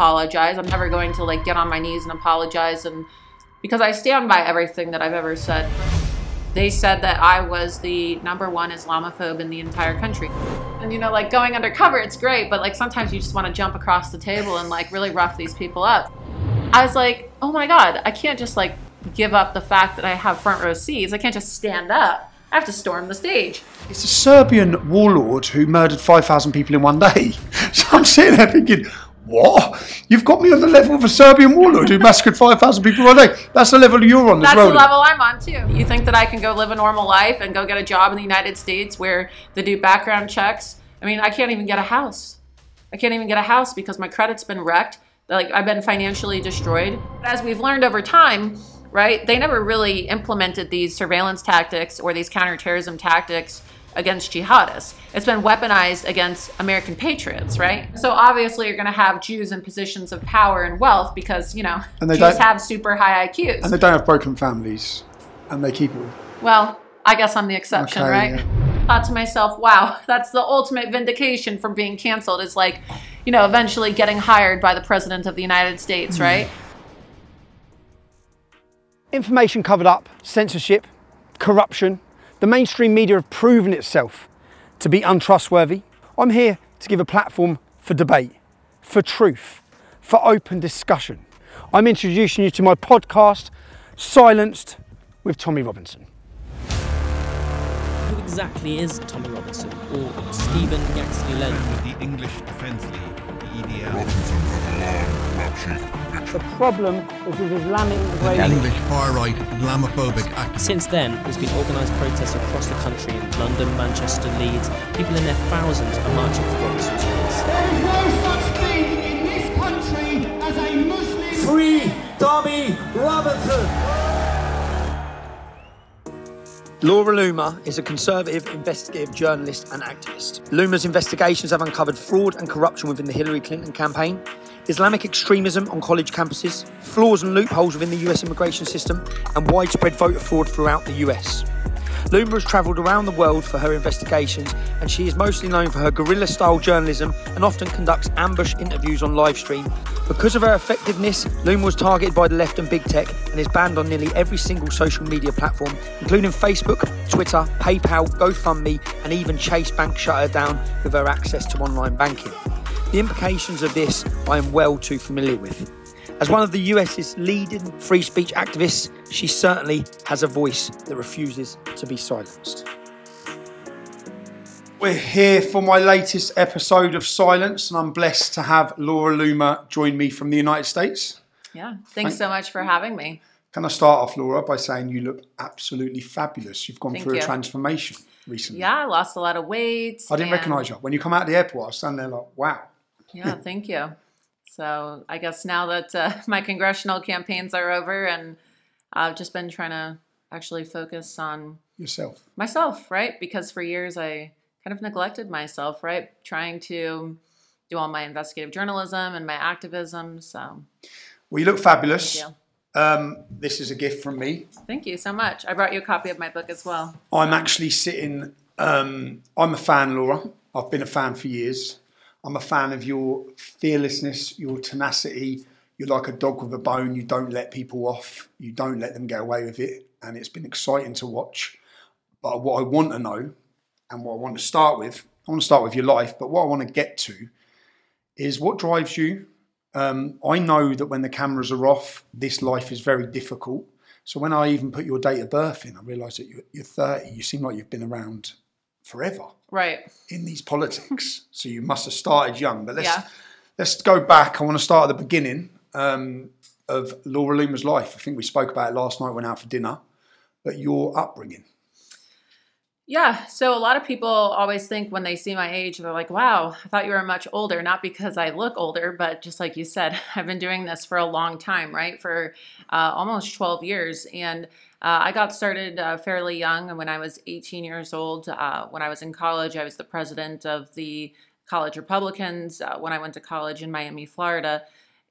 apologize. I'm never going to like get on my knees and apologize and because I stand by everything that I've ever said. They said that I was the number one Islamophobe in the entire country. And you know, like going undercover, it's great, but like sometimes you just want to jump across the table and like really rough these people up. I was like, oh my God, I can't just like give up the fact that I have front row seats. I can't just stand up. I have to storm the stage. It's a Serbian warlord who murdered 5,000 people in one day. So I'm sitting there thinking, what? You've got me on the level of a Serbian warlord who massacred 5,000 people one day. That's the level you're on That's as well. the level I'm on too. You think that I can go live a normal life and go get a job in the United States where they do background checks? I mean, I can't even get a house. I can't even get a house because my credit's been wrecked. Like I've been financially destroyed. As we've learned over time, right? They never really implemented these surveillance tactics or these counterterrorism tactics against jihadists. It's been weaponized against American patriots, right? So obviously you're going to have Jews in positions of power and wealth because, you know, And they Jews don't- have super high IQs. and they don't have broken families. And they keep it. Well, I guess I'm the exception, Okay, right? yeah. Thought to myself, wow, that's the ultimate vindication from being canceled is like, you know, eventually getting hired by the president of the United States, Hmm. right? Information covered up, censorship, corruption. The mainstream media have proven itself to be untrustworthy. I'm here to give a platform for debate, for truth, for open discussion. I'm introducing you to my podcast, Silenced with Tommy Robinson. Who exactly is Tommy Robinson or Stephen Yaxley Lennon? with the English Defence League, the EDL. The problem is with Islamic English far-right Islamophobic activists. Since then, there's been organised protests across the country in London, Manchester, Leeds. People in their thousands are marching for Robinson's cause. There is no such thing in this country as a Muslim. Free Tommy Robinson. Laura Loomer is a conservative investigative journalist and activist. Loomer's investigations have uncovered fraud and corruption within the Hillary Clinton campaign, Islamic extremism on college campuses, flaws and loopholes within the US immigration system, and widespread voter fraud throughout the US. Loomer has travelled around the world for her investigations, and she is mostly known for her guerrilla style journalism and often conducts ambush interviews on live stream. Because of her effectiveness, Loomer was targeted by the left and big tech and is banned on nearly every single social media platform, including Facebook, Twitter, PayPal, GoFundMe, and even Chase Bank shut her down with her access to online banking. The implications of this I am well too familiar with. As one of the US's leading free speech activists, she certainly has a voice that refuses to be silenced. We're here for my latest episode of Silence, and I'm blessed to have Laura Loomer join me from the United States. Yeah. Thanks so much for having me. Can I start off, Laura, by saying you look absolutely fabulous? You've gone Thank through you. a transformation recently. Yeah, I lost a lot of weight. I didn't and- recognise you. When you come out of the airport, I was standing there like, wow. Yeah, thank you. So I guess now that uh, my congressional campaigns are over and I've just been trying to actually focus on Yourself. myself, right? Because for years I kind of neglected myself, right? Trying to do all my investigative journalism and my activism. So Well, you look fabulous. Um, this is a gift from me. thank you so much. I brought you a copy of my book as well. I'm actually sitting. Um, I'm a fan, Laura. I've been a fan for years. I'm a fan of your fearlessness, your tenacity. You're like a dog with a bone. You don't let people off. You don't let them get away with it. And it's been exciting to watch. But what I want to know, and what I want to start with, I want to start with your life. But what I want to get to is what drives you. Um, I know that when the cameras are off, this life is very difficult. So when I even put your date of birth in, I realised that you're, you're 30. You seem like you've been around forever Right. in these politics. so you must have started young. But let's Yeah. let's go back. I want to start at the beginning um, of Laura Loomer's life. I think we spoke about it last night. Went out for dinner. But your upbringing. Yeah. So a lot of people always think when they see my age, they're like, wow, I thought you were much older. Not because I look older, but just like you said, I've been doing this for a long time, right? For uh, almost 12 years. And uh, I got started uh, fairly young. And when I was 18 years old, uh, when I was in college, I was the president of the College Republicans uh, when I went to college in Miami, Florida.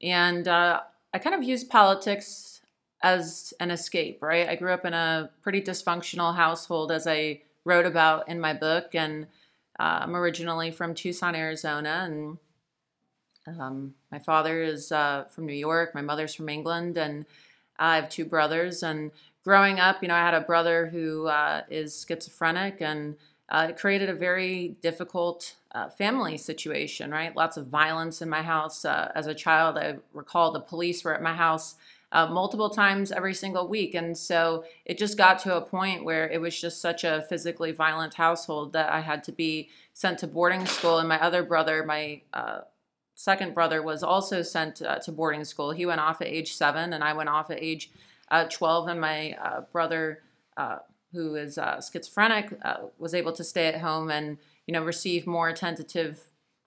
And uh, I kind of used politics as an escape, right? I grew up in a pretty dysfunctional household, as I wrote about in my book, and uh, I'm originally from Tucson, Arizona, and Um, my father is from New York. My mother's from England, and I have two brothers. And growing up, you know, I had a brother who uh, is schizophrenic, and uh, it created a very difficult uh, family situation. Right, lots of violence in my house. Uh, as a child, I recall the police were at my house. Uh, multiple times every single week. And so it just got to a point where it was just such a physically violent household that I had to be sent to boarding school. And my other brother, my uh, second brother was also sent to boarding school. He went off at age seven, and I went off at age uh, 12. And my uh, brother, uh, who is uh, schizophrenic, was able to stay at home and you know receive more attentive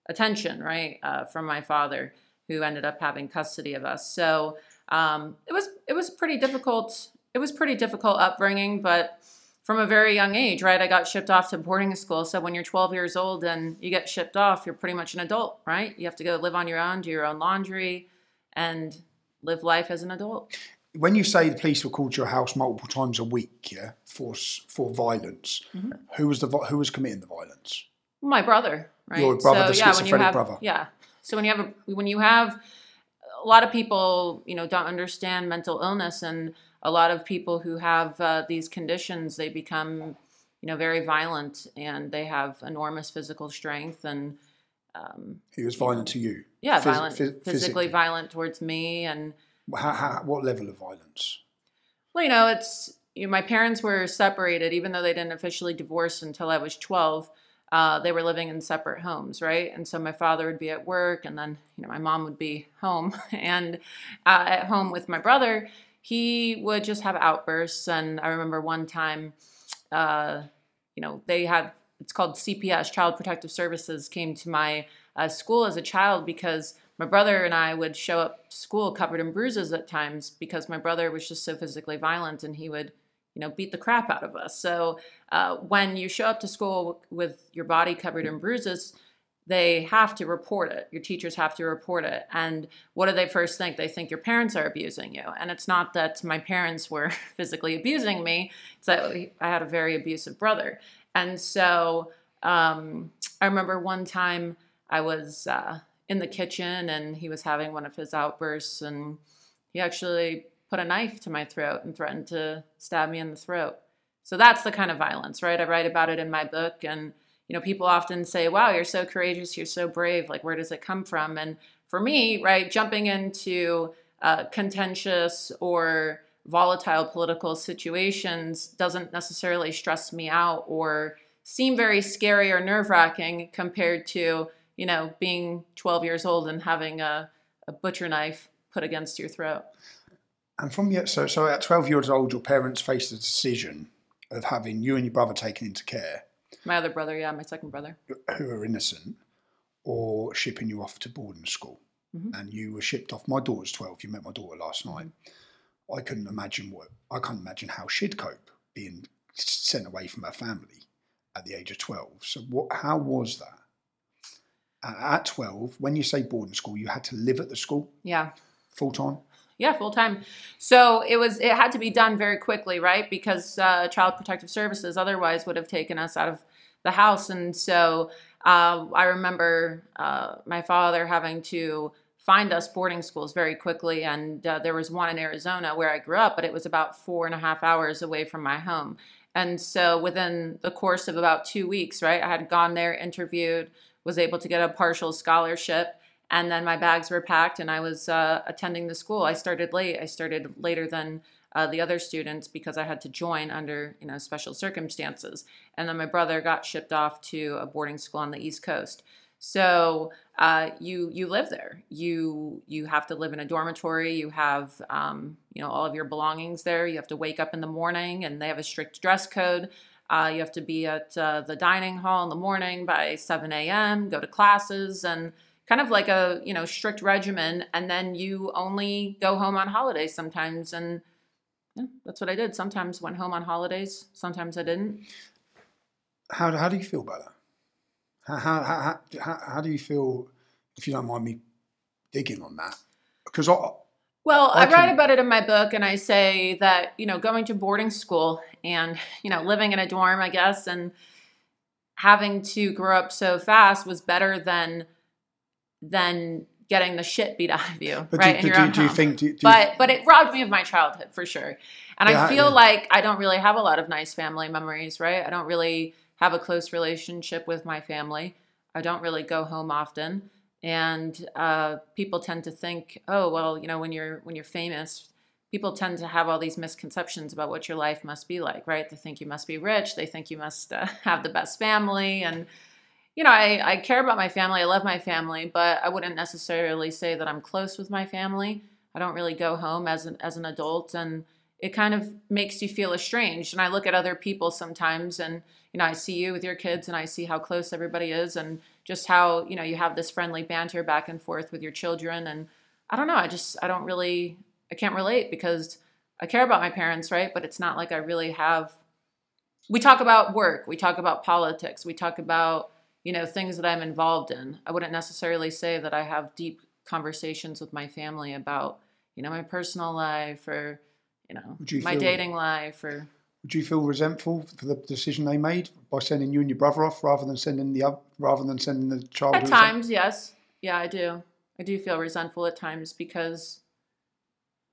attention, right, from my father, who ended up having custody of us. So um, it was it was pretty difficult. It was pretty difficult upbringing, but from a very young age, right? I got shipped off to boarding school. So when you're 12 years old and you get shipped off, you're pretty much an adult, right? You have to go live on your own, do your own laundry, and live life as an adult. When you say the police were called to your house multiple times a week, yeah, for for violence, Mm-hmm. who was the who was committing the violence? My brother, right? Your brother, the when you schizophrenic have, brother. Yeah. So when you have a, when you have a lot of people, you know, don't understand mental illness, and a lot of people who have uh, these conditions, they become, you know, very violent, and they have enormous physical strength, and um, He was violent to you. yeah, Phys- violent, phys- physically violent towards me, and How, how, what level of violence? Well, you know, it's you know, my parents were separated, even though they didn't officially divorce until I was 12. Uh, they were living in separate homes, right? And so my father would be at work, and then you know my mom would be home. And uh, at home with my brother, he would just have outbursts. And I remember one time, uh, you know, they had it's called CPS, Child Protective Services, came to my uh, school as a child because my brother and I would show up to school covered in bruises at times because my brother was just so physically violent and he would, you know, beat the crap out of us. So uh, when you show up to school with your body covered in bruises, they have to report it. Your teachers have to report it. And what do they first think? They think your parents are abusing you. And it's not that my parents were physically abusing me, it's that I had a very abusive brother. And so um, I remember one time I was uh, in the kitchen and he was having one of his outbursts, and he actually put a knife to my throat and threatened to stab me in the throat. So that's the kind of violence, right? I write about it in my book, and you know, people often say, "Wow, you're so courageous, you're so brave. Like, where does it come from?" And for me, right, jumping into uh, contentious or volatile political situations doesn't necessarily stress me out or seem very scary or nerve wracking compared to, you know, being 12 years old and having a, a butcher knife put against your throat. And from your, so so at twelve years old, your parents faced the decision of having you and your brother taken into care, My other brother, yeah, my second brother. who are innocent, or shipping you off to boarding school. Mhm. And you were shipped off. My daughter's twelve. You met my daughter last night. I couldn't imagine what I can't imagine how she'd cope being sent away from her family at the age of twelve. So what? How was that? At twelve, when you say boarding school, you had to live at the school Yeah. full time. Yeah, full time. So it was. It had to be done very quickly, right? Because uh, Child Protective Services otherwise would have taken us out of the house. And so uh, I remember uh, my father having to find us boarding schools very quickly. And uh, there was one in Arizona where I grew up, but it was about four and a half hours away from my home. And so within the course of about two weeks, right, I had gone there, interviewed, was able to get a partial scholarship and then my bags were packed and i was uh, attending the school. I started late. I started later than uh, the other students because i had to join under you know special circumstances. And then my brother got shipped off to a boarding school on the east coast. So uh, you you live there. You you have to live in a dormitory. You have um, you know all of your belongings there. You have to wake up in the morning and they have a strict dress code uh, you have to be at uh, the dining hall in the morning by 7 a.m., go to classes, and kind of like a you know strict regimen. And then you only go home on holidays sometimes, and yeah, that's what I did. Sometimes went home on holidays. Sometimes I didn't. How, how do you feel about that? How, how, how, how, how do you feel, if you don't mind me digging on that? Because I, Well, I write about it in my book, and I say that you know going to boarding school and you know living in a dorm, I guess, and having to grow up so fast was better than than getting the shit beat out of you, But right? do, in your do, own do you home. think? Do, do you- but but it robbed me of my childhood for sure. And Yeah, I feel yeah. like I don't really have a lot of nice family memories, right? I don't really have a close relationship with my family. I don't really go home often, and uh, people tend to think, oh well, you know, when you're when you're famous, people tend to have all these misconceptions about what your life must be like, right? They think you must be rich. They think you must uh, have the best family, and you know, I, I care about my family. I love my family, but I wouldn't necessarily say that I'm close with my family. I don't really go home as an as an adult, and it kind of makes you feel estranged. And I look at other people sometimes, and you know, I see you with your kids, and I see how close everybody is, and just how you know you have this friendly banter back and forth with your children. And I don't know. I just I don't really I can't relate because I care about my parents, right? But it's not like I really have. We talk about work. We talk about politics. We talk about you know things that i'm involved in i wouldn't necessarily say that i have deep conversations with my family about you know my personal life or you know my dating life or Would you feel resentful for the decision they made by sending you and your brother off rather than sending the rather than sending the child? at times yes. Yeah i do. I do feel resentful at times because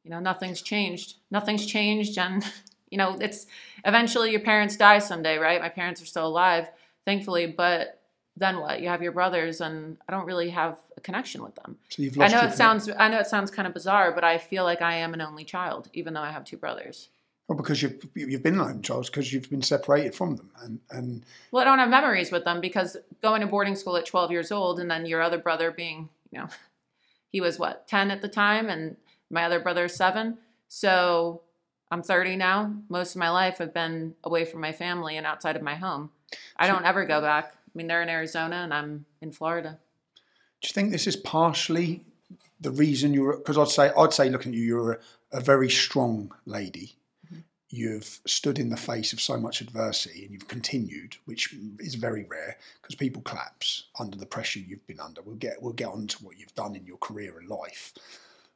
you know nothing's changed. Nothing's changed and you know it's eventually your parents die someday right? My parents are still alive thankfully but then what? You have your brothers and i don't really have a connection with them. So you've I know it sounds I know it sounds kind of bizarre, but I feel like I am an only child, even though I have two brothers. Well, because you've you've been only child, because you've been separated from them, and and Well, I don't have memories with them because going to boarding school at 12 years old, and then your other brother being, you know, he was what 10 at the time, and my other brother is seven. So I'm 30 now. Most of my life I've been away from my family and outside of my home. I don't ever go back. I mean, they're in Arizona and I'm in Florida. do you think this is partially the reason you're? Because I'd say I'd say looking at you, you're a, a very strong lady. You've stood in the face of so much adversity, and you've continued, which is very rare because people collapse under the pressure you've been under. We'll get we'll get on to what you've done in your career and life.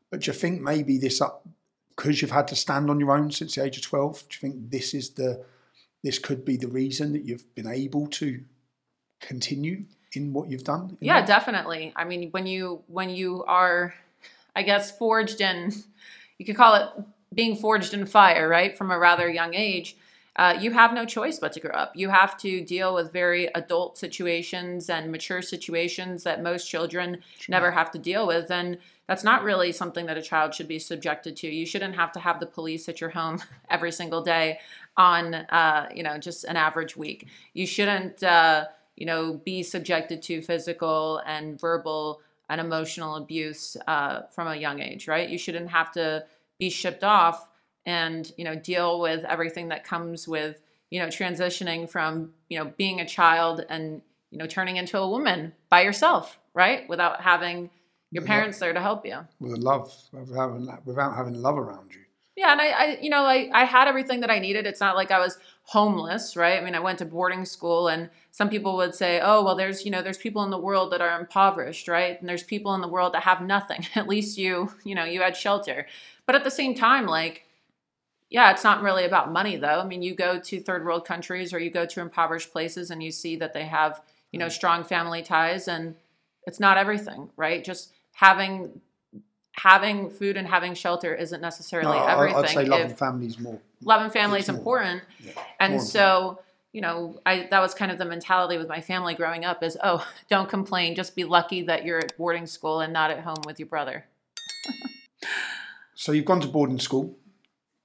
But do you think maybe this up because you've had to stand on your own since the age of twelve? Do you think this is the this could be the reason that you've been able to continue in what you've done? Yeah, life? definitely. I mean, when you when you are, I guess, forged in, you could call it being forged in fire, right? From a rather young age, uh, you have no choice but to grow up. You have to deal with very adult situations and mature situations that most children never have to deal with, and that's not really something that a child should be subjected to. You shouldn't have to have the police at your home every single day on, uh, you know, just an average week. You shouldn't. Uh, you know, be subjected to physical and verbal and emotional abuse uh, from a young age, right? You shouldn't have to be shipped off and, you know, deal with everything that comes with, you know, transitioning from, you know, being a child and, you know, turning into a woman by yourself, right? Without having your Yeah. parents there to help you. with love, without having, without having love around you. Yeah, and I, I you know, I, I had everything that I needed. It's not like I was homeless, right? I mean, I went to boarding school, and some people would say, "Oh, well, there's you know, there's people in the world that are impoverished, right? And there's people in the world that have nothing. At least you, you know, you had shelter." But at the same time, like, yeah, it's not really about money, though. I mean, you go to third world countries or you go to impoverished places, and you see that they have, you know, strong family ties, and it's not everything, right? Just having having food and having shelter isn't necessarily No, everything. I'd say love if and family is more. love and family is important, Yeah, and more so you know, I that was kind of the mentality with my family growing up: is oh, don't complain, just be lucky that you're at boarding school and not at home with your brother. So you've gone to boarding school.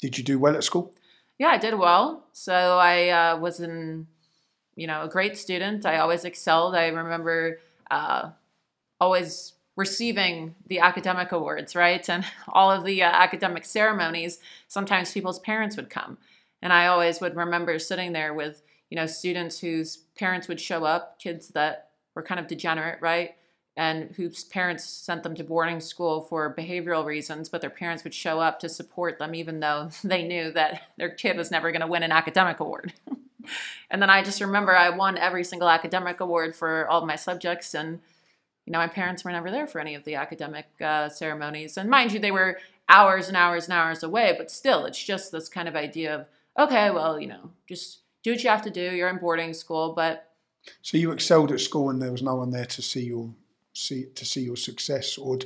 Did you do well at school? Yeah, I did well. So I uh, was in, you know, a great student. I always excelled. I remember uh, always receiving the academic awards, right? And all of the uh, academic ceremonies, sometimes people's parents would come. And I always would remember sitting there with, you know, students whose parents would show up, kids that were kind of degenerate, right? And whose parents sent them to boarding school for behavioral reasons, but their parents would show up to support them, even though they knew that their kid was never going to win an academic award. and then I just remember I won every single academic award for all of my subjects, and you know, my parents were never there for any of the academic uh, ceremonies. And mind you, they were hours and hours and hours away, but still, it's just this kind of idea of, okay, well, you know, just do what you have to do. You're in boarding school, but So you excelled at school, and there was no one there to see your see to see your success? Or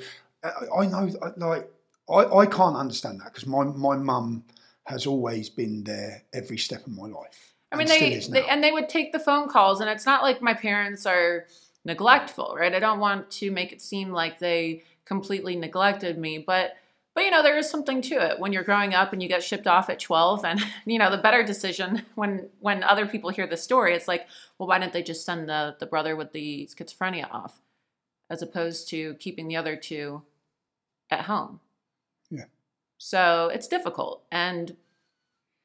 I, know, like, I, I can't understand that because my my mum has always been there every step of my life. I mean, they, they and they would take the phone calls, and it's not like my parents are neglectful, right? I don't want to make it seem like they completely neglected me, but but you know, there is something to it when you're growing up and you get shipped off at 12, and you know, the better decision when when other people hear the story, it's like, well, why didn't they just send the the brother with the schizophrenia off, as opposed to keeping the other two at home? Yeah. So it's difficult, and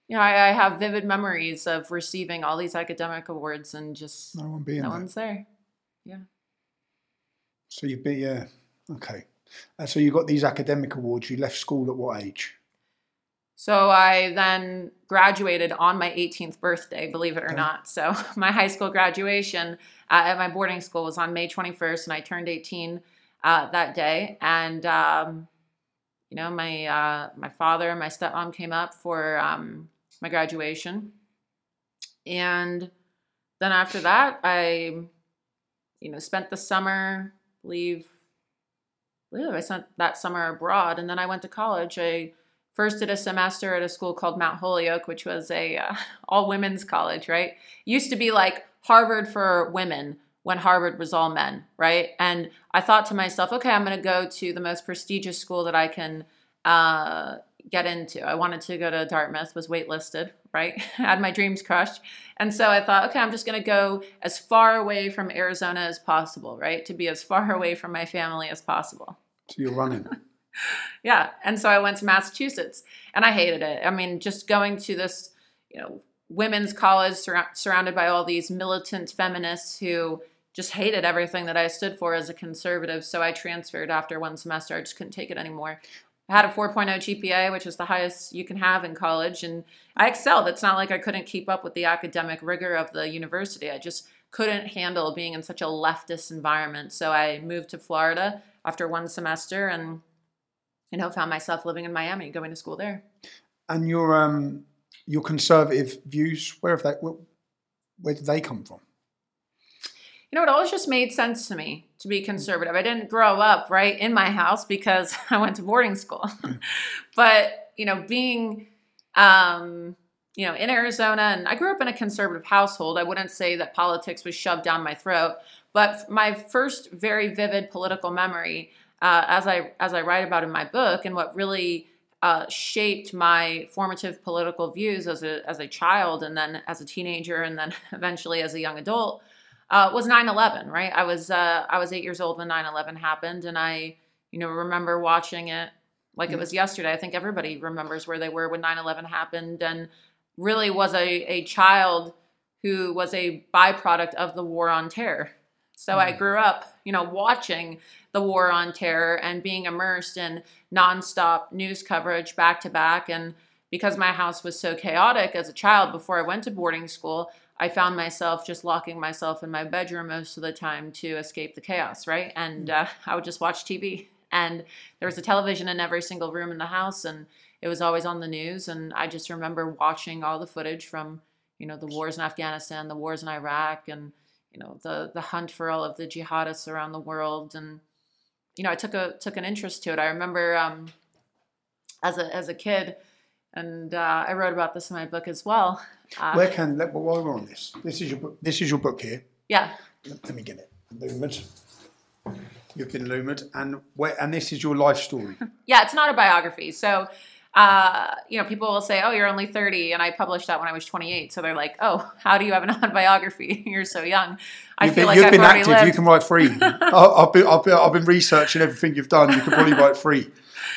you know, I, I have vivid memories of receiving all these academic awards and just no one being no there. one's there. Yeah. So you've been, yeah, okay. And so you got these academic awards. You left school at what age? So I then graduated on my 18th birthday, believe it or not. So my high school graduation uh, at my boarding school was on May 21st, and I turned 18 uh, that day. And um, you know, my uh, my father and my stepmom came up for um, my graduation, and then after that, I you know spent the summer. Believe, believe I spent that summer abroad, and then I went to college. I first did a semester at a school called Mount Holyoke, which was a uh, all women's college, right? Used to be like Harvard for women when Harvard was all men, right? And I thought to myself, okay, I'm going to go to the most prestigious school that I can uh, get into. I wanted to go to Dartmouth, was waitlisted, right? Had my dreams crushed. And so I thought, okay, I'm just going to go as far away from Arizona as possible, right? To be as far away from my family as possible. So you're running. Yeah. And so I went to Massachusetts and I hated it. I mean, just going to this, you know, women's college surra- surrounded by all these militant feminists who just hated everything that I stood for as a conservative. So I transferred after one semester. I just couldn't take it anymore. I had a 4.0 GPA, which is the highest you can have in college, and I excelled. It's not like I couldn't keep up with the academic rigor of the university. I just couldn't handle being in such a leftist environment. So I moved to Florida after one semester and you know, found myself living in Miami, going to school there. And your um your conservative views, where have they where, where did they come from? You know, it always just made sense to me to be conservative. I didn't grow up right in my house because I went to boarding school. but, you know, being um, you know, in Arizona and I grew up in a conservative household. I wouldn't say that politics was shoved down my throat, but my first very vivid political memory uh, as I as I write about in my book and what really uh, shaped my formative political views as a as a child and then as a teenager and then eventually as a young adult uh, was 9/11. Right, I was uh, I was eight years old when 9/11 happened, and I you know remember watching it like it was yesterday. I think everybody remembers where they were when 9/11 happened, and really was a a child who was a byproduct of the war on terror. So I grew up, you know, watching the war on terror and being immersed in nonstop news coverage back to back. And because my house was so chaotic as a child before I went to boarding school, I found myself just locking myself in my bedroom most of the time to escape the chaos, right? And uh, I would just watch TV. And there was a television in every single room in the house, and it was always on the news. And I just remember watching all the footage from, you know, the wars in Afghanistan, the wars in Iraq, and you know the the hunt for all of the jihadists around the world and you know i took a took an interest to it i remember um as a as a kid and uh, i wrote about this in my book as well uh, Where can let, while we're on this, this is your book. This is your book here. yeah Let, let me get it. Lumed. You've been lumed, and where and this is your life story. yeah it's not a biography so uh, you know, people will say, "Oh, you're only 30," and I published that when I was 28. So they're like, "Oh, how do you have an autobiography? you're so young." I You've feel been, like you've I've been active. lived. You can write free. I've been, I've been I've been researching everything you've done. You can probably write free.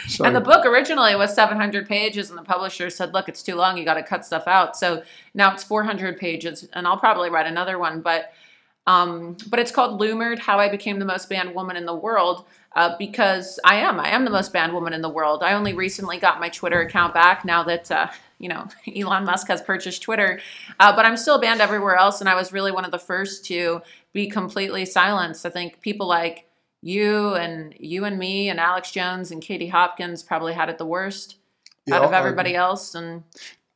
So And the book originally was 700 pages, and the publisher said, "Look, it's too long. You got to cut stuff out." So now it's 400 pages, and I'll probably write another one. But um, but it's called Loomered: How I Became the Most Banned Woman in the World. Uh, because I am, I am the most banned woman in the world. I only recently got my Twitter account back now that uh, you know Elon Musk has purchased Twitter, uh, but I'm still banned everywhere else. And I was really one of the first to be completely silenced. I think people like you and you and me and Alex Jones and Katie Hopkins probably had it the worst Yeah, out of everybody else. And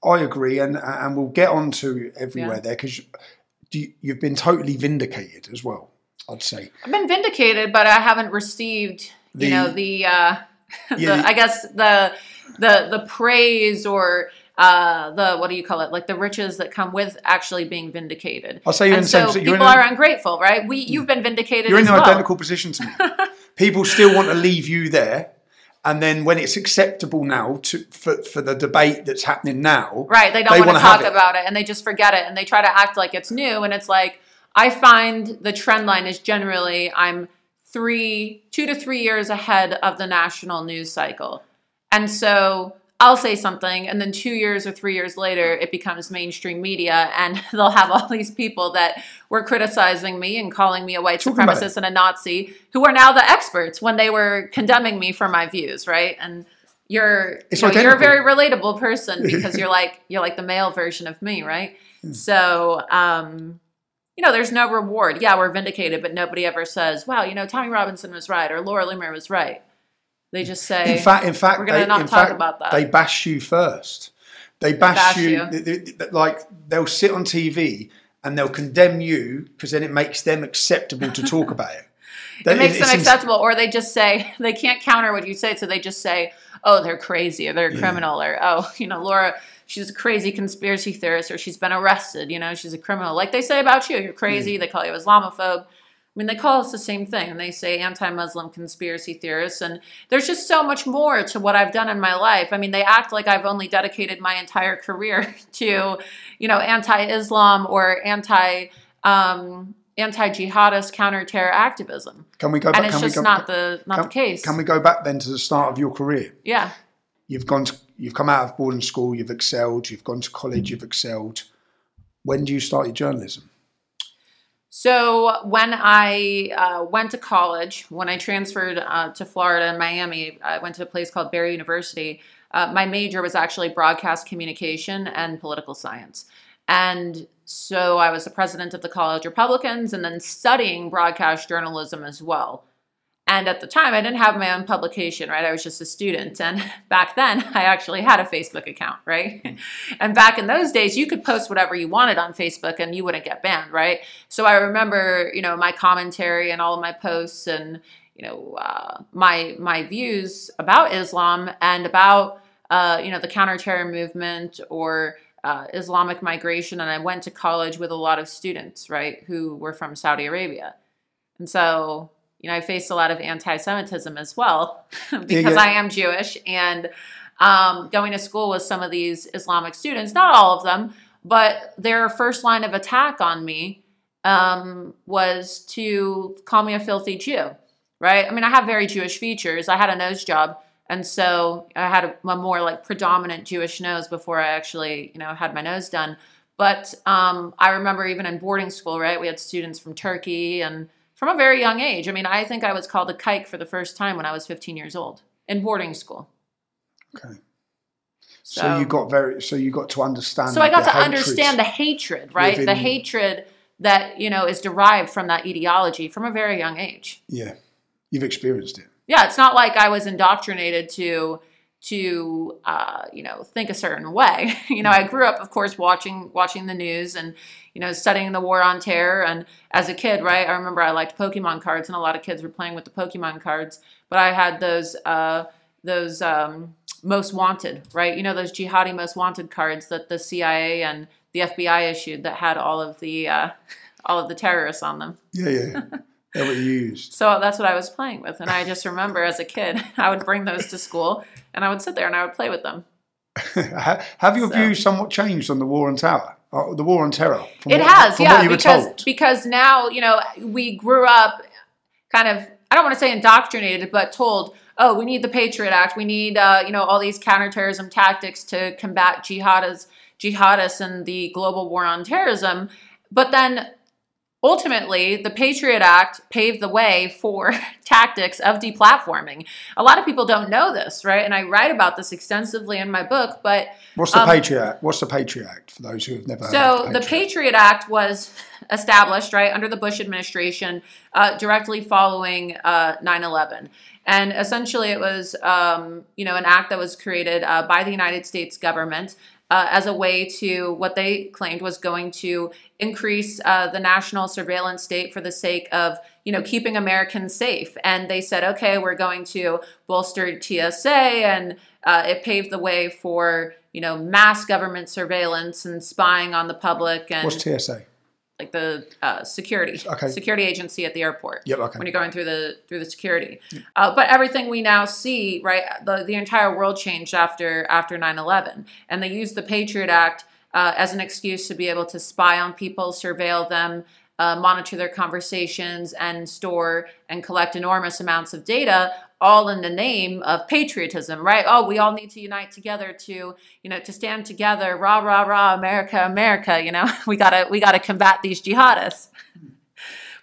I agree, and and we'll get on to everywhere Yeah. there because you, you've been totally vindicated as well. I'd say. I've been vindicated, but I haven't received, The- you know, the, uh, the Yeah, the- I guess the the the praise or uh, the what do you call it? Like the riches that come with actually being vindicated. I'll say you're and in the same- so so you're in people are ungrateful, right? We you've been vindicated. You're in an well. identical position to me. People still want to leave you there, and then when it's acceptable now to for, for the debate that's happening now, Right. They don't They want to talk it. about it and they just forget it and they try to act like it's new. And it's like, I find the trend line is generally I'm three, two to three years ahead of the national news cycle. And so I'll say something and then two years or three years later, it becomes mainstream media and they'll have all these people that were criticizing me and calling me a white supremacist and a Nazi who are now the experts when they were condemning me for my views, right? And you're you know, you're a very relatable person because you're like you're like the male version of me, right? Hmm. So, um, you know, there's no reward. Yeah, we're vindicated, but nobody ever says, "Wow, you know, Tommy Robinson was right" or "Laura Loomer was right." They just say, in fact, in fact, we're gonna not talk fact, about that. They bash you first. They bash, Bash you, you. th- th- th- like they'll sit on TV and they'll condemn you because then it makes them acceptable to talk about it. it makes them it's ins- acceptable, or they just say they can't counter what you say, so they just say, "Oh, they're crazy," or "They're a criminal," or "Oh, you know, Laura." She's a crazy conspiracy theorist, or she's been arrested. You know, she's a criminal. Like they say about you, you're crazy. They call you Islamophobe. I mean, they call us the same thing, and they say anti-Muslim conspiracy theorists. And there's just so much more to what I've done in my life. I mean, they act like I've only dedicated my entire career to, you know, anti-Islam or anti um, anti-jihadist counter-terror activism. Can we go Back, And it's can we just go, not the not can, the case. Can we go back then to the start of your career? yeah. You've gone. To, you've come out of boarding school. You've excelled. You've gone to college. You've excelled. When do you start your journalism? So when I uh, went to college, when I transferred uh, to Florida and Miami, I went to a place called Barry University. Uh, my major was actually broadcast communication and political science. And so I was the president of the College Republicans and then studying broadcast journalism as well. And at the time, I didn't have my own publication, right? I was just a student. And back then, I actually had a Facebook account, right? and back in those days, you could post whatever you wanted on Facebook and you wouldn't get banned, right? So I remember, you know, my commentary and all of my posts and, you know, uh, my my views about Islam and about, uh, you know, the counterterror movement or uh, Islamic migration. And I went to college with a lot of students, right, who were from Saudi Arabia. And so, you know, I faced a lot of anti-Semitism as well because yeah. I am Jewish and um, going to school with some of these Islamic students, not all of them, but their first line of attack on me um, was to call me a filthy Jew, right? I mean, I have very Jewish features. I had a nose job. And so I had a, a more like predominant Jewish nose before I actually, you know, had my nose done. But um, I remember even in boarding school, right? We had students from Turkey and from a very young age. I mean, I think I was called a kike for the first time when I was 15 years old in boarding school. Okay. So, So, you got very. So you got to understand. so I got to understand the hatred, right? The hatred that you know is derived from that ideology from a very young age. Yeah, you've experienced it. Yeah, it's not like I was indoctrinated to to uh, you know think a certain way. you know, I grew up, of course, watching watching the news and you know studying the war on terror. And as a kid, right, I remember I liked Pokemon cards, and a lot of kids were playing with the Pokemon cards. But I had those uh, those um, most wanted, right? You know, those jihadi most wanted cards that the CIA and the FBI issued that had all of the uh, all of the terrorists on them. Yeah, yeah. Used. So that's what I was playing with. And I just remember as a kid, I would bring those to school and I would sit there and I would play with them. Have your So- views somewhat changed on the war on terror? Uh, the war on terror. It what, has, yeah, what you were because because now, you know, we grew up kind of I don't want to say indoctrinated, but told, oh, we need the Patriot Act. We need uh, you know, all these counterterrorism tactics to combat jihadists jihadists and the global war on terrorism. But then ultimately the patriot act paved the way for tactics of deplatforming a lot of people don't know this right and i write about this extensively in my book but What's the um, Patriot Act? What's the Patriot Act for those who have never heard of? so of the Patriot Act was established right under the Bush administration, uh, directly following uh, 9/11, and essentially it was um, you know an act that was created uh, by the United States government uh, as a way to what they claimed was going to increase uh, the national surveillance state for the sake of you know keeping Americans safe. And they said, okay, we're going to bolster TSA, and uh, it paved the way for you know mass government surveillance and spying on the public and What's TSA? Like the uh, security Okay. security agency at the airport Yep, okay. when you're going through the through the security uh, but everything we now see right the, the entire world changed after after 9-11 and they used the patriot act uh, as an excuse to be able to spy on people surveil them uh, monitor their conversations and store and collect enormous amounts of data all in the name of patriotism right? Oh we all need to unite together to you know to stand together rah rah rah america america you know? We gotta we gotta combat these jihadists.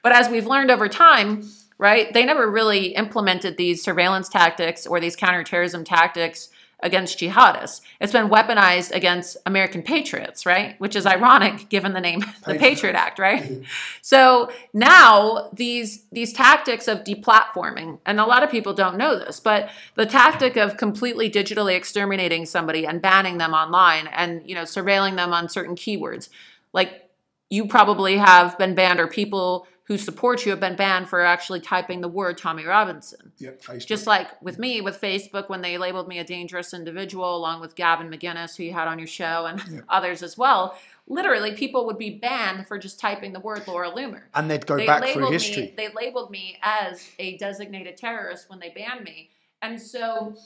But as we've learned over time, right, they never really implemented these surveillance tactics or these counterterrorism tactics against jihadists. It's been weaponized against American patriots, right? Which is ironic given the name the Patriot Act, right? So now these these tactics of deplatforming, and a lot of people don't know this, but the tactic of completely digitally exterminating somebody and banning them online and you know surveilling them on certain keywords, like you probably have been banned or people who support you have been banned for actually typing the word Tommy Robinson. Yep, Facebook. Just like with me with Facebook when they labeled me a dangerous individual, along with Gavin McInnes, who you had on your show, and others as well. Literally, people would be banned for just typing the word Laura Loomer. and they'd go They back through history. Me, they labeled me as a designated terrorist when they banned me. And so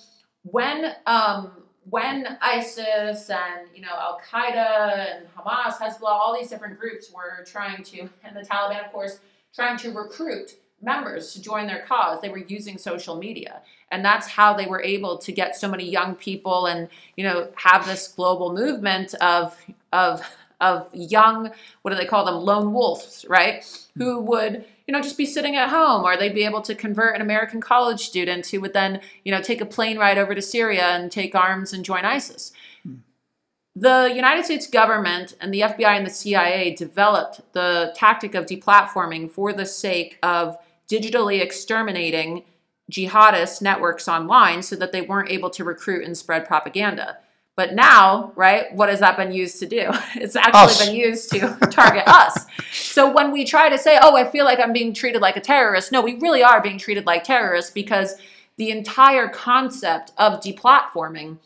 when um, when ISIS and you know Al Qaeda and Hamas, Hezbollah, all these different groups were trying to, and the Taliban, of course, trying to recruit members to join their cause, they were using social media, and that's how they were able to get so many young people and you know have this global movement of of of young what do they call them? Lone wolves right? Who would you know just be sitting at home or they'd be able to convert an american college student who would then you know take a plane ride over to syria and take arms and join isis the united states government and the fbi and the cia developed the tactic of deplatforming for the sake of digitally exterminating jihadist networks online so that they weren't able to recruit and spread propaganda but now, right, what has that been used to do? It's actually Us. been used to target us. So when we try to say, oh, I feel like I'm being treated like a terrorist, no, we really are being treated like terrorists because the entire concept of deplatforming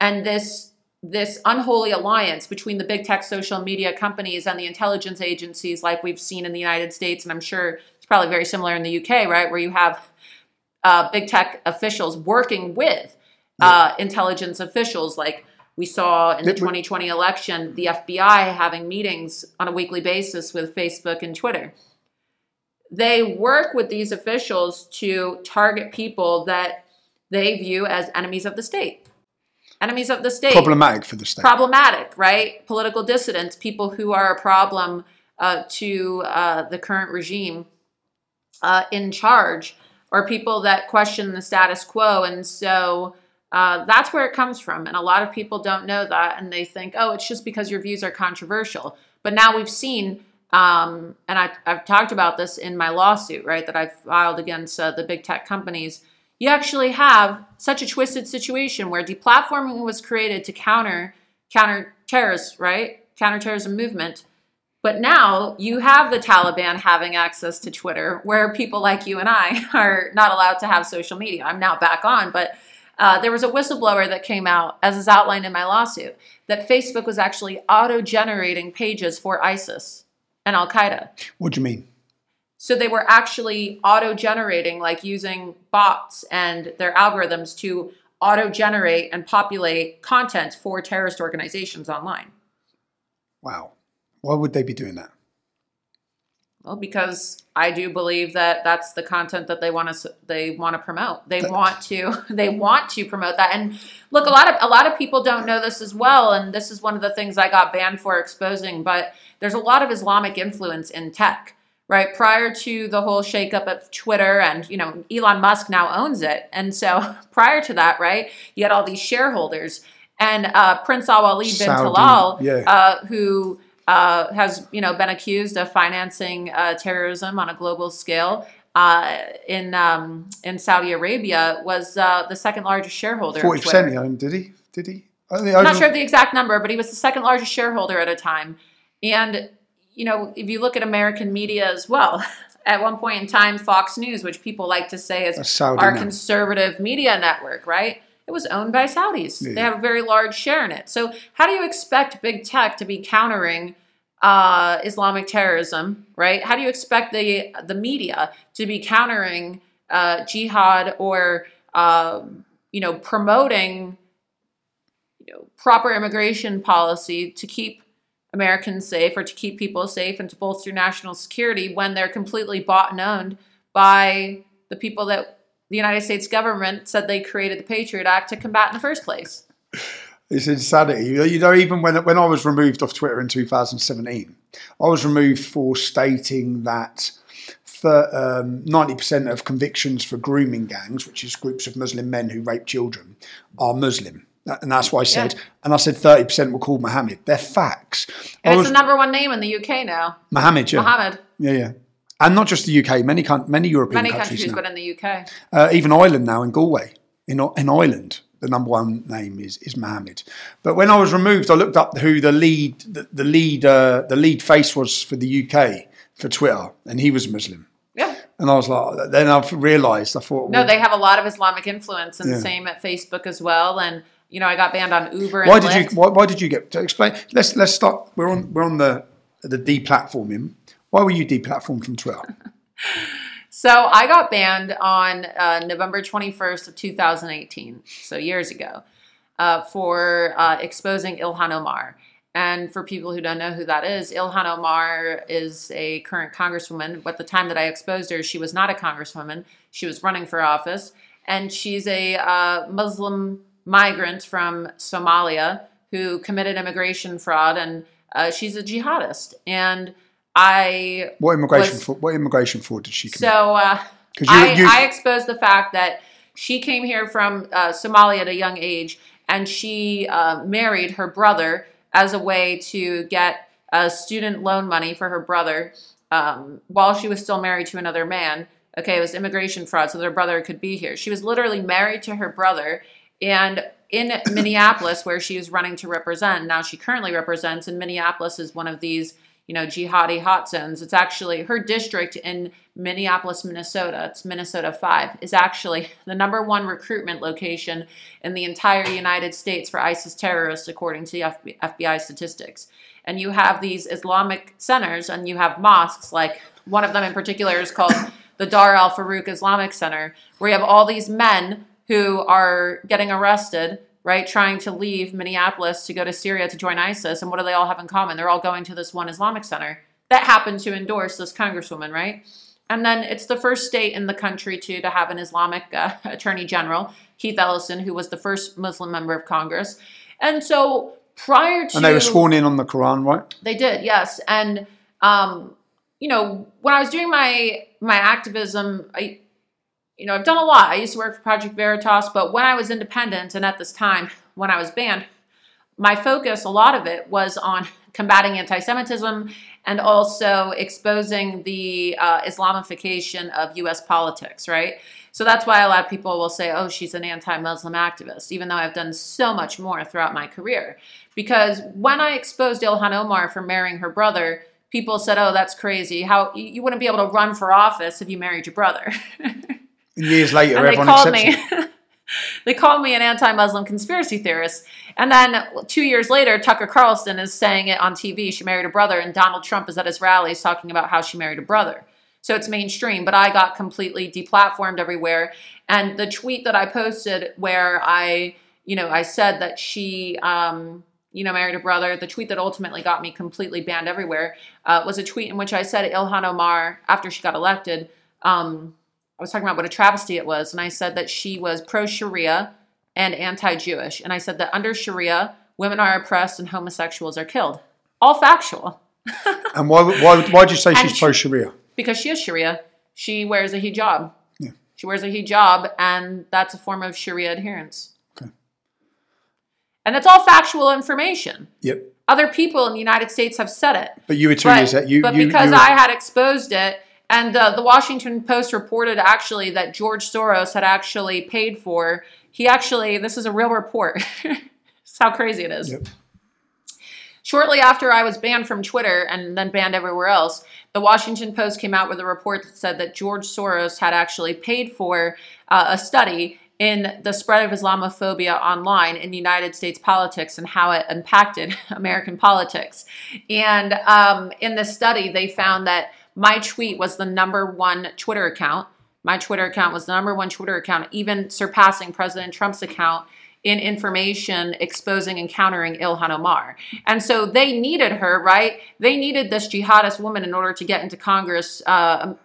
and this this unholy alliance between the big tech social media companies and the intelligence agencies like we've seen in the United States and I'm sure it's probably very similar in the UK, right, where you have uh, big tech officials working with uh, intelligence officials. Like we saw in the 2020 election, the FBI having meetings on a weekly basis with Facebook and Twitter. They work with these officials to target people that they view as enemies of the state. Enemies of the state Problematic for the state. problematic, right? Political dissidents, people who are a problem uh, to uh, the current regime uh, in charge, or people that question the status quo. And so uh, that's where it comes from. And a lot of people don't know that, and they think, oh, it's just because your views are controversial. But now we've seen, um, and I, I've talked about this in my lawsuit, right, that I filed against uh, the big tech companies. You actually have such a twisted situation where deplatforming was created to counter counter terrorists, right? Counterterrorism movement. But now you have the Taliban having access to Twitter, where people like you and I are not allowed to have social media. I'm now back on, but uh, there was a whistleblower that came out, as is outlined in my lawsuit, that Facebook was actually auto generating pages for ISIS and Al Qaeda. What do you mean? So they were actually auto generating, like using bots and their algorithms to auto generate and populate content for terrorist organizations online. Wow. Why would they be doing that? Well, because I do believe that that's the content that they want to they want to promote. They want to they want to promote that. And look, a lot of a lot of people don't know this as well. And this is one of the things I got banned for exposing. But there's a lot of Islamic influence in tech, right? Prior to the whole shakeup of Twitter, and you know Elon Musk now owns it. And so prior to that, right, you had all these shareholders and uh, Prince Al Walid bin Saudi, Talal, yeah. uh, who uh, has you know been accused of financing uh, terrorism on a global scale uh, in um, in Saudi Arabia was uh, the second largest shareholder. 40% he owned, did he? Did he? I I'm not sure of the exact number, but he was the second largest shareholder at a time. And, you know, if you look at American media as well, at one point in time, Fox News, which people like to say is our now. conservative media network, right? It was owned by Saudis. They have a very large share in it. So, how do you expect big tech to be countering uh, Islamic terrorism, right? How do you expect the the media to be countering uh, jihad or um, you know promoting you know proper immigration policy to keep Americans safe or to keep people safe and to bolster national security when they're completely bought and owned by the people that the United States government said they created the Patriot Act to combat in the first place. It's insanity. You know, even when when I was removed off Twitter in 2017, I was removed for stating that thir- um, 90% of convictions for grooming gangs, which is groups of Muslim men who rape children, are Muslim. And that's what I said. Yeah. And I said 30% were called Mohammed. They're facts. And was, it's the number one name in the UK now, Mohammed, yeah. Mohammed. Yeah, yeah. And not just the UK, many many European Many countries, countries, now. but in the UK. Uh, even Ireland now in Galway, in in Ireland, the number one name is is Mohammed. But when I was removed, I looked up who the lead the, the lead uh, the lead face was for the UK for Twitter, and he was Muslim. Yeah. And I was like, then I've realised. I thought, No, they have a lot of Islamic influence, and Yeah. same at Facebook as well. And you know, I got banned on Uber. And why did you why, why did you get to explain? Let's let's start. We're on we're on the the deplatforming. Why were you deplatformed from Twitter? So I got banned on uh, November 21st of 2018, so years ago, uh, for uh, exposing Ilhan Omar. And for people who don't know who that is, Ilhan Omar is a current congresswoman. But the time that I exposed her, she was not a congresswoman. She was running for office, and she's a uh, Muslim migrant from Somalia who committed immigration fraud, and uh, she's a jihadist. And I What immigration was- for? What immigration fraud did she commit? so uh, you- I, you- I exposed the fact that she came here from uh, Somalia at a young age, and she uh, married her brother as a way to get uh, student loan money for her brother um, while she was still married to another man. Okay, it was immigration fraud, so their brother could be here. She was literally married to her brother, and in Minneapolis, where she is running to represent. Now, she currently represents, and Minneapolis is one of these you know, jihadi hot zones. It's actually her district in Minneapolis, Minnesota. It's Minnesota 5 is actually the number one recruitment location in the entire United States for ISIS terrorists according to the FBI statistics. And you have these Islamic centers and you have mosques like one of them in particular is called the Dar al Farouk Islamic Center where you have all these men who are getting arrested right, trying to leave Minneapolis to go to Syria to join ISIS. And what do they all have in common? They're all going to this one Islamic center that happened to endorse this congresswoman, right? And then it's the first state in the country too to have an Islamic uh, attorney general, Keith Ellison, who was the first Muslim member of Congress. And so prior to and they were sworn in on the Quran, right? they did, yes. And um, you know, when I was doing my my activism, I you know, I've done a lot. I used to work for Project Veritas, but when I was independent and at this time when I was banned, my focus, a lot of it was on combating anti-Semitism and also exposing the uh, Islamification of U.S. politics, right? So that's why a lot of people will say, oh, she's an anti Muslim activist, even though I've done so much more throughout my career. Because when I exposed Ilhan Omar for marrying her brother, people said, oh, that's crazy. How you wouldn't be able to run for office if you married your brother. Years later, and they everyone called accepts me. it. they called me an anti-Muslim conspiracy theorist. And then two years later, Tucker Carlson is saying it on TV. She married a brother, and Donald Trump is at his rallies talking about how she married a brother. So it's mainstream, but I got completely deplatformed everywhere. And the tweet that I posted where I, you know, I said that she, um, you know, married a brother, the tweet that ultimately got me completely banned everywhere uh, was a tweet in which I said Ilhan Omar, after she got elected, um, I was talking about what a travesty it was, and I said that she was pro Sharia and anti Jewish. And I said that under Sharia, women are oppressed and homosexuals are killed. All factual. And why, why, why did you say And she's pro Sharia? Because she is Sharia, she wears a hijab. Yeah. She wears a hijab, and that's a form of Sharia adherence. Okay. And that's all factual information. Yep. Other people in the United States have said it. But you were two but, years that you, but you, because you were- I had exposed it, and uh, the Washington Post reported actually that George Soros had actually paid for. He actually, this is a real report. That's how crazy it is. Yep. Shortly after I was banned from Twitter and then banned everywhere else, the Washington Post came out with a report that said that George Soros had actually paid for uh, a study in the spread of Islamophobia online in United States politics and how it impacted American politics. And um, in this study, they found that my tweet was the number one Twitter account. My Twitter account was the number one Twitter account, even surpassing President Trump's account in information exposing and countering Ilhan Omar. And so they needed her, right? They needed this jihadist woman in order to get into Congress uh,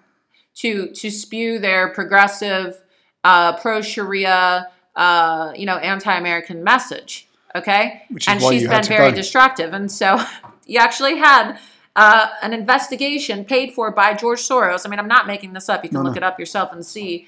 to to spew their progressive, uh, pro Sharia, uh, you know, anti-American message. Okay, Which is and she's been very go. destructive, and so you actually had. Uh, an investigation paid for by George Soros. I mean, I'm not making this up. You can No, look no. it up yourself and see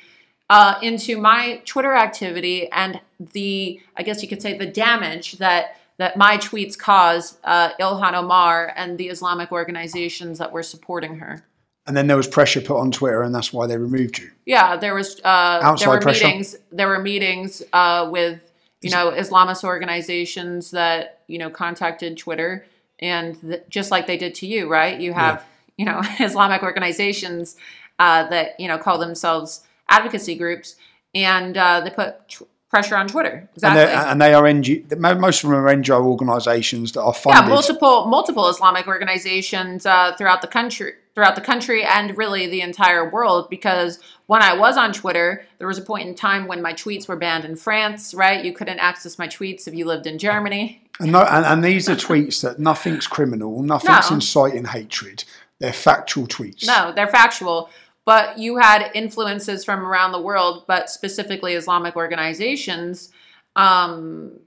uh, into my Twitter activity and the, I guess you could say, the damage that that my tweets cause uh, Ilhan Omar and the Islamic organizations that were supporting her. And then there was pressure put on Twitter, and that's why they removed you. Yeah, there was uh, there were pressure. meetings. There were meetings uh, with you know Islamist organizations that you know contacted Twitter, and th- just like they did to you, right? You have you know Islamic organizations uh, that you know call themselves advocacy groups, and uh, they put tr- pressure on Twitter. Exactly. And, and they are NG, most of them are NGO organisations that are funded. yeah, multiple multiple Islamic organizations uh, throughout the country, throughout the country, and really the entire world. Because when I was on Twitter, there was a point in time when my tweets were banned in France. Right, you couldn't access my tweets if you lived in Germany. And, no, and, and these are tweets that nothing's criminal, nothing's No. inciting hatred. They're factual tweets. No, they're factual. But you had influences from around the world, but specifically Islamic organizations, um,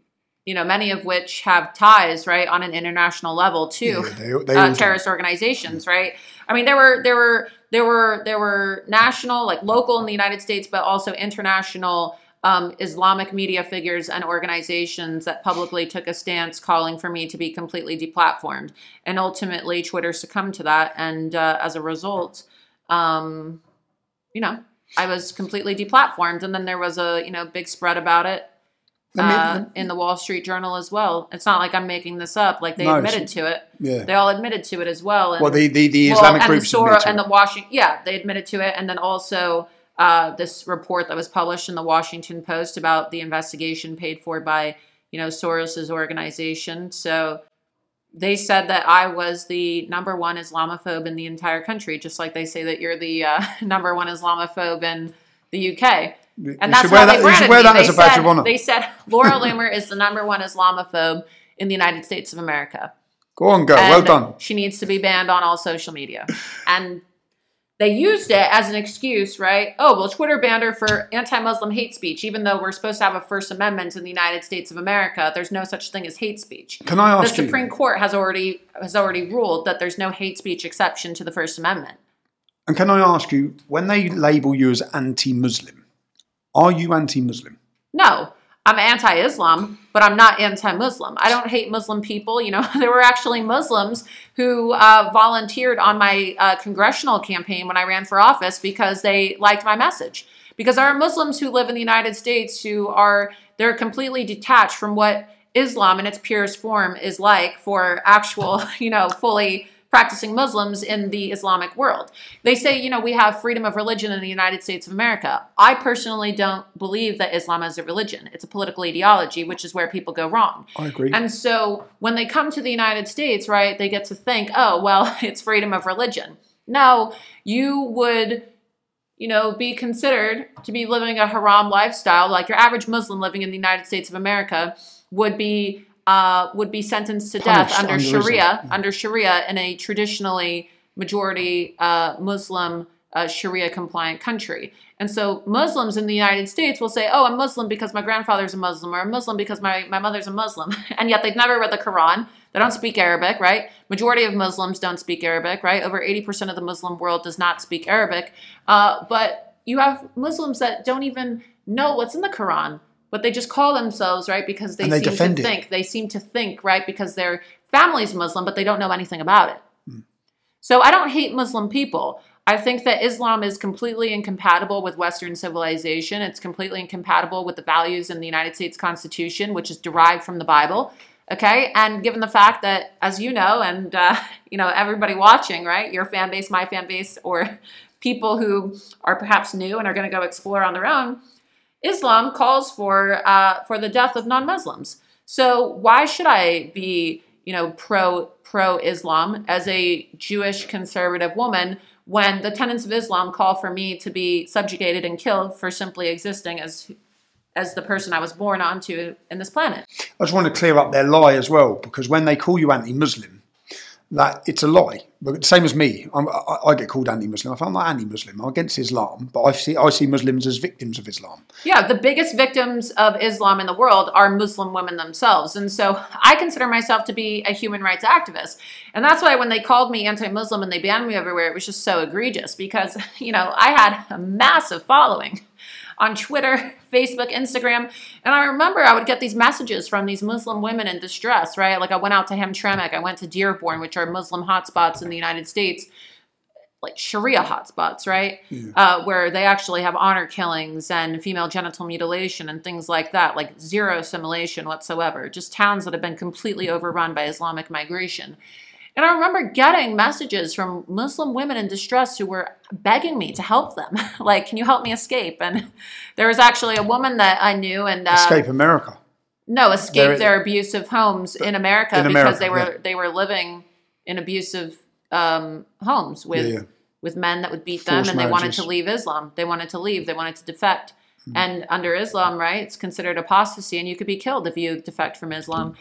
you know, many of which have ties, right, on an international level too. Yeah, they- they uh, terrorist organizations, right? I mean, there were there were there were there were national, like local in the United States, but also international um, Islamic media figures and organizations that publicly took a stance calling for me to be completely deplatformed. And ultimately, Twitter succumbed to that. And uh, as a result, um, you know, I was completely deplatformed. And then there was a, you know, big spread about it uh, in the Wall Street Journal as well. It's not like I'm making this up. Like they No, admitted to it. Yeah. They all admitted to it as well. And, Well, the, the, the well, Islamic and the groups Sora and the Washington, yeah, they admitted to it, and then also uh, this report that was published in the Washington Post about the investigation paid for by you know Soros's organization. So they said that I was the number one Islamophobe in the entire country, just like they say that you're the uh, number one Islamophobe in the UK. You And that's should wear how that- they should wear that they as a badge said, of honour. They said Laura Loomer is the number one Islamophobe in the United States of America. Go on, go. Well done. She needs to be banned on all social media. And they used it as an excuse, right? Oh, well, Twitter banned her for anti Muslim hate speech, even though we're supposed to have a First Amendment in the United States of America. There's no such thing as hate speech. Can I The ask you? Supreme Court has already has already ruled that there's no hate speech exception to the First Amendment. And can I ask you, when they label you as anti-Muslim, are you anti-Muslim? No, I'm anti-Islam, but I'm not anti-Muslim. I don't hate Muslim people. You know, there were actually Muslims who uh, volunteered on my uh, congressional campaign when I ran for office because they liked my message. Because there are Muslims who live in the United States who are they're completely detached from what Islam in its purest form is like for actual, you know, fully practicing Muslims in the Islamic world. They say, you know, we have freedom of religion in the United States of America. I personally don't believe that Islam is a religion. It's a political ideology, which is where people go wrong. I agree. And so when they come to the United States, right, they get to think, oh, well, it's freedom of religion. No, you would, you know, be considered to be living a haram lifestyle, like your average Muslim living in the United States of America would be uh, would be sentenced to death under under Sharia, yeah. under Sharia in a traditionally majority uh, Muslim uh, Sharia compliant country. And so Muslims in the United States will say, oh, I'm Muslim because my grandfather's a Muslim, or I'm Muslim because my, my mother's a Muslim. and yet they've never read the Quran. They don't speak Arabic, right? Majority of Muslims don't speak Arabic, right? Over 80% of the Muslim world does not speak Arabic. Uh, but you have Muslims that don't even know what's in the Quran, but they just call themselves, right? Because they, they seem to defend it. think. They seem to think, right? Because their family's Muslim, but they don't know anything about it. Hmm. So I don't hate Muslim people. I think that Islam is completely incompatible with Western civilization. It's completely incompatible with the values in the United States Constitution, which is derived from the Bible. Okay, and given the fact that, as you know, and uh, you know everybody watching, right, your fan base, my fan base, or people who are perhaps new and are going to go explore on their own, Islam calls for uh, for the death of non-Muslims. So why should I be, you know, pro pro Islam as a Jewish conservative woman when the tenets of Islam call for me to be subjugated and killed for simply existing as as the person I was born onto in this planet? I just want to clear up their lie as well, because when they call you anti-Muslim, that it's a lie. But same as me, I, I get called anti-Muslim. I'm not anti-Muslim. I'm against Islam, but I see I see Muslims as victims of Islam. Yeah, the biggest victims of Islam in the world are Muslim women themselves. And so I consider myself to be a human rights activist. And that's why when they called me anti Muslim and they banned me everywhere, it was just so egregious because, you know, I had a massive following on Twitter, Facebook, Instagram. And I remember I would get these messages from these Muslim women in distress, right? Like I went out to Hamtramck, I went to Dearborn, which are Muslim hotspots in the United States like Sharia hotspots, right? Uh, where they actually have honor killings and female genital mutilation and things like that, like zero assimilation whatsoever. Just towns that have been completely overrun by Islamic migration. And I remember getting messages from Muslim women in distress who were begging me to help them. like, can you help me escape? And there was actually a woman that I knew and uh, Escape America. no, escape their abusive homes in America In because America, they were yeah. they were living in abusive um, homes with Yeah, yeah. with men that would beat them, Forced and they wanted to leave Islam. They wanted to leave. They wanted to defect. Hmm. And under Islam, right, it's considered apostasy, and you could be killed if you defect from Islam.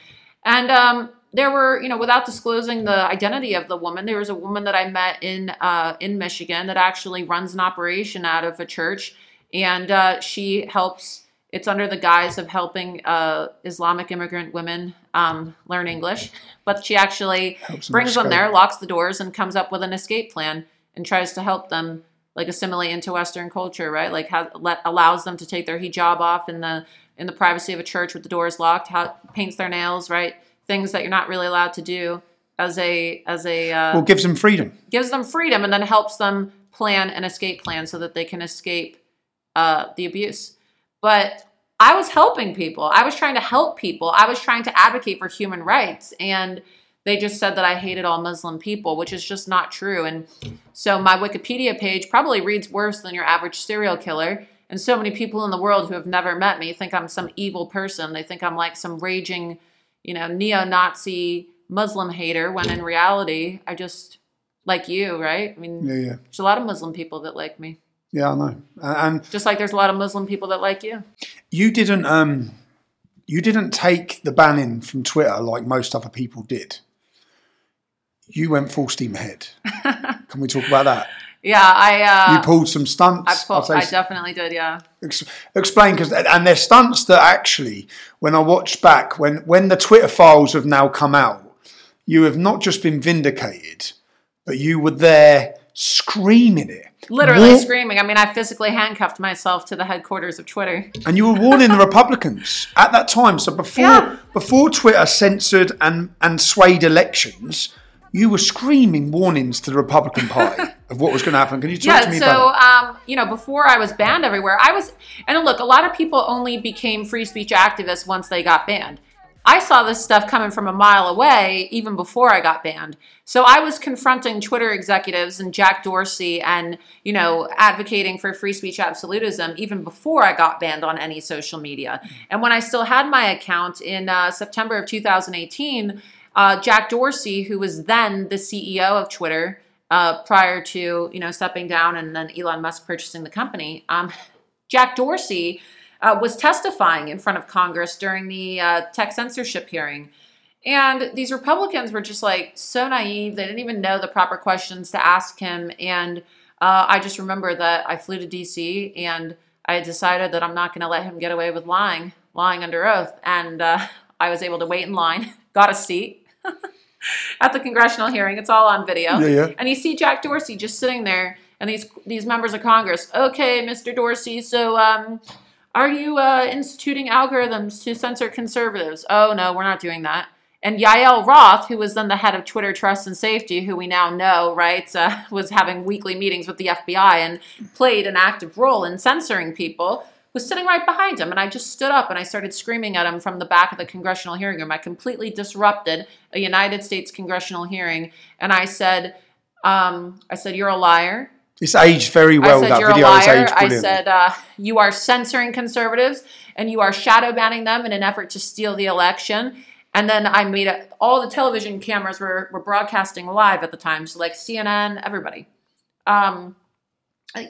And um, there were, you know, without disclosing the identity of the woman, there was a woman that I met in uh, in Michigan that actually runs an operation out of a church, and uh, she helps. It's under the guise of helping uh, Islamic immigrant women um, learn English, but she actually Helps brings them escape. there, locks the doors, and comes up with an escape plan and tries to help them like assimilate into Western culture, right? Like how, let, allows them to take their hijab off in the in the privacy of a church with the doors locked. How paints their nails, right? Things that you're not really allowed to do as a as a uh, Well, gives them freedom. gives them freedom and then helps them plan an escape plan so that they can escape uh, the abuse. But I was helping people. I was trying to help people. I was trying to advocate for human rights. And they just said that I hated all Muslim people, which is just not true. And so my Wikipedia page probably reads worse than your average serial killer. And so many people in the world who have never met me think I'm some evil person. They think I'm like some raging, you know, neo Nazi Muslim hater, when in reality, I just like you, right? I mean, Yeah, yeah, there's a lot of Muslim people that like me, yeah. I know. And just like there's a lot of Muslim people that like you. you didn't um, you didn't take the banning from Twitter like most other people did. You went full steam ahead. Can we talk about that? Yeah, I uh, you pulled some stunts. I, pulled, I definitely did. Yeah, Ex- explain because and they're stunts that actually when i watched back when when the twitter files have now come out you have not just been vindicated but you were there screaming it literally War- screaming. I mean, I physically handcuffed myself to the headquarters of Twitter. and you were warning the republicans at that time so before Yeah. before twitter censored and and swayed elections you were screaming warnings to the republican party of what was going to happen can you talk to me so about it um, you know, before I was banned everywhere, I was, and look, a lot of people only became free speech activists once they got banned. I saw this stuff coming from a mile away even before I got banned. So I was confronting Twitter executives and Jack Dorsey and, you know, advocating for free speech absolutism even before I got banned on any social media. And when I still had my account in uh, September of 2018, uh, Jack Dorsey, who was then the CEO of Twitter, uh, prior to you know stepping down and then Elon Musk purchasing the company, um, Jack Dorsey uh, was testifying in front of Congress during the uh, tech censorship hearing. And these Republicans were just like so naive. They didn't even know the proper questions to ask him. And uh, I just remember that I flew to DC and I decided that I'm not going to let him get away with lying, lying under oath. And uh, I was able to wait in line, got a seat at the congressional hearing. It's all on video. Yeah, yeah. And you see Jack Dorsey just sitting there, and these these members of Congress. Okay, Mr. Dorsey. So, um, are you uh, instituting algorithms to censor conservatives? Oh no, we're not doing that. And Yoel Roth, who was then the head of Twitter Trust and Safety, who we now know, right, uh, was having weekly meetings with the FBI and played an active role in censoring people, was sitting right behind him. And I just stood up and I started screaming at him from the back of the congressional hearing room. I completely disrupted a United States congressional hearing. And I said, um, I said, you're a liar. It's aged very well. I said that you're a video is liar. I said uh, you are censoring conservatives and you are shadow banning them in an effort to steal the election. And then I made it. All the television cameras were, were broadcasting live at the time, so like CNN, everybody. Um,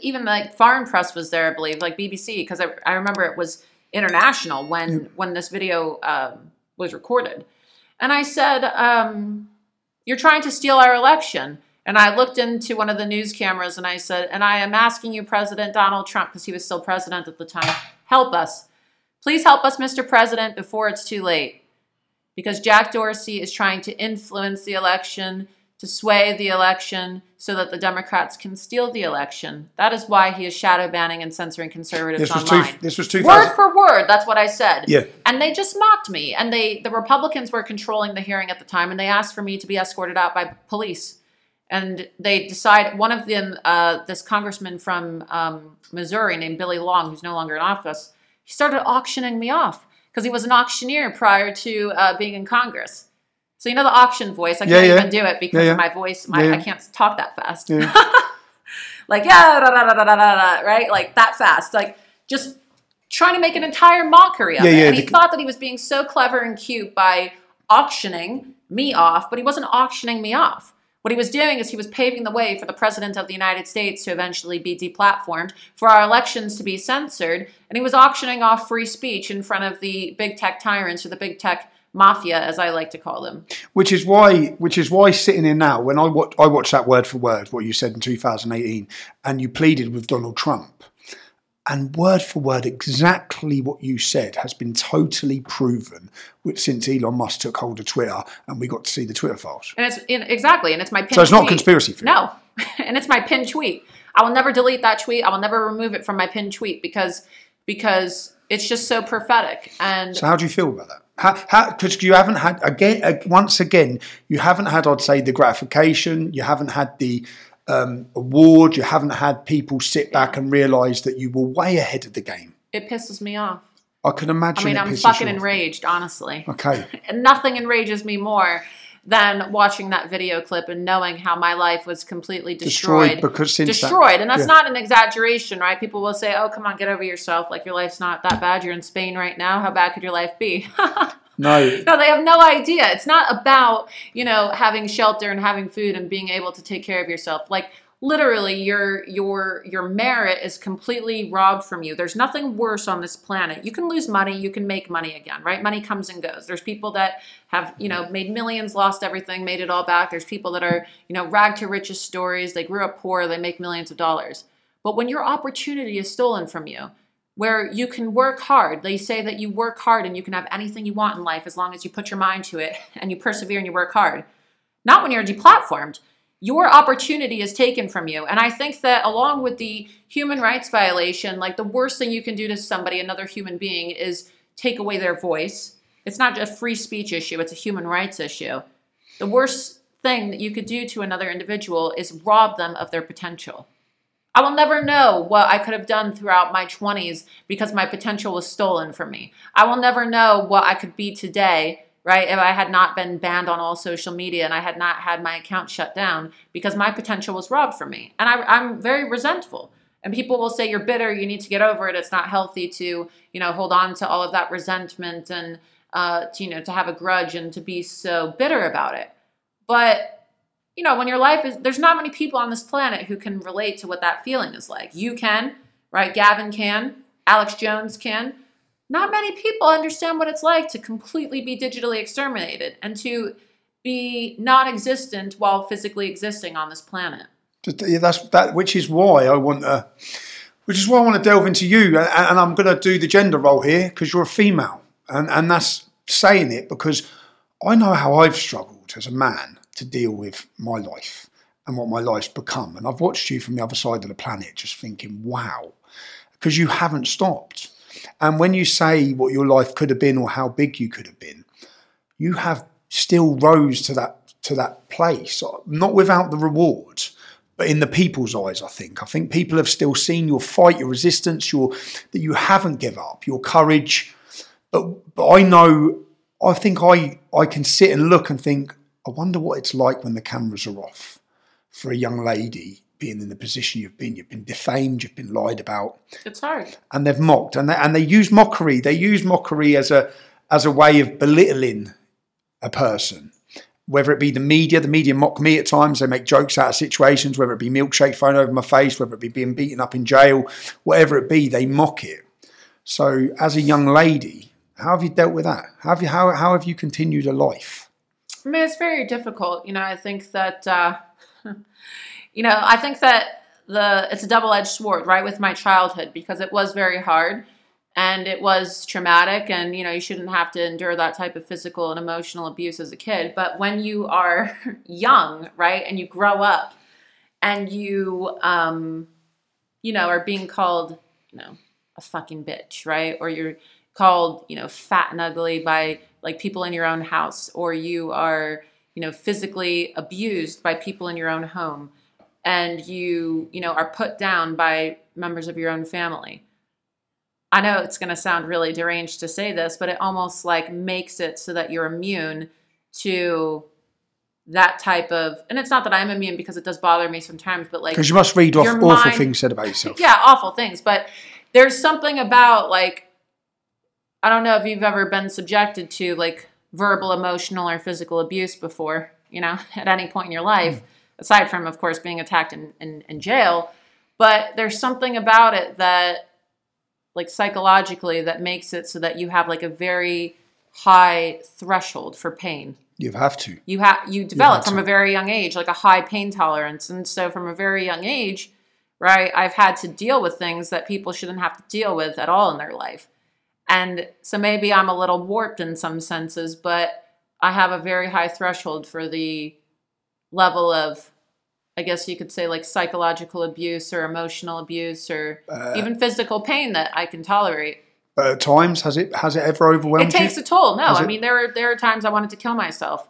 even like foreign press was there, I believe, like BBC, because I, I remember it was international when when this video um, was recorded. And I said, um, "You're trying to steal our election." And I looked into one of the news cameras and I said, "And I am asking you, President Donald Trump, because he was still president at the time, help us, please help us, Mr. President, before it's too late." Because Jack Dorsey is trying to influence the election, to sway the election, so that the Democrats can steal the election. That is why he is shadow banning and censoring conservatives This was online. two. This was Word for word, that's what I said. Yeah. And they just mocked me. And they the Republicans were controlling the hearing at the time, and they asked for me to be escorted out by police. And they decide one of them, uh, this congressman from um, Missouri named Billy Long, who's no longer in office, he started auctioning me off because he was an auctioneer prior to uh, being in Congress. So you know the auction voice. I Yeah, can't yeah. even do it because Yeah, my voice. My, I can't talk that fast. Yeah. like yeah, da, da, da, right? Like that fast. Like just trying to make an entire mockery of it. and he the- thought that he was being so clever and cute by auctioning me off, but he wasn't auctioning me off. What he was doing is he was paving the way for the president of the United States to eventually be deplatformed, for our elections to be censored, and he was auctioning off free speech in front of the big tech tyrants or the big tech mafia, as I like to call them. which is why which is why sitting here now when I watch I watched that word for word what you said in 2018 and you pleaded with Donald Trump and word for word exactly what you said has been totally proven since Elon Musk took hold of Twitter and we got to see the Twitter files. And it's in, exactly, and it's my pin. So it's not tweet. conspiracy theory. No, and it's my pinned tweet. I will never delete that tweet. I will never remove it from my pinned tweet because because it's just so prophetic. And So how do you feel about that? How because you haven't had again uh, once again you haven't had I'd say the gratification you haven't had the um, award you haven't had people sit back and realise that you were way ahead of the game. it pisses me off. I can imagine. I mean, I'm fucking enraged, honestly. Okay. And nothing enrages me more than watching that video clip and knowing how my life was completely destroyed. Destroyed because since that- destroyed, and that's yeah. not an exaggeration, right? People will say, "Oh, come on, get over yourself. Like your life's not that bad. You're in Spain right now. How bad could your life be?" No, No, they have no idea. It's not about, you know, having shelter and having food and being able to take care of yourself. Like literally your your your merit is completely robbed from you. There's nothing worse on this planet. You can lose money, you can make money again, right? Money comes and goes. There's people that have, you know, made millions, lost everything, made it all back. There's people that are, you know, rag to riches stories. They grew up poor, they make millions of dollars. But when your opportunity is stolen from you, where you can work hard. They say that you work hard and you can have anything you want in life as long as you put your mind to it and you persevere and you work hard. Not when you're deplatformed. Your opportunity is taken from you. And I think that along with the human rights violation, like the worst thing you can do to somebody, another human being, is take away their voice. It's not just a free speech issue, it's a human rights issue. The worst thing that you could do to another individual is rob them of their potential. I will never know what I could have done throughout my 20s because my potential was stolen from me. I will never know what I could be today, right, if I had not been banned on all social media and I had not had my account shut down because my potential was robbed from me. And I, I'm very resentful. And people will say, You're bitter, you need to get over it. It's not healthy to, you know, hold on to all of that resentment and, uh, to, you know, to have a grudge and to be so bitter about it. But you know, when your life is, there's not many people on this planet who can relate to what that feeling is like. You can, right? Gavin can, Alex Jones can. Not many people understand what it's like to completely be digitally exterminated and to be non existent while physically existing on this planet. That's that. Which is why I want to. Which is why I want to delve into you, and, and I'm going to do the gender role here because you're a female, and and that's saying it because I know how I've struggled as a man to deal with my life and what my life's become, and I've watched you from the other side of the planet, just thinking, wow, because you haven't stopped. And when you say what your life could have been or how big you could have been, you have still rose to that to that place, uh, not without the rewards, but in the people's eyes. I think. I think people have still seen your fight, your resistance, your that you haven't give up, your courage. But but I know. I think I I can sit and look and think. I wonder what it's like when the cameras are off for a young lady being in the position you've been. You've been defamed. You've been lied about It's hard. and they've mocked and they, and they use mockery they use mockery as a as a way of belittling a person whether it be the media the media mock me at times they make jokes out of situations whether it be milkshake thrown over my face whether it be being beaten up in jail whatever it be they mock it so as a young lady how have you dealt with that how have you how, how have you continued a life I mean, it's very difficult. You know, I think that, uh, you know, I think that the it's a double edged sword, right, with my childhood because it was very hard and it was traumatic, and you know, you shouldn't have to endure that type of physical and emotional abuse as a kid. But when you are young, right, and you grow up, and you, um, you know, are being called, you know, a fucking bitch, right, or you're called, you know, fat and ugly by like people in your own house, or you are, you know, physically abused by people in your own home, and you, you know, are put down by members of your own family. I know it's going to sound really deranged to say this, but it almost like makes it so that you're immune to that type of, and it's not that I'm immune because it does bother me sometimes, but like because you must read off awful mind- things said about yourself yeah, awful things. But there's something about like I don't know if you've ever been subjected to like verbal, emotional, or physical abuse before, you know, at any point in your life, hmm. Aside from of course being attacked in, in, in jail. But there's something about it that like psychologically that makes it so that you have like a very high threshold for pain you have to you have you develop had from to. a very young age like a high pain tolerance and so from a very young age right i've had to deal with things that people shouldn't have to deal with at all in their life and so maybe i'm a little warped in some senses but i have a very high threshold for the level of i guess you could say like psychological abuse or emotional abuse or Uh, even physical pain that i can tolerate but at times has it has it ever overwhelmed it takes you a toll. No, Has I it? mean there are there are times I wanted to kill myself.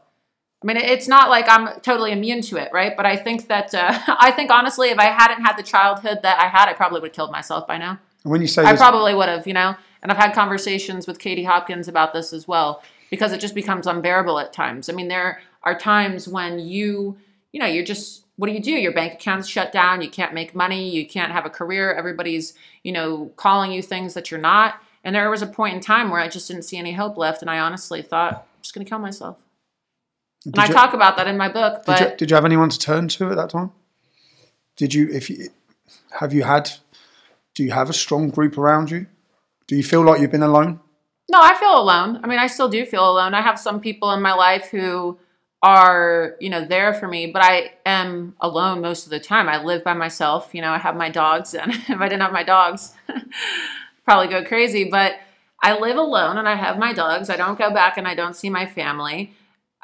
I mean it's not like I'm totally immune to it, right? But I think that uh, I think honestly, if I hadn't had the childhood that I had, I probably would have killed myself by now. and when you say I probably would have, you know. And I've had conversations with Katie Hopkins about this as well because it just becomes unbearable at times. I mean, there are times when you, you know, you're just what do you do? Your bank account's shut down. You can't make money. You can't have a career. Everybody's, you know, calling you things that you're not. And there was a point in time where I just didn't see any hope left, and I honestly thought, I'm just going to kill myself. And Did I you- talk about that in my book, Did you, but did you have anyone to turn to at that time? Did you, if you, have you had, do you have a strong group around you? Do you feel like you've been alone? No, I feel alone. I mean, I still do feel alone. I have some people in my life who are, you know, there for me, but I am alone most of the time. I live by myself. You know, I have my dogs, and if I didn't have my dogs, probably go crazy. But I live alone and I have my dogs. I don't go back and I don't see my family.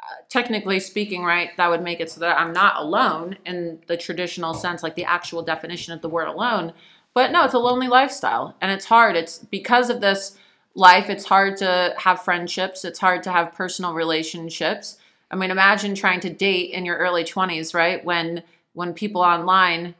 Uh, technically speaking, right, that would make it so that I'm not alone in the traditional sense, like the actual definition of the word alone. But no, it's a lonely lifestyle and it's hard. It's because of this life, it's hard to have friendships, it's hard to have personal relationships. I mean, imagine trying to date in your early 20s, right? When when people online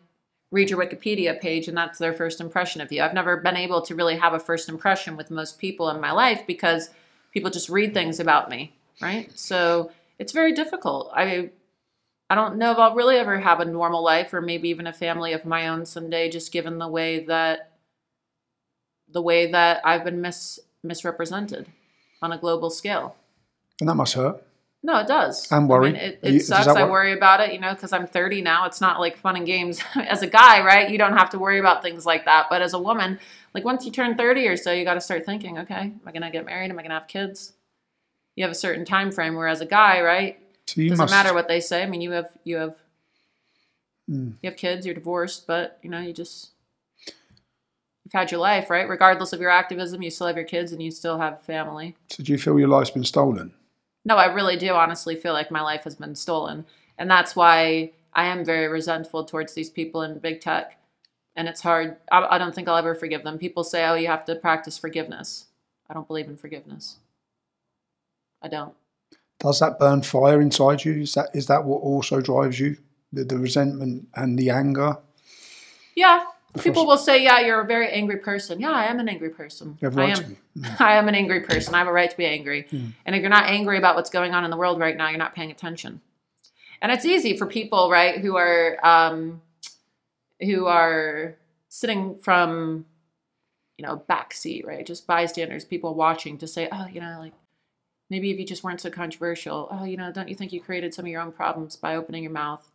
read your Wikipedia page and that's their first impression of you. I've never been able to really have a first impression with most people in my life because people just read things about me, right? So it's very difficult. I I don't know if I'll really ever have a normal life or maybe even a family of my own someday, just given the way that the way that I've been mis misrepresented on a global scale. And that must hurt. No, it does. And worry. I mean, it, it you- sucks. I worry about it, you know, because I'm 30 now. It's not like fun and games. as a guy, right? You don't have to worry about things like that. But as a woman, like once you turn 30 or so, you got to start thinking, okay, am I gonna get married? Am I gonna have kids? You have a certain time frame. Whereas a guy, right, So doesn't must, matter what they say. I mean, you have you have Hmm. you have kids. You're divorced, but you know, you just you've had your life, right? Regardless of your activism, you still have your kids and you still have family. So do you feel your life's been stolen? No, I really do honestly feel like my life has been stolen. And that's why I am very resentful towards these people in big tech. And it's hard. I, I don't think I'll ever forgive them. People say, oh, you have to practice forgiveness. I don't believe in forgiveness. I don't. Does that burn fire inside you? Is that is that what also drives you? The, the resentment and the anger? Yeah. People will say, "Yeah, you're a very angry person." Yeah, I am an angry person. You have I right am. I am an angry person. I have a right to be angry. And if you're not angry about what's going on in the world right now, you're not paying attention. And it's easy for people, right, who are um, who are sitting from you know back seat, right, just bystanders, people watching, to say, "Oh, you know, like maybe if you just weren't so controversial, oh, you know, don't you think you created some of your own problems by opening your mouth?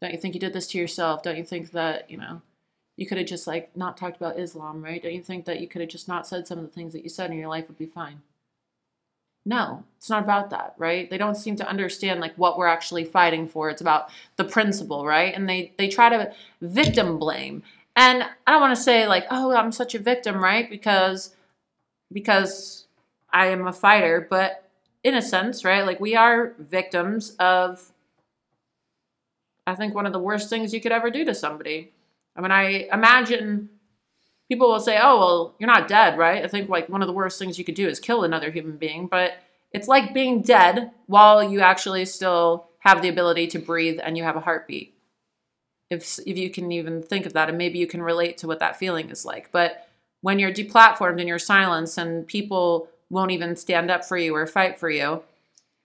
Don't you think you did this to yourself? Don't you think that you know?" You could have just like not talked about Islam, right? Don't you think that you could have just not said some of the things that you said and your life would be fine? No, it's not about that, right? They don't seem to understand like what we're actually fighting for. It's about the principle, right? And they they try to victim blame. And I don't want to say like, "Oh, I'm such a victim," right? Because because I am a fighter, but in a sense, right? Like we are victims of I think one of the worst things you could ever do to somebody. I mean, I imagine people will say, "Oh, well, you're not dead, right?" I think like one of the worst things you could do is kill another human being, but it's like being dead while you actually still have the ability to breathe and you have a heartbeat. If if you can even think of that and maybe you can relate to what that feeling is like. But when you're deplatformed and you're silenced and people won't even stand up for you or fight for you,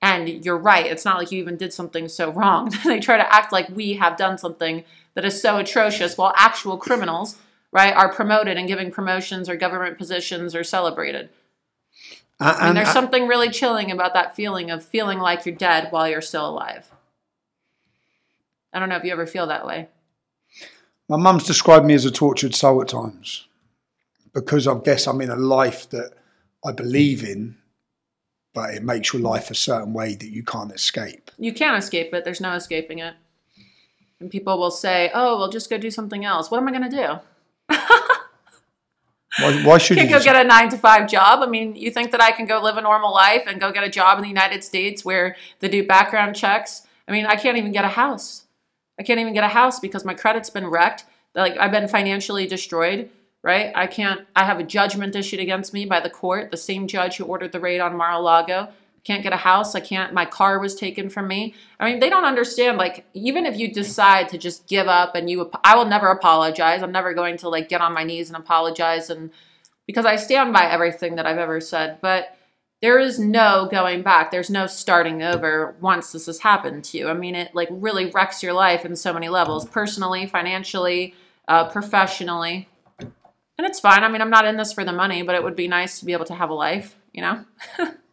and you're right, it's not like you even did something so wrong. they try to act like we have done something that is so atrocious while actual criminals, right, are promoted and given promotions or government positions or celebrated. A- I mean, And, there's and- something really chilling about that feeling of feeling like you're dead while you're still alive. I don't know if you ever feel that way. my mum's described me as a tortured soul at times because I guess I'm in a life that I believe in, but it makes your life a certain way that you can't escape. You can't escape it. There's no escaping it. And people will say, "Oh, well, just go do something else." What am I going to do? Why, why should you? Can't go just- get a nine to five job. I mean, you think that I can go live a normal life and go get a job in the United States where they do background checks? I mean, I can't even get a house. I can't even get a house because my credit's been wrecked. Like I've been financially destroyed, right? I can't. I have a judgment issued against me by the court, the same judge who ordered the raid on Mar-a-Lago. Can't get a house. I can't. My car was taken from me. I mean, they don't understand. Like, even if you decide to just give up and you, I will never apologize. I'm never going to like get on my knees and apologize and because I stand by everything that I've ever said. But there is no going back. There's no starting over once this has happened to you. I mean, it like really wrecks your life in so many levels, personally, financially, uh, professionally, and it's fine. I mean, I'm not in this for the money, but it would be nice to be able to have a life. You know,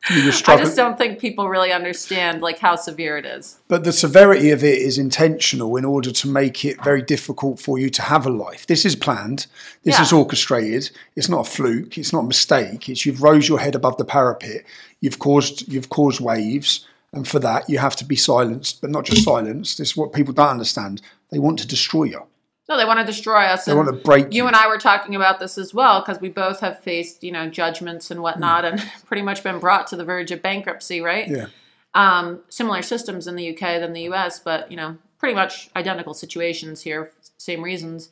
just I just don't think people really understand like how severe it is. But the severity of it is intentional in order to make it very difficult for you to have a life. This is planned. This is orchestrated. It's not a fluke. It's not a mistake. It's you've rose your head above the parapet. You've caused you've caused waves, and for that you have to be silenced. But not just silenced. This is what people don't understand. They want to destroy you. No, they want to destroy us. They and want to break you you. and I were talking about this as well because we both have faced, you know, judgments and whatnot, and pretty much been brought to the verge of bankruptcy, right? Yeah. Um, similar systems in the UK than the US, but you know, pretty much identical situations here, same reasons.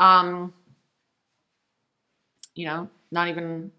Um, you know, not even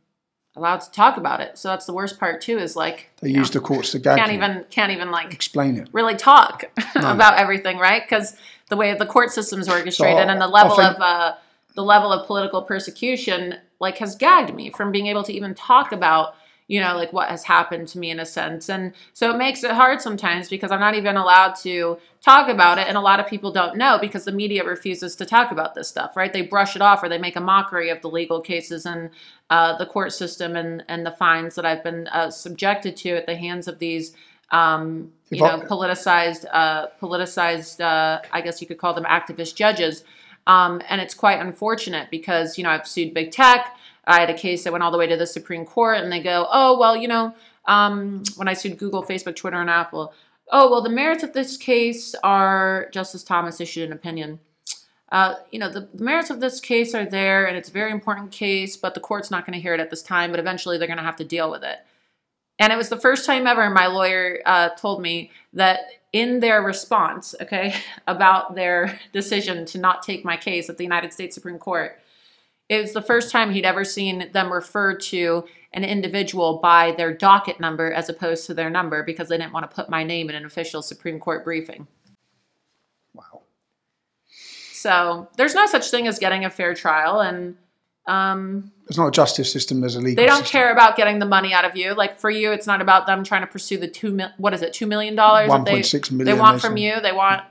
allowed to talk about it. So that's the worst part too. Is like They use know, the courts to gag can't even can't even like explain it. really talk about everything, right? Because the way the court system's orchestrated and the level think- of uh, the level of political persecution, like, has gagged me from being able to even talk about, you know, like what has happened to me in a sense. And so it makes it hard sometimes because I'm not even allowed to talk about it, and a lot of people don't know because the media refuses to talk about this stuff, right? They brush it off or they make a mockery of the legal cases and uh, the court system and and the fines that I've been uh, subjected to at the hands of these um, you know, politicized, uh, politicized. Uh, I guess you could call them activist judges, um, and it's quite unfortunate because you know I've sued big tech. I had a case that went all the way to the Supreme Court, and they go, "Oh well, you know, um, when I sued Google, Facebook, Twitter, and Apple, oh well, the merits of this case are Justice Thomas issued an opinion." Uh, you know, the, the merits of this case are there, and it's a very important case, but the court's not going to hear it at this time. But eventually, they're going to have to deal with it. And it was the first time ever my lawyer uh, told me that in their response, okay, about their decision to not take my case at the United States Supreme Court, it was the first time he'd ever seen them refer to an individual by their docket number as opposed to their number because they didn't want to put my name in an official Supreme Court briefing. Wow. So there's no such thing as getting a fair trial, and um, There's not a justice system. There's a legal. they don't system. care about getting the money out of you. Like for you, it's not about them trying to pursue the two mil- what is it, two million dollars? they- 1.6 They million, want from you. They want,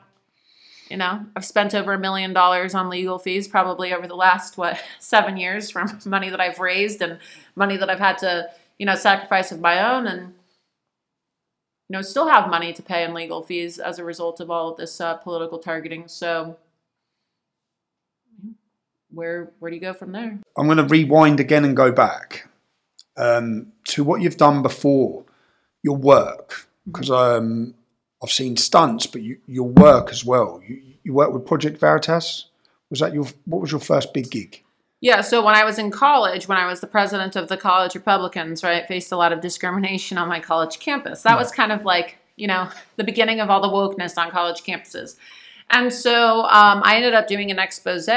you know, I've spent over a million dollars on legal fees probably over the last what seven years from money that I've raised and money that I've had to, you know, sacrifice of my own and. You know, still have money to pay in legal fees as a result of all of this uh, political targeting. So, where where do you go from there? I'm going to rewind again and go back um, to what you've done before your work because um, I've seen stunts, but you, your work as well. You, you work with Project Veritas. Was that your what was your first big gig? Yeah, so when I was in college, when I was the president of the college Republicans, right, faced a lot of discrimination on my college campus. That was kind of like, you know, the beginning of all the wokeness on college campuses. And so um, I ended up doing an expose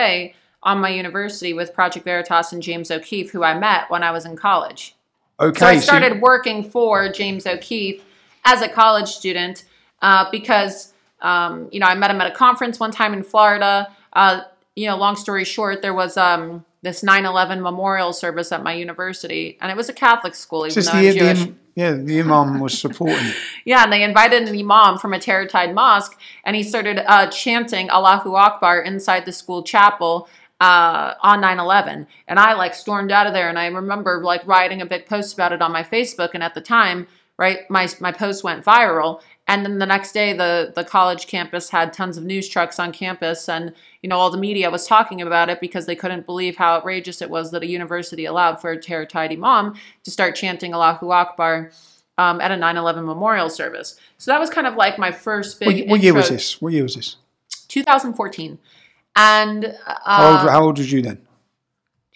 on my university with Project Veritas and James O'Keefe, who I met when I was in college. Okay, So I you- started working for James O'Keefe as a college student uh, because, um, you know, I met him at a conference one time in Florida. Uh, you know, long story short, there was um, this 9 11 memorial service at my university, and it was a Catholic school, even just though the, I'm Jewish. im- yeah the imam was supporting. Yeah, and they invited an imam from a Tide mosque, and he started uh, chanting Allahu Akbar inside the school chapel uh, on 9/11. And I like stormed out of there, and I remember like writing a big post about it on my Facebook. And at the time, right, my my post went viral. And then the next day, the the college campus had tons of news trucks on campus, and you know all the media was talking about it because they couldn't believe how outrageous it was that a university allowed for a Tide imam to start chanting Allahu Akbar um, at a 9/11 memorial service. So that was kind of like my first big. What, what year was this? What year was this? 2014, and uh, How old, how old was you then?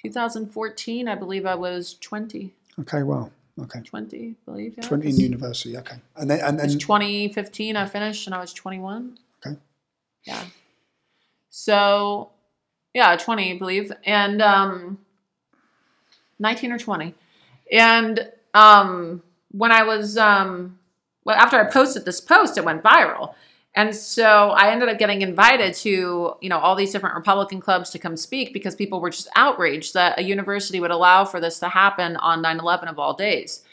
2014, I believe I was 20, Okay, well, okay, 20, I believe. Yeah, twenty in university. Okay, and then and then 2015. I finished, and I was 21. okay. Yeah. So, yeah, 20, I believe. And um 19 or 20. And um when I was um well after I posted this post, it went viral. And so I ended up getting invited to, you know, all these different Republican clubs to come speak because people were just outraged that a university would allow for this to happen on 9/11 of all days.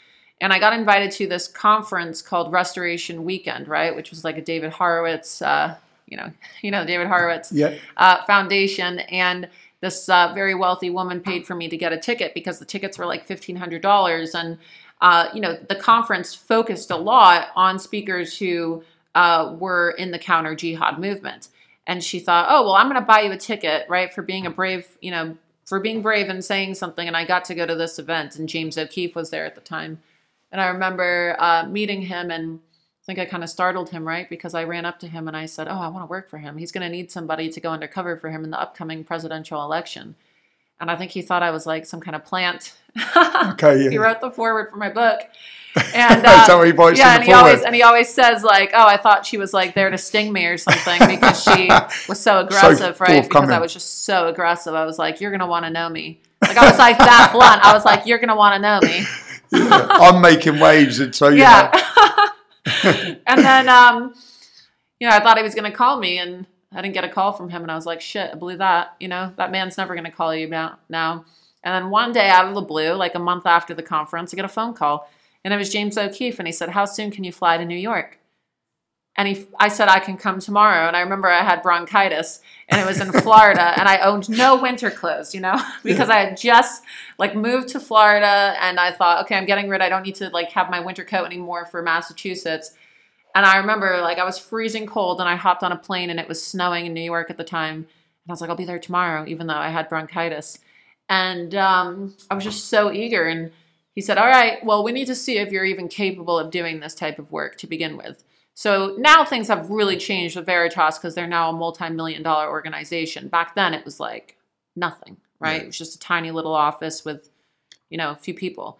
And I got invited to this conference called Restoration Weekend, right, which was like a David Horowitz, uh, you know, you know David Horowitz Yeah. uh, foundation, and this uh, very wealthy woman paid for me to get a ticket because the tickets were like fifteen hundred dollars, and uh, you know the conference focused a lot on speakers who uh, were in the counter jihad movement. And she thought, oh well, I'm going to buy you a ticket, right, for being a brave, you know, for being brave and saying something. And I got to go to this event, and James O'Keefe was there at the time. And I remember uh, meeting him, and I think I kind of startled him, right? Because I ran up to him and I said, Oh, I want to work for him. He's going to need somebody to go undercover for him in the upcoming presidential election. And I think he thought I was like some kind of plant. Okay, yeah. he wrote the forward for my book. And Is that uh, he writes yeah, and he always and he always says like, "Oh, I thought she was like there to sting me or something because she was so aggressive, right? Because. I was just so aggressive. I was like, "You're gonna want to know me." Like I was like that blunt. I was like, "You're gonna want to know me." I'm making waves, and so you yeah. know, and then, um, you know, I thought he was going to call me, and I didn't get a call from him, and I was like, shit, I blew that. You know, that man's never going to call you about now. And then one day, out of the blue, like a month after the conference, I get a phone call, and it was James O'Keefe, and he said, "How soon can you fly to New York?" And he, I said, I can come tomorrow. And I remember I had bronchitis and it was in Florida and I owned no winter clothes, you know, because I had just like moved to Florida and I thought, okay, I'm getting rid. I don't need to like have my winter coat anymore for Massachusetts. And I remember like I was freezing cold and I hopped on a plane and it was snowing in New York at the time. And I was like, I'll be there tomorrow, even though I had bronchitis. And um, I was just so eager. And he said, All right, well, we need to see if you're even capable of doing this type of work to begin with. So now things have really changed with Veritas because they're now a multi million dollar organization. Back then it was like nothing, right? It was just a tiny little office with, you know, a few people.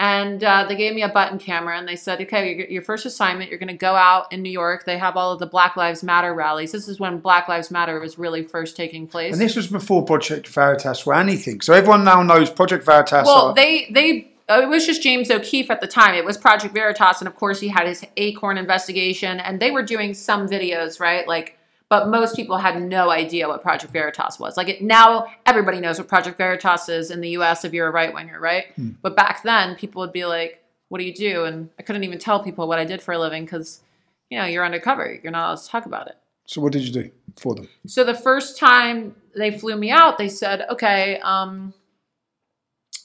And uh, they gave me a button camera and they said, okay, your, your first assignment, you're going to go out in New York. They have all of the Black Lives Matter rallies. This is when Black Lives Matter was really first taking place. and this was before Project Veritas or anything. So everyone now knows Project Veritas. well, are- they they uh, it was just James O'Keefe at the time. It was Project Veritas, and of course, he had his Acorn investigation, and they were doing some videos, right? Like, but most people had no idea what Project Veritas was. Like, it, now everybody knows what Project Veritas is in the U.S. if you're a right winger, right? But back then, people would be like, "What do you do?" And I couldn't even tell people what I did for a living because, you know, you're undercover. You're not allowed to talk about it. So what did you do for them? So the first time they flew me out, they said, "Okay, um,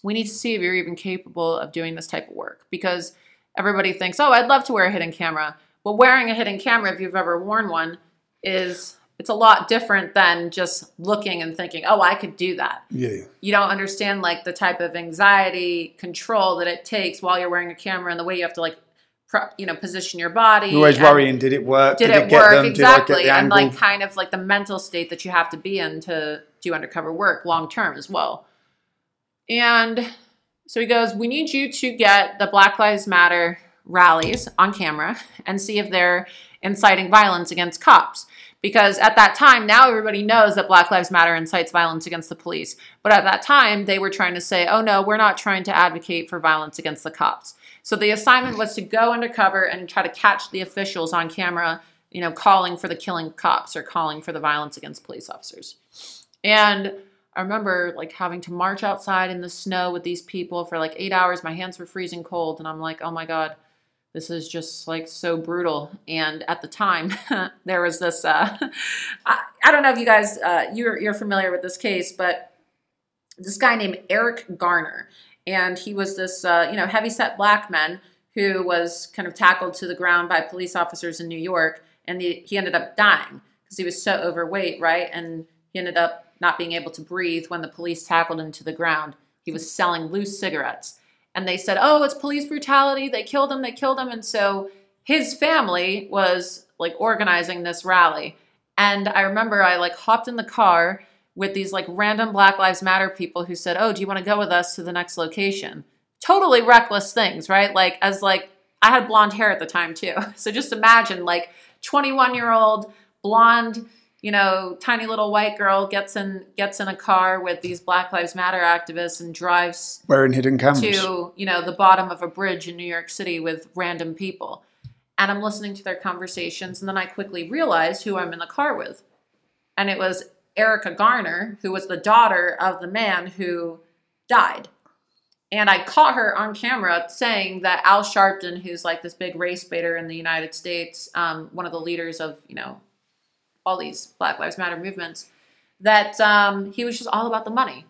we need to see if you're even capable of doing this type of work because everybody thinks, oh, I'd love to wear a hidden camera, but wearing a hidden camera, if you've ever worn one, is it's a lot different than just looking and thinking, oh, I could do that. Yeah. You don't understand like the type of anxiety control that it takes while you're wearing a camera and the way you have to like, pro- you know, position your body. You're always worrying, did it work? did, it, get work them? exactly Did I get the and like kind of like the mental state that you have to be in to do undercover work long term as well and so he goes we need you to get the black lives matter rallies on camera and see if they're inciting violence against cops because at that time now everybody knows that black lives matter incites violence against the police. But at that time they were trying to say oh no we're not trying to advocate for violence against the cops. So the assignment was to go undercover and try to catch the officials on camera you know calling for the killing cops or calling for the violence against police officers. And I remember like having to march outside in the snow with these people for like eight hours. My hands were freezing cold, and I'm like, oh my God, this is just like so brutal. And at the time, there was this uh, I, I don't know if you guys, uh, you're, you're familiar with this case, but this guy named Eric Garner. And he was this, uh, you know, heavyset black man who was kind of tackled to the ground by police officers in New York. And he, he ended up dying because he was so overweight, right? And he ended up not being able to breathe when the police tackled him to the ground. He was selling loose cigarettes. And they said, oh, it's police brutality. They killed him. They killed him. And so his family was like organizing this rally. And I remember I like hopped in the car with these like random Black Lives Matter people who said, "Oh, do you want to go with us to the next location?" Totally reckless things, right? Like as like I had blonde hair at the time too. So just imagine like 21-year-old blonde, you know, tiny little white girl gets in gets in a car with these Black Lives Matter activists and drives Wearing hidden cameras. to you know the bottom of a bridge in New York City with random people, and I'm listening to their conversations, and then I quickly realized who I'm in the car with, and it was Erica Garner, who was the daughter of the man who died. And I caught her on camera saying that Al Sharpton, who's like this big race baiter in the United States, um, one of the leaders of you know all these Black Lives Matter movements, that um, he was just all about the money.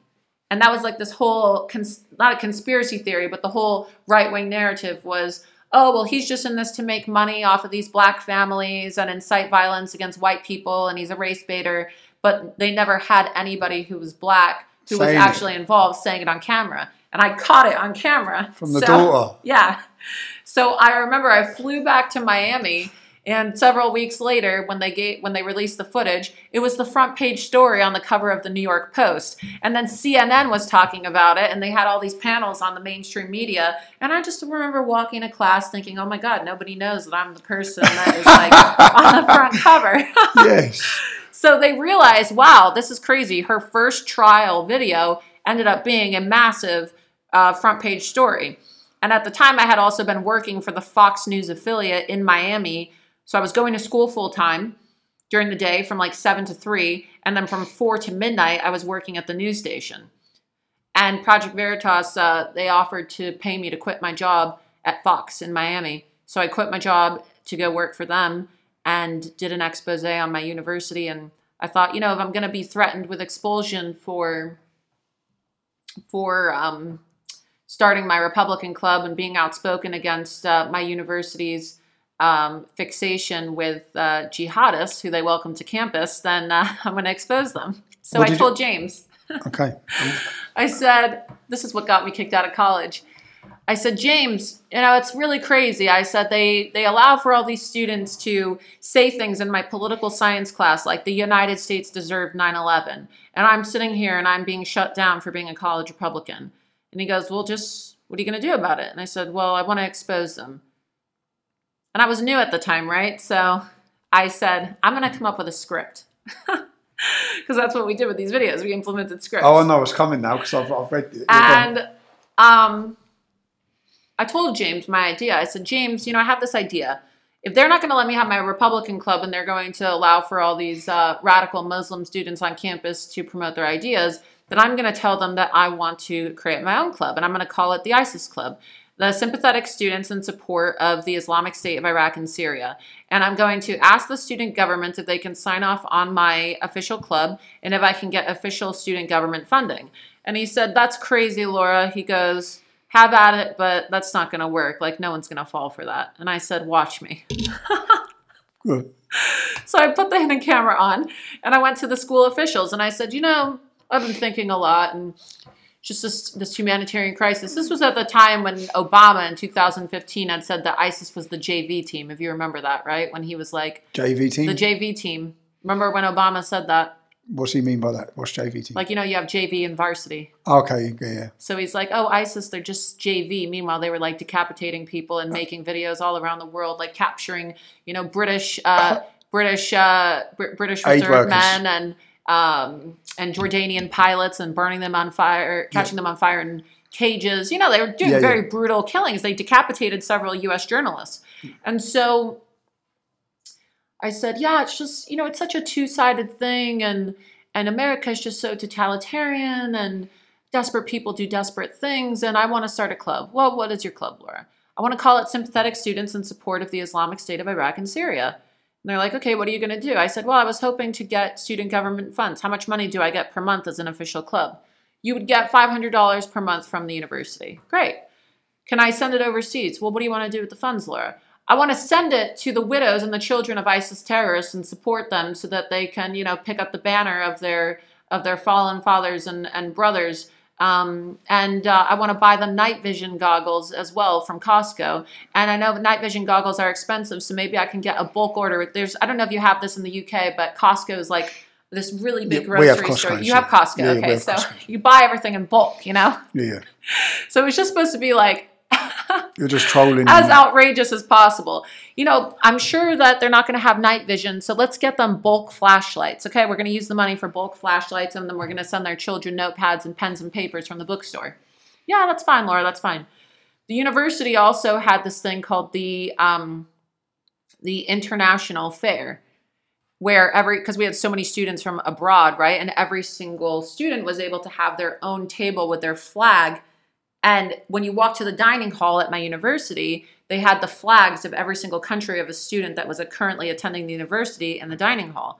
And that was like this whole, cons- not a conspiracy theory, but the whole right wing narrative was, oh, well, he's just in this to make money off of these black families and incite violence against white people, and he's a race baiter. But they never had anybody who was black who was Saying it. actually involved saying it on camera. And I caught it on camera. From the So- daughter. Yeah. So I remember I flew back to Miami and several weeks later when they gave when they released the footage, it was the front page story on the cover of the New York Post. And then CNN was talking about it and they had all these panels on the mainstream media. And I just remember walking to class thinking, "Oh my god, nobody knows that I'm the person that is like on the front cover." yes. So they realized, wow, this is crazy. Her first trial video ended up being a massive uh, front page story. And at the time, I had also been working for the Fox News affiliate in Miami. So I was going to school full time during the day from like 7 to 3. And then from 4 to midnight, I was working at the news station. And Project Veritas, uh, they offered to pay me to quit my job at Fox in Miami. So I quit my job to go work for them and did an expose on my university. And I thought, you know, if I'm going to be threatened with expulsion for for um, starting my Republican club and being outspoken against uh, my university's um, fixation with uh, jihadists who they welcome to campus, then uh, I'm going to expose them. So What I did you- told James. Okay. I said, this is what got me kicked out of college. I said, James, you know, it's really crazy. I said they they allow for all these students to say things in my political science class like the United States deserved 9/11. And I'm sitting here and I'm being shut down for being a college Republican. And he goes, "Well, just what are you going to do about it?" And I said, "Well, I want to expose them." And I was new at the time, right? So I said, "I'm going to come up with a script." Because that's what we did with these videos. We implemented scripts Oh, I know it's coming now because I've, I've read it. and um, I told James my idea. I said, James, you know, I have this idea. If they're not going to let me have my Republican club and they're going to allow for all these uh, radical Muslim students on campus to promote their ideas, then I'm going to tell them that I want to create my own club and I'm going to call it the ISIS Club the sympathetic students in support of the Islamic State of Iraq and Syria. And I'm going to ask the student governments if they can sign off on my official club and if I can get official student government funding. And he said, That's crazy, Laura. He goes, Have at it, but that's not going to work. Like, no one's going to fall for that. And I said, Watch me. So I put the hidden camera on and I went to the school officials and I said, You know, I've been thinking a lot and just this, this humanitarian crisis. This was at the time when Obama in 2015 had said that ISIS was the JV team, if you remember that, right? When he was like, JV team. the JV team. Remember when Obama said that? What's he mean by that? What's JV team? Like, you know, you have JV and varsity. okay, yeah. So he's like, oh, ISIS, they're just JV. Meanwhile, they were like decapitating people and making videos all around the world, like capturing, you know, British, uh, British, uh, Br- British reserve men and um, and Jordanian pilots and burning them on fire, catching them on fire in cages. You know, they were doing Yeah, very yeah. brutal killings. They decapitated several U.S. journalists, and so I said, yeah, it's just you know, it's such a two-sided thing, and and America is just so totalitarian, and desperate people do desperate things, and I want to start a club. Well, what is your club, Laura? I want to call it Sympathetic Students in Support of the Islamic State of Iraq and Syria. And they're like, okay, what are you going to do? I said, well, I was hoping to get student government funds. How much money do I get per month as an official club? You would get $500 per month from the university. Great. Can I send it overseas? Well, what do you want to do with the funds, Laura? I want to send it to the widows and the children of ISIS terrorists and support them so that they can, you know, pick up the banner of their of their fallen fathers and, and brothers. Um, and uh, I want to buy the night vision goggles as well from Costco. And I know night vision goggles are expensive, so maybe I can get a bulk order. There's I don't know if you have this in the UK, but Costco is like this really big Yeah, grocery store. Costco, You have Costco, yeah, okay? have So Costco. you buy everything in bulk, you know. Yeah, yeah. So it's just supposed to be like You're just trolling. as outrageous as possible. You know, I'm sure that they're not going to have night vision, so let's get them bulk flashlights. Okay, we're going to use the money for bulk flashlights, and then we're going to send their children notepads and pens and papers from the bookstore. Yeah, that's fine, Laura. That's fine. The university also had this thing called the um, the international fair, where every because we had so many students from abroad, right, and every single student was able to have their own table with their flag and when you walk to the dining hall at my university, they had the flags of every single country of a student that was currently attending the university in the dining hall.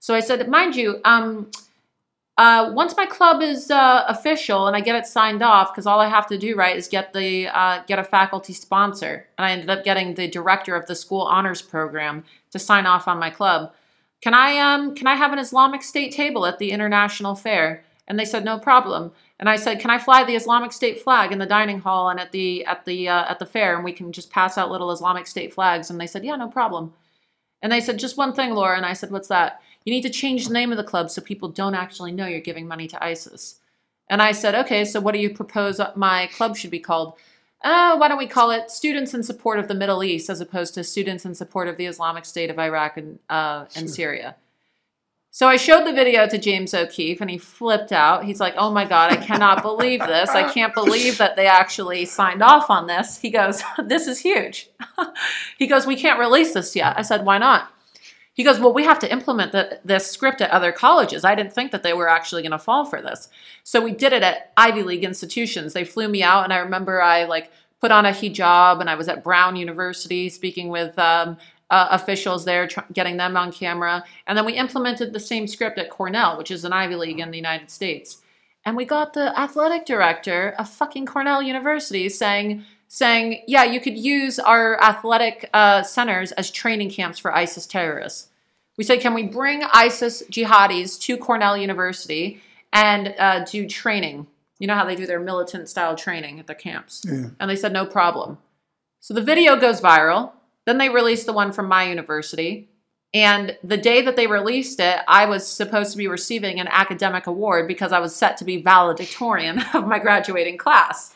So I said, mind you, um, uh, once my club is uh, official and I get it signed off, because all I have to do, right, is get the uh, get a faculty sponsor, and I ended up getting the director of the school honors program to sign off on my club. Can I um can I have an Islamic State table at the international fair? And they said no problem. And I said, can I fly the Islamic State flag in the dining hall and at the at the uh, at the fair, and we can just pass out little Islamic State flags? And they said, yeah, no problem. And they said, just one thing, Laura. And I said, what's that? You need to change the name of the club so people don't actually know you're giving money to ISIS. And I said, okay, so what do you propose my club should be called? Uh, why don't we call it Students in Support of the Middle East as opposed to Students in Support of the Islamic State of Iraq and, uh, and Syria? So I showed the video to James O'Keefe and he flipped out. He's like, oh my God, I cannot believe this. I can't believe that they actually signed off on this. He goes, this is huge. he goes, we can't release this yet. I said, why not? He goes, well, we have to implement the, this script at other colleges. I didn't think that they were actually going to fall for this. So we did it at Ivy League institutions. They flew me out, and I remember I like put on a hijab, and I was at Brown University speaking with um, uh, officials there, tr- getting them on camera. And then we implemented the same script at Cornell, which is an Ivy League in the United States. And we got the athletic director of fucking Cornell University saying, saying, yeah, you could use our athletic uh, centers as training camps for ISIS terrorists. We said, can we bring ISIS jihadis to Cornell University and uh, do training? You know how they do their militant style training at their camps. And they said, no problem. So the video goes viral. Then they released the one from my university. And the day that they released it, I was supposed to be receiving an academic award because I was set to be valedictorian of my graduating class.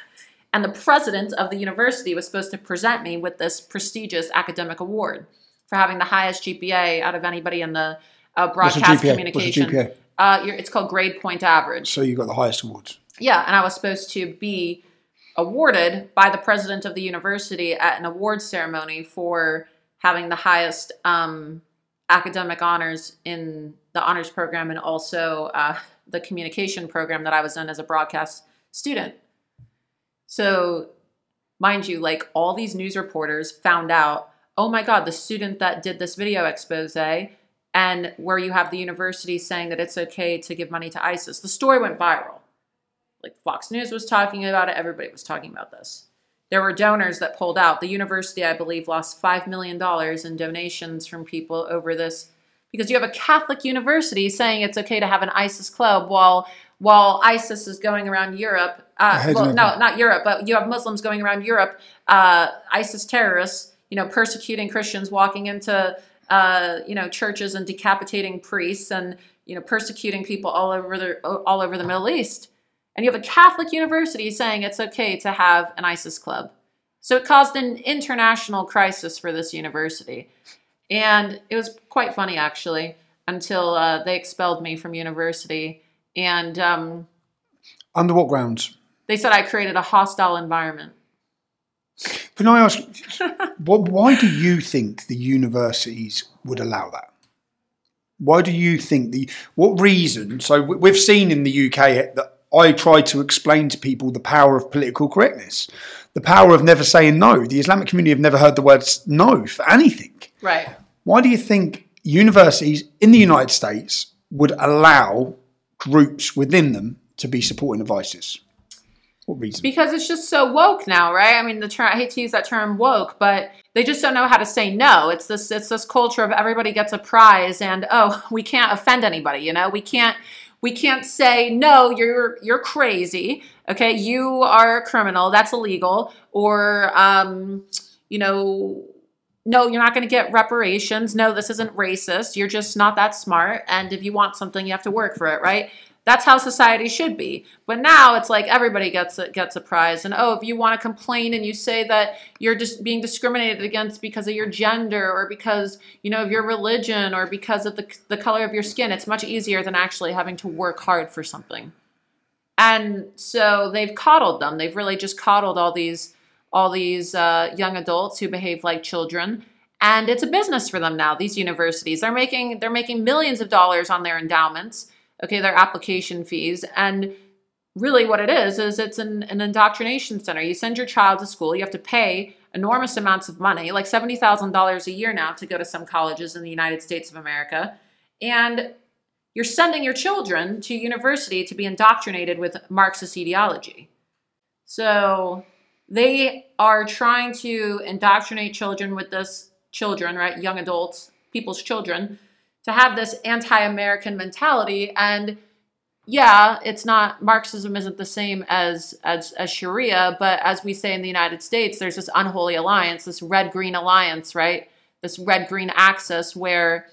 And the president of the university was supposed to present me with this prestigious academic award for having the highest GPA out of anybody in the uh, broadcast communication. What's GPA? Uh, it's called grade point average. So you got the highest awards. Yeah, and I was supposed to be awarded by the president of the university at an awards ceremony for having the highest um, academic honors in the honors program and also uh, the communication program that I was in as a broadcast student. So, mind you, like all these news reporters found out, oh my God, the student that did this video expose and where you have the university saying that it's okay to give money to ISIS. The story went viral. Like Fox News was talking about it, everybody was talking about this. There were donors that pulled out. The university, I believe, lost $5 million in donations from people over this because you have a Catholic university saying it's okay to have an ISIS club while while ISIS is going around Europe. Uh, well, no, not Europe, but you have Muslims going around Europe, uh, ISIS terrorists, you know, persecuting Christians, walking into uh, you know churches and decapitating priests and you know persecuting people all over the all over the Middle East. And you have a Catholic university saying it's okay to have an ISIS club. So it caused an international crisis for this university. And it was quite funny, actually, until uh, they expelled me from university. And um, Under what grounds? they said I created a hostile environment. Can I ask, what, why do you think the universities would allow that? Why do you think the, what reason? So we- we've seen in the UK that I try to explain to people the power of political correctness, the power of never saying no. The Islamic community have never heard the words no for anything. Right. Why do you think universities in the United States would allow groups within them to be supporting of ISIS? What reason? Because it's just so woke now, right? I mean, the term I hate to use that term woke, but they just don't know how to say no. It's this it's this culture of everybody gets a prize and oh, we can't offend anybody, you know? We can't we can't say no, you're you're crazy. Okay, you are a criminal. That's illegal. Or um, you know, no, you're not going to get reparations. No, this isn't racist. You're just not that smart. And if you want something, you have to work for it, right? That's how society should be. But now it's like everybody gets a, gets a prize. And oh, if you want to complain and you say that you're just being discriminated against because of your gender or because you know of your religion or because of the the color of your skin, it's much easier than actually having to work hard for something. And so they've coddled them. They've really just coddled all these all these uh, young adults who behave like children and it's a business for them now these universities they're making they're making millions of dollars on their endowments okay their application fees. And really what it is is it's an, an indoctrination center. You send your child to school you have to pay enormous amounts of money like $70000 a year now to go to some colleges in the united states of america. And you're sending your children to university to be indoctrinated with marxist ideology. So they are trying to indoctrinate children with this children right young adults people's children to have this anti-american mentality. And yeah it's not marxism isn't the same as as as sharia but as we say in the united states there's this unholy alliance this red green alliance right? This red green axis where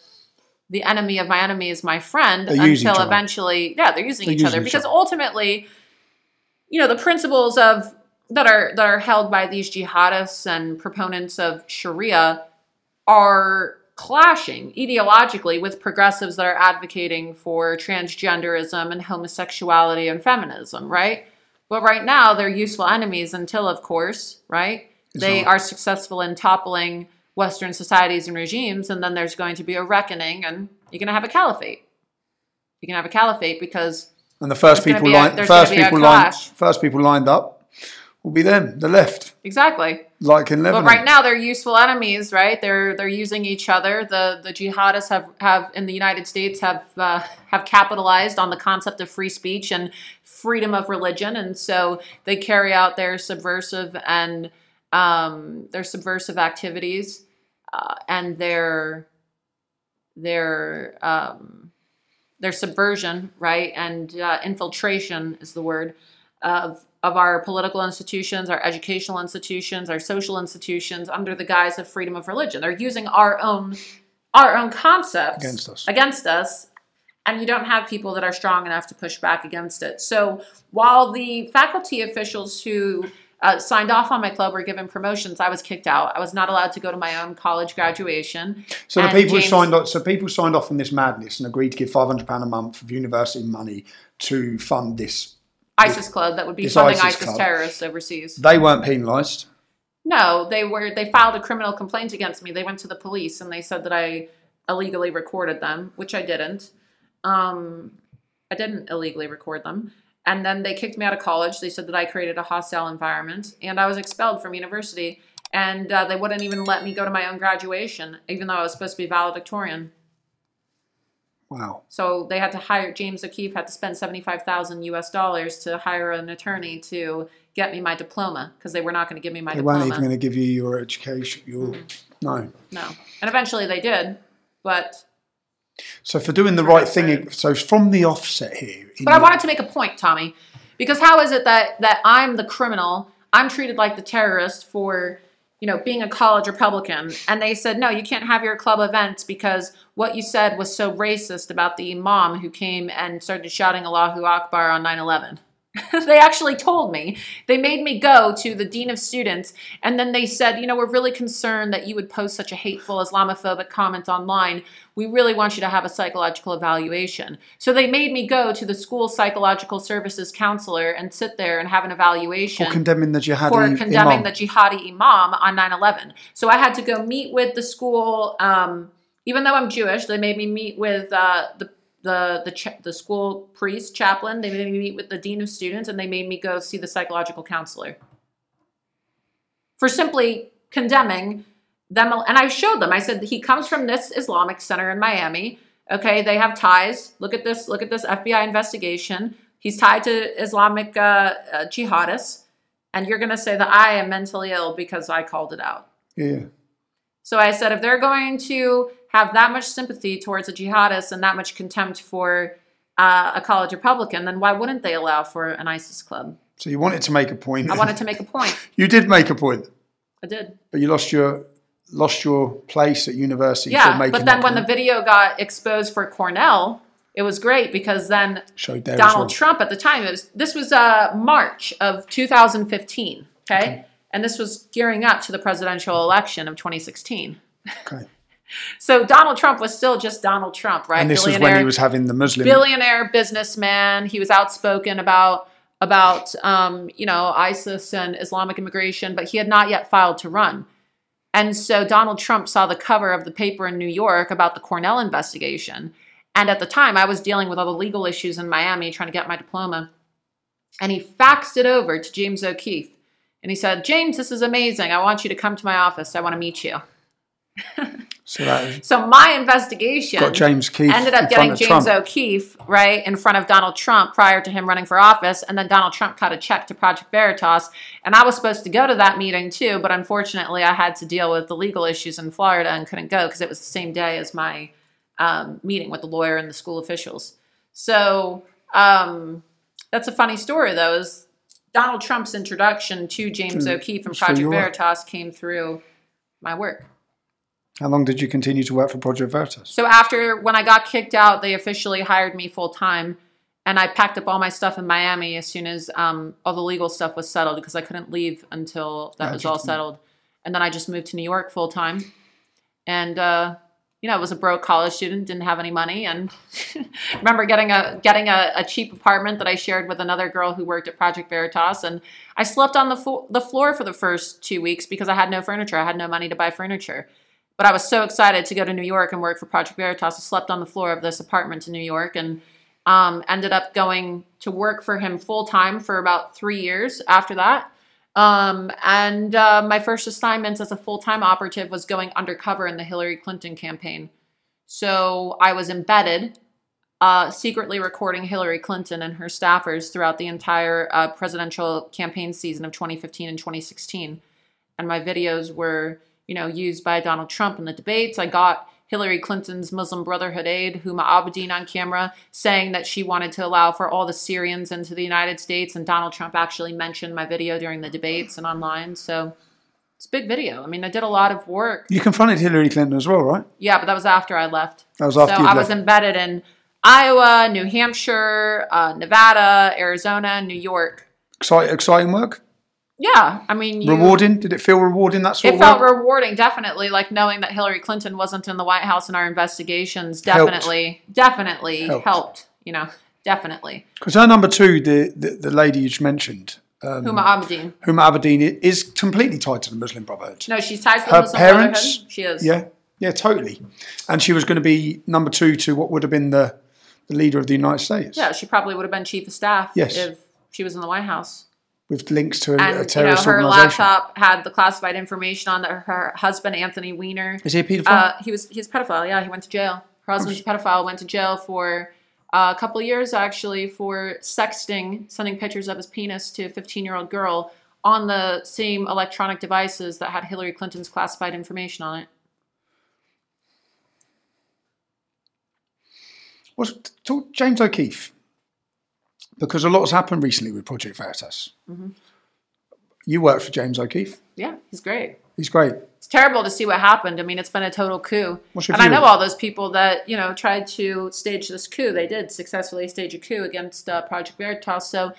the enemy of my enemy is my friend They until eventually yeah they're using They're each other. each because other. ultimately you know the principles of that are that are held by these jihadists and proponents of sharia are clashing ideologically with progressives that are advocating for transgenderism and homosexuality and feminism right? But right now they're useful enemies until of course right? They not. are successful in toppling western societies and regimes and then there's going to be a reckoning and you're going to have a caliphate. You can have a caliphate because And the first people be a- lined, first gonna be a people lined, first people lined up will be them, the left, exactly like in But right now they're useful enemies, right? They're they're using each other. The the jihadists have, have in the United States have uh, have capitalized on the concept of free speech and freedom of religion, and so they carry out their subversive and um, their subversive activities uh, and their their um, their subversion, right, and uh, infiltration is the word of of our political institutions, our educational institutions, our social institutions under the guise of freedom of religion. They're using our own our own concepts Against us. against us, and you don't have people that are strong enough to push back against it. So while the faculty officials who uh, signed off on my club were given promotions, I was kicked out. I was not allowed to go to my own college graduation. So the And people who James- signed off, so people signed off on this madness and agreed to give five hundred pound a month of university money to fund this ISIS club that would be It's funding ISIS ISIS, club. terrorists overseas. They weren't penalised. No, they were. They filed a criminal complaint against me. They went to the police and they said that I illegally recorded them, which I didn't. Um, I didn't illegally record them. And then they kicked me out of college. They said that I created a hostile environment, and I was expelled from university. And uh, they wouldn't even let me go to my own graduation, even though I was supposed to be valedictorian. Wow. So they had to hire James O'Keefe had to spend seventy five thousand U.S. dollars to hire an attorney to get me my diploma because they were not going to give me my They diploma. weren't even going to give you your education. Your Mm-hmm. no. No. And eventually they did. But So for doing the right thing, so from the offset here. but I wanted to make a point, Tommy. Because how is it that that I'm the criminal, I'm treated like the terrorist for, you know, being a college Republican and they said, "No, you can't have your club events because what you said was so racist about the imam who came and started shouting Allahu Akbar on 9/11." they actually told me. They made me go to the dean of students, and then they said, you know, we're really concerned that you would post such a hateful Islamophobic comment online. We really want you to have a psychological evaluation. So they made me go to the school psychological services counselor and sit there and have an evaluation for condemning the jihadi for condemning imam. the jihadi imam on 9-11 so i had to go meet with the school um, even though i'm jewish they made me meet with uh, the the the, the school priest chaplain they made me meet with the dean of students and they made me go see the psychological counselor. For simply condemning them and i showed them i said he comes from this islamic center in miami. Okay they have ties. Look at this look at this fbi investigation. He's tied to islamic uh, uh, jihadists. And you're going to say that I am mentally ill because I called it out. yeah. So I said, if they're going to have that much sympathy towards a jihadist and that much contempt for uh, a college Republican, then why wouldn't they allow for an ISIS club? So you wanted to make a point. I wanted to make a point. you did make a point, I did. but you lost your lost your place at university for Yeah, but then when the video got exposed for Cornell, it was great because then Donald well. Trump at the time. It was this was uh, March of 2015. Okay? Okay. and this was gearing up to the presidential election of 2016. Okay. So Donald Trump was still just Donald Trump, right? And this was when he was having the Muslim. billionaire businessman. He was outspoken about about um, you know ISIS and Islamic immigration, but he had not yet filed to run. And so Donald Trump saw the cover of the paper in New York about the Cornell investigation. And at the time, I was dealing with all the legal issues in Miami, trying to get my diploma. And he faxed it over to James O'Keefe. And he said, James, this is amazing. I want you to come to my office. I want to meet you. so that So my investigation got James Keith ended up getting James Trump. O'Keefe right in front of Donald Trump prior to him running for office, and then Donald Trump cut a check to Project Veritas, and I was supposed to go to that meeting too, but unfortunately I had to deal with the legal issues in Florida and couldn't go because it was the same day as my um, meeting with the lawyer and the school officials. So um, that's a funny story though. Is Donald Trump's introduction to James Through- O'Keefe and Project. Veritas came through my work. How long did you continue to work for Project Veritas? So after when I got kicked out, they officially hired me full time, and I packed up all my stuff in Miami as soon as um, all the legal stuff was settled because I couldn't leave until that was all settled. And then I just moved to New York full time, and uh, you know I was a broke college student, didn't have any money, and remember getting a getting a, a cheap apartment that I shared with another girl who worked at Project Veritas, and I slept on the fo- the floor for the first two weeks because I had no furniture. I had no money to buy furniture. But I was so excited to go to New York and work for Project Veritas. I slept on the floor of this apartment in New York and um, ended up going to work for him full time for about three years after that. Um, and uh, my first assignment as a full time operative was going undercover in the Hillary Clinton campaign. So I was embedded, uh, secretly recording Hillary Clinton and her staffers throughout the entire uh, presidential campaign season of 2015 and 2016. And my videos were you know, used by Donald Trump in the debates. I got Hillary Clinton's Muslim Brotherhood aide, Huma Abedin, on camera saying that she wanted to allow for all the Syrians into the United States. And Donald Trump actually mentioned my video during the debates and online. So it's a big video. I mean, I did a lot of work. You confronted Hillary Clinton as well, right? Yeah, but that was after I left. That was after so I was embedded in Iowa, New Hampshire, uh, Nevada, Arizona, New York. Exciting, exciting work. Yeah, I mean, you, Rewarding? Did it feel rewarding? That sort It felt work? rewarding, definitely. Like knowing that Hillary Clinton wasn't in the White House in our investigations, Helped. definitely, definitely Helped. helped. You know, definitely. Because her number two, the, the, the lady you just mentioned, um, Huma Abedin. Huma Aberdeen, i- is completely tied to the Muslim Brotherhood. No, she's tied to the her Muslim parents, Brotherhood. She is. yeah, yeah, totally. And she was going to be number two to what would have been the, the leader of the United States. Yeah, she probably would have been chief of staff Yes. if she was in the White House. With links to a, And a you know, her laptop had the classified information on that her husband Anthony Weiner. Is he a paedophile? Uh, he was he's a pedophile. Yeah, he went to jail. Her husband's a pedophile. Went to jail for uh, a couple of years actually for sexting, sending pictures of his penis to a 15 year old girl on the same electronic devices that had Hillary Clinton's classified information on it. Was talk, James O'Keefe, because a lot has happened recently with Project Veritas. Mm-hmm. You worked for James O'Keefe. Yeah, he's great. He's great. It's terrible to see what happened. I mean, it's been a total coup. And I know all those people that, you know, tried to stage this coup. They did successfully stage a coup against uh, Project Veritas. So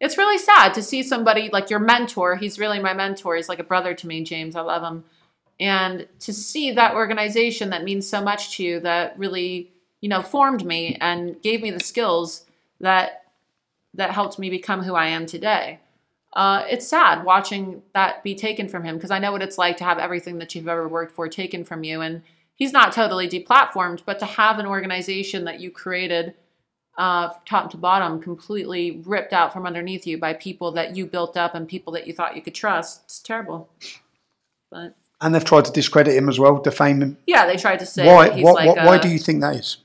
it's really sad to see somebody like your mentor. He's really my mentor. He's like a brother to me, James. I love him. And to see that organization that means so much to you, that really, you know, formed me and gave me the skills that that helped me become who I am today uh, it's sad watching that be taken from him because I know what it's like to have everything that you've ever worked for taken from you. And he's not totally deplatformed, but to have an organization that you created uh, top to bottom completely ripped out from underneath you by people that you built up and people that you thought you could trust, it's terrible. But And they've tried to discredit him as well, defame him. yeah, they tried to say Why? What, like what, why a- do you think that is?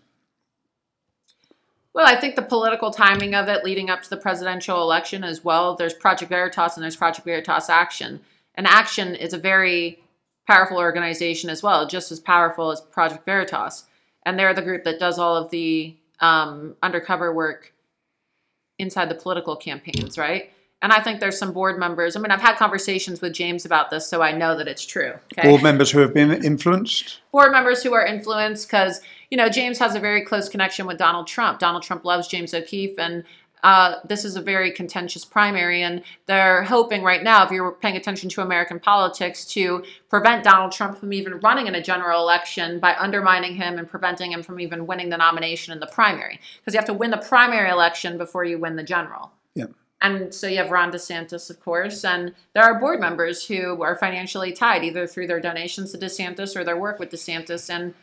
Well, I think the political timing of it leading up to the presidential election as well. There's Project Veritas and there's Project Veritas Action. And Action is a very powerful organization as well, just as powerful as Project Veritas. And they're the group that does all of the um, undercover work inside the political campaigns, right? And I think there's some board members. I mean, I've had conversations with James about this, so I know that it's true. Okay? Board members who have been influenced. board members who are influenced because you know James has a very close connection with Donald Trump. Donald Trump loves James O'Keefe, and uh, this is a very contentious primary. And they're hoping right now, if you're paying attention to American politics, to prevent Donald Trump from even running in a general election by undermining him and preventing him from even winning the nomination in the primary. Because you have to win the primary election before you win the general. Yeah. And so you have Ron DeSantis, of course, and there are board members who are financially tied either through their donations to DeSantis or their work with DeSantis. And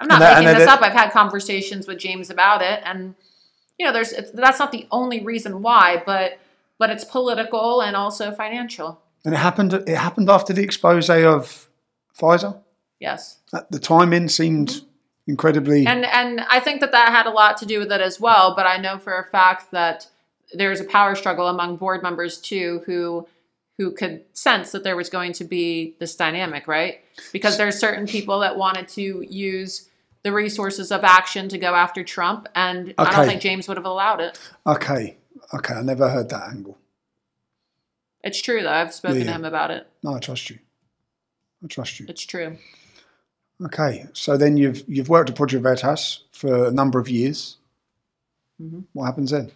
I'm not And that- making this up. I've had conversations with James about it, and you know, there's it's, that's not the only reason why, but but it's political and also financial. And it happened. It happened after the expose of Pfizer. Yes. At the timing seemed mm-hmm. incredibly. And and I think that that had a lot to do with it as well. But I know for a fact that there's a power struggle among board members too, who who could sense that there was going to be this dynamic, right? Because there's certain people that wanted to use the resources of action to go after Trump, and I don't think James would have allowed it. okay, okay, I never heard that angle. It's true though. I've spoken Yeah, to him about it. No, I trust you. I trust you. It's true. Okay, so then you've you've worked at Project Veritas for a number of years. Mm-hmm. What happens then?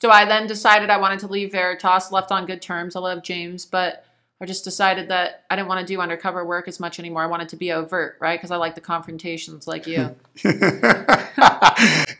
So I then decided I wanted to leave Veritas, left on good terms. I love James, but I just decided that I didn't want to do undercover work as much anymore. I wanted to be overt, right? Because I like the confrontations like you.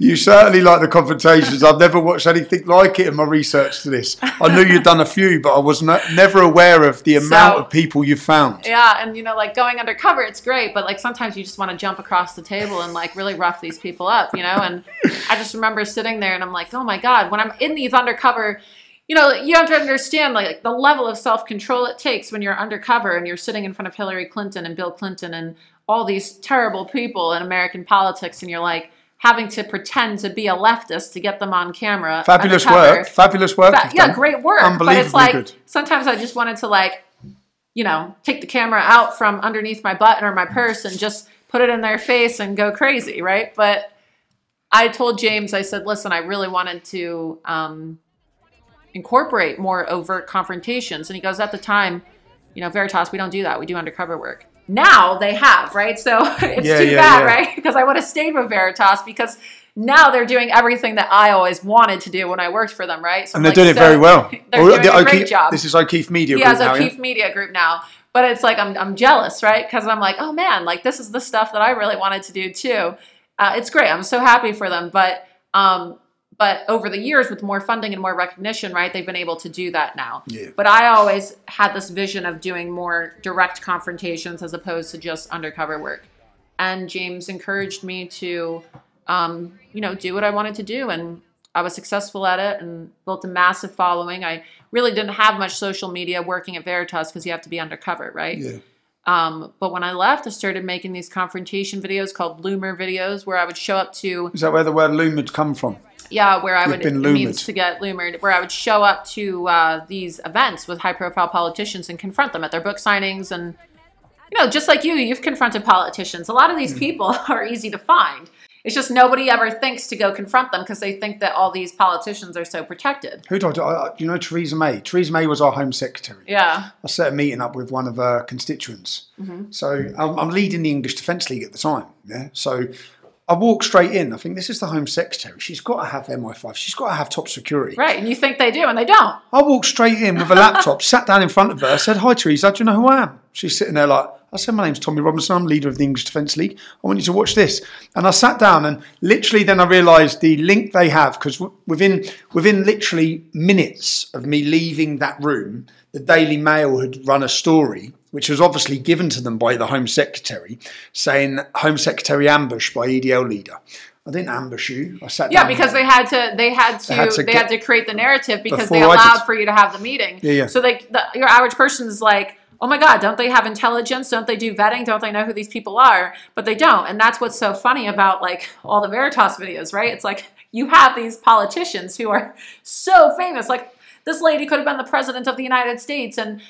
you certainly like the confrontations. I've never watched anything like it in my research to this. I knew you'd done a few, but I was no, never aware of the amount So- of people you found. yeah, and you know, like going undercover, it's great, but like sometimes you just want to jump across the table and like really rough these people up, you know? And I just remember sitting there and I'm like, oh my God, when I'm in these undercover, you know, you have to understand like the level of self control it takes when you're undercover and you're sitting in front of Hillary Clinton and Bill Clinton and all these terrible people in American politics, and you're like having to pretend to be a leftist to get them on camera. Fabulous undercover. work. Fabulous work. Fa- yeah, great work. But it's like good. sometimes I just wanted to like, you know, take the camera out from underneath my button or my purse and just put it in their face and go crazy, right? But I told James, I said, listen, I really wanted to um, incorporate more overt confrontations. And he goes, at the time, you know, Veritas, we don't do that. We do undercover work. Now they have, right? So it's Yeah, too yeah, bad, yeah. right? Because I would have stayed with Veritas because now they're doing everything that I always wanted to do when I worked for them, right? So and I'm they're like, doing it very well. They're Or doing the a great O'Keefe- job. This is O'Keefe Media He Group now, O'Keefe yeah? Media Group now. But it's like I'm, I'm jealous, right? Because I'm like, oh man, like this is the stuff that I really wanted to do too. Uh, it's great. I'm so happy for them. But um, but over the years, with more funding and more recognition, right, they've been able to do that now. Yeah. But I always had this vision of doing more direct confrontations as opposed to just undercover work. And James encouraged me to, um, you know, do what I wanted to do, and I was successful at it and built a massive following. I really didn't have much social media working at Veritas because you have to be undercover, right? Yeah. Um, but when I left, I started making these confrontation videos called Loomer videos, where I would show up to Is that where the word loomed come from? Yeah, where I You've would means to get loomered, where I would show up to uh, these events with high-profile politicians and confront them at their book signings, and you know, just like you, you've confronted politicians. A lot of these Hmm. people are easy to find. It's just nobody ever thinks to go confront them because they think that all these politicians are so protected. Who did I, I, do you know Theresa May? Theresa May was our Home Secretary. Yeah, I set a meeting up with one of her constituents. Mm-hmm. So I'm, I'm leading the English Defence League at the time. Yeah. So I walk straight in. I think this is the Home Secretary. She's got to have MI5. She's got to have top security. right. And you think they do, and they don't. I walked straight in with a laptop, sat down in front of her, said, Hi, Theresa, do you know who I am? She's sitting there like, I said, My name's Tommy Robinson. I'm leader of the English Defence League. I want you to watch this. And I sat down, and literally then I realised the link they have, because within, within literally minutes of me leaving that room, the Daily Mail had run a story. Which was obviously given to them by the Home Secretary, saying Home Secretary ambush by EDL leader. I didn't ambush you. I sat Yeah, because they had to they had to they had had to to, create the narrative because they Before I did. allowed for you to have the meeting. Yeah, yeah. So they the, your average person is like, oh my god, don't they have intelligence? Don't they do vetting? Don't they know who these people are? But they don't, and that's what's so funny about like all the Veritas videos, right? It's like you have these politicians who are so famous, like this lady could have been the president of the United States, and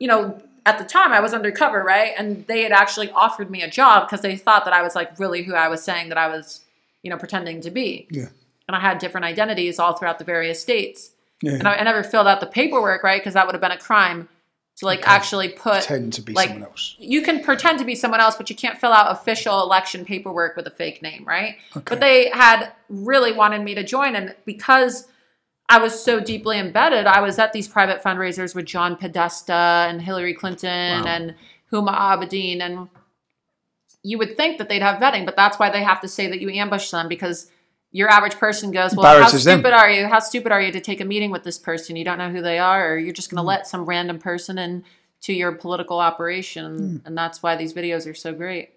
you know. At the time, I was undercover, right? And they had actually offered me a job because they thought that I was like really who I was saying that I was, you know, pretending to be Yeah. and I had different identities all throughout the various states. Yeah. And I, I never filled out the paperwork, right? Because that would have been a crime to like actually put. Pretend to be like, someone else. You can pretend to be someone else, but you can't fill out official election paperwork with a fake name, right? Okay. But they had really wanted me to join, and because I was so deeply embedded, I was at these private fundraisers with John Podesta and Hillary Clinton and Huma Abedin, and you would think that they'd have vetting, but that's why they have to say that you ambush them because your average person goes, "Well, how Embarrasses them. stupid are you? How stupid are you to take a meeting with this person? You don't know who they are, or you're just going to let some random person in to your political operation." Hmm. And that's why these videos are so great.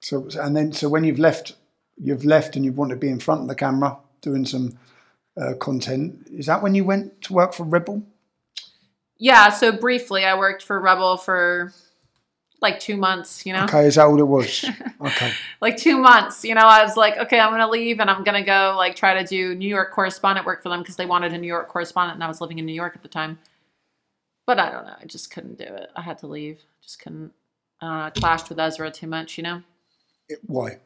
So and then so when you've left, you've left and you want to be in front of the camera doing some uh, content. Is that when you went to work for Rebel? Yeah. So briefly, I worked for Rebel for like two months. You know. Okay, is that all it was? Okay, like two months. You know, I was like, okay, I'm gonna leave and I'm gonna go like try to do New York correspondent work for them because they wanted a New York correspondent, and I was living in New York at the time. But I don't know, I just couldn't do it. I had to leave. Just couldn't. I don't know. I clashed with Ezra too much. You know. It- why?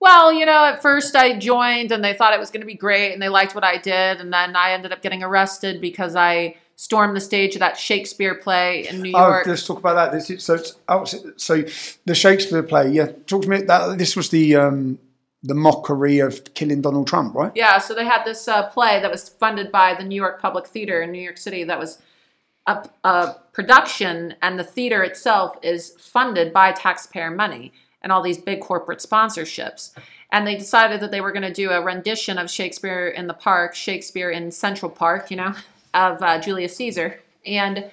Well, you know, at first I joined and they thought it was going to be great and they liked what I did. And then I ended up getting arrested because I stormed the stage of that Shakespeare play in New Oh, York. let's talk about that. This is, oh, so- so the Shakespeare play. Yeah, talk to me. That this was the um, the mockery of killing Donald Trump, right? Yeah, so they had this uh, play that was funded by the New York Public Theater in New York City that was a, a production, and the theater itself is funded by taxpayer money and all these big corporate sponsorships. And they decided that they were going to do a rendition of Shakespeare in the Park, Shakespeare in Central Park, you know, of uh, Julius Caesar. And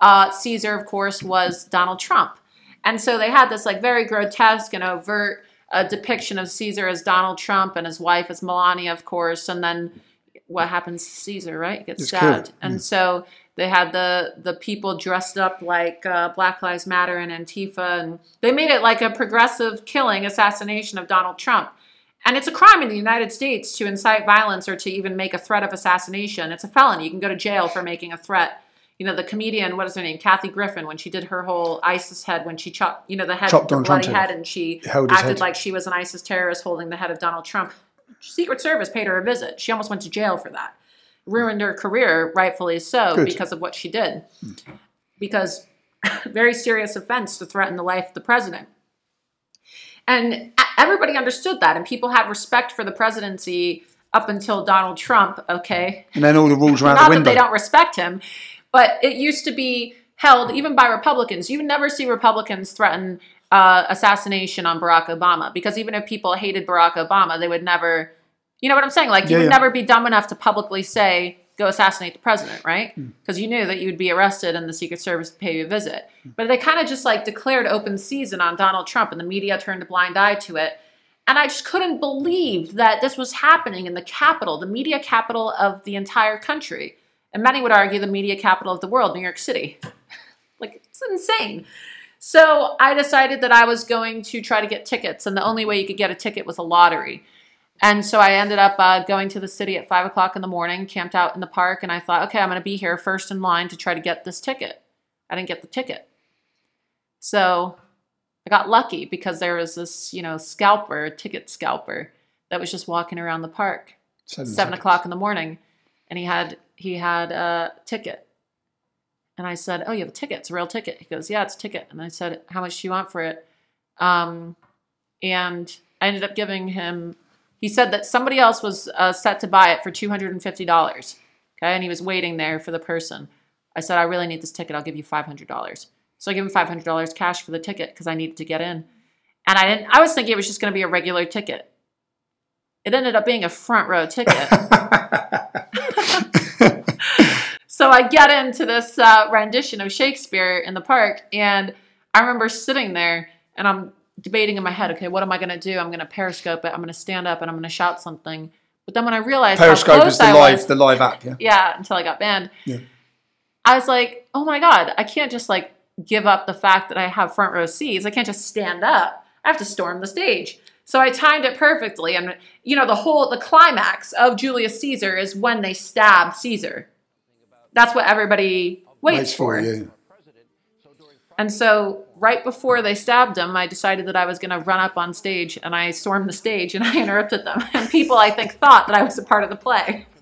uh, Caesar, of course, was Donald Trump. And so they had this like very grotesque and overt uh, depiction of Caesar as Donald Trump and his wife as Melania, of course. And then what happens to Caesar, right? He gets He's stabbed. killed. And so they had the the people dressed up like uh, Black Lives Matter and Antifa, and they made it like a progressive killing, assassination of Donald Trump. And it's a crime in the United States to incite violence or to even make a threat of assassination. It's a felony. You can go to jail for making a threat. You know, the comedian, what is her name? Kathy Griffin, when she did her whole ISIS head, when she chopped, you know, the head, Chopped the bloody head. and she acted head. like she was an ISIS terrorist holding the head of Donald Trump. Secret Service paid her a visit. She almost went to jail for that. Ruined her career, rightfully so, Good. because of what she did. Because very serious offense to threaten the life of the president. And everybody understood that, and people had respect for the presidency up until Donald Trump, okay? And then all the rules around Not the that window. they don't respect him, but it used to be held even by Republicans. You never see Republicans threaten uh, assassination on Barack Obama because even if people hated Barack Obama, they would never You know what I'm saying? Like you Yeah, would yeah. never be dumb enough to publicly say, "Go assassinate the president," right? Hmm. Because you knew that you would be arrested and the Secret Service would pay you a visit. But they kind of just like declared open season on Donald Trump, and the media turned a blind eye to it. And I just couldn't believe that this was happening in the capital, the media capital of the entire country, and many would argue the media capital of the world, New York City. like it's insane. So I decided that I was going to try to get tickets, and the only way you could get a ticket was a lottery. And so I ended up uh, going to the city at five o'clock in the morning, camped out in the park, and I thought, okay, I'm going to be here first in line to try to get this ticket. I didn't get the ticket. So I got lucky because there was this, you know, scalper, a ticket scalper, that was just walking around the park Seven seven o'clock in the morning, and he had he had a ticket. And I said, "Oh, you have a ticket? It's a real ticket." He goes, "Yeah, it's a ticket." And I said, "How much do you want for it?" Um, and I ended up giving him. He said that somebody else was uh, set to buy it for two hundred and fifty dollars. Okay, and he was waiting there for the person. I said, "I really need this ticket. I'll give you five hundred dollars." So I gave him five hundred dollars cash for the ticket because I needed to get in. And I didn't. I was thinking it was just going to be a regular ticket. It ended up being a front row ticket. so I get into this uh, rendition of Shakespeare in the park, and I remember sitting there and I'm debating in my head, okay, what am I going to do? I'm going to periscope it. I'm going to stand up and I'm going to shout something. But then when I realized how Periscope close is the I live, was, the live app. Yeah. yeah, until I got banned. Yeah. I was like, oh my God, I can't just like give up the fact that I have front row seats. I can't just stand up. I have to storm the stage. So I timed it perfectly. And, you know, the whole, the climax of Julius Caesar is when they stab Caesar. That's what everybody waits, Waits for. for you. And so, right before they stabbed him, I decided that I was going to run up on stage and I stormed the stage and I interrupted them. And people, I think, thought that I was a part of the play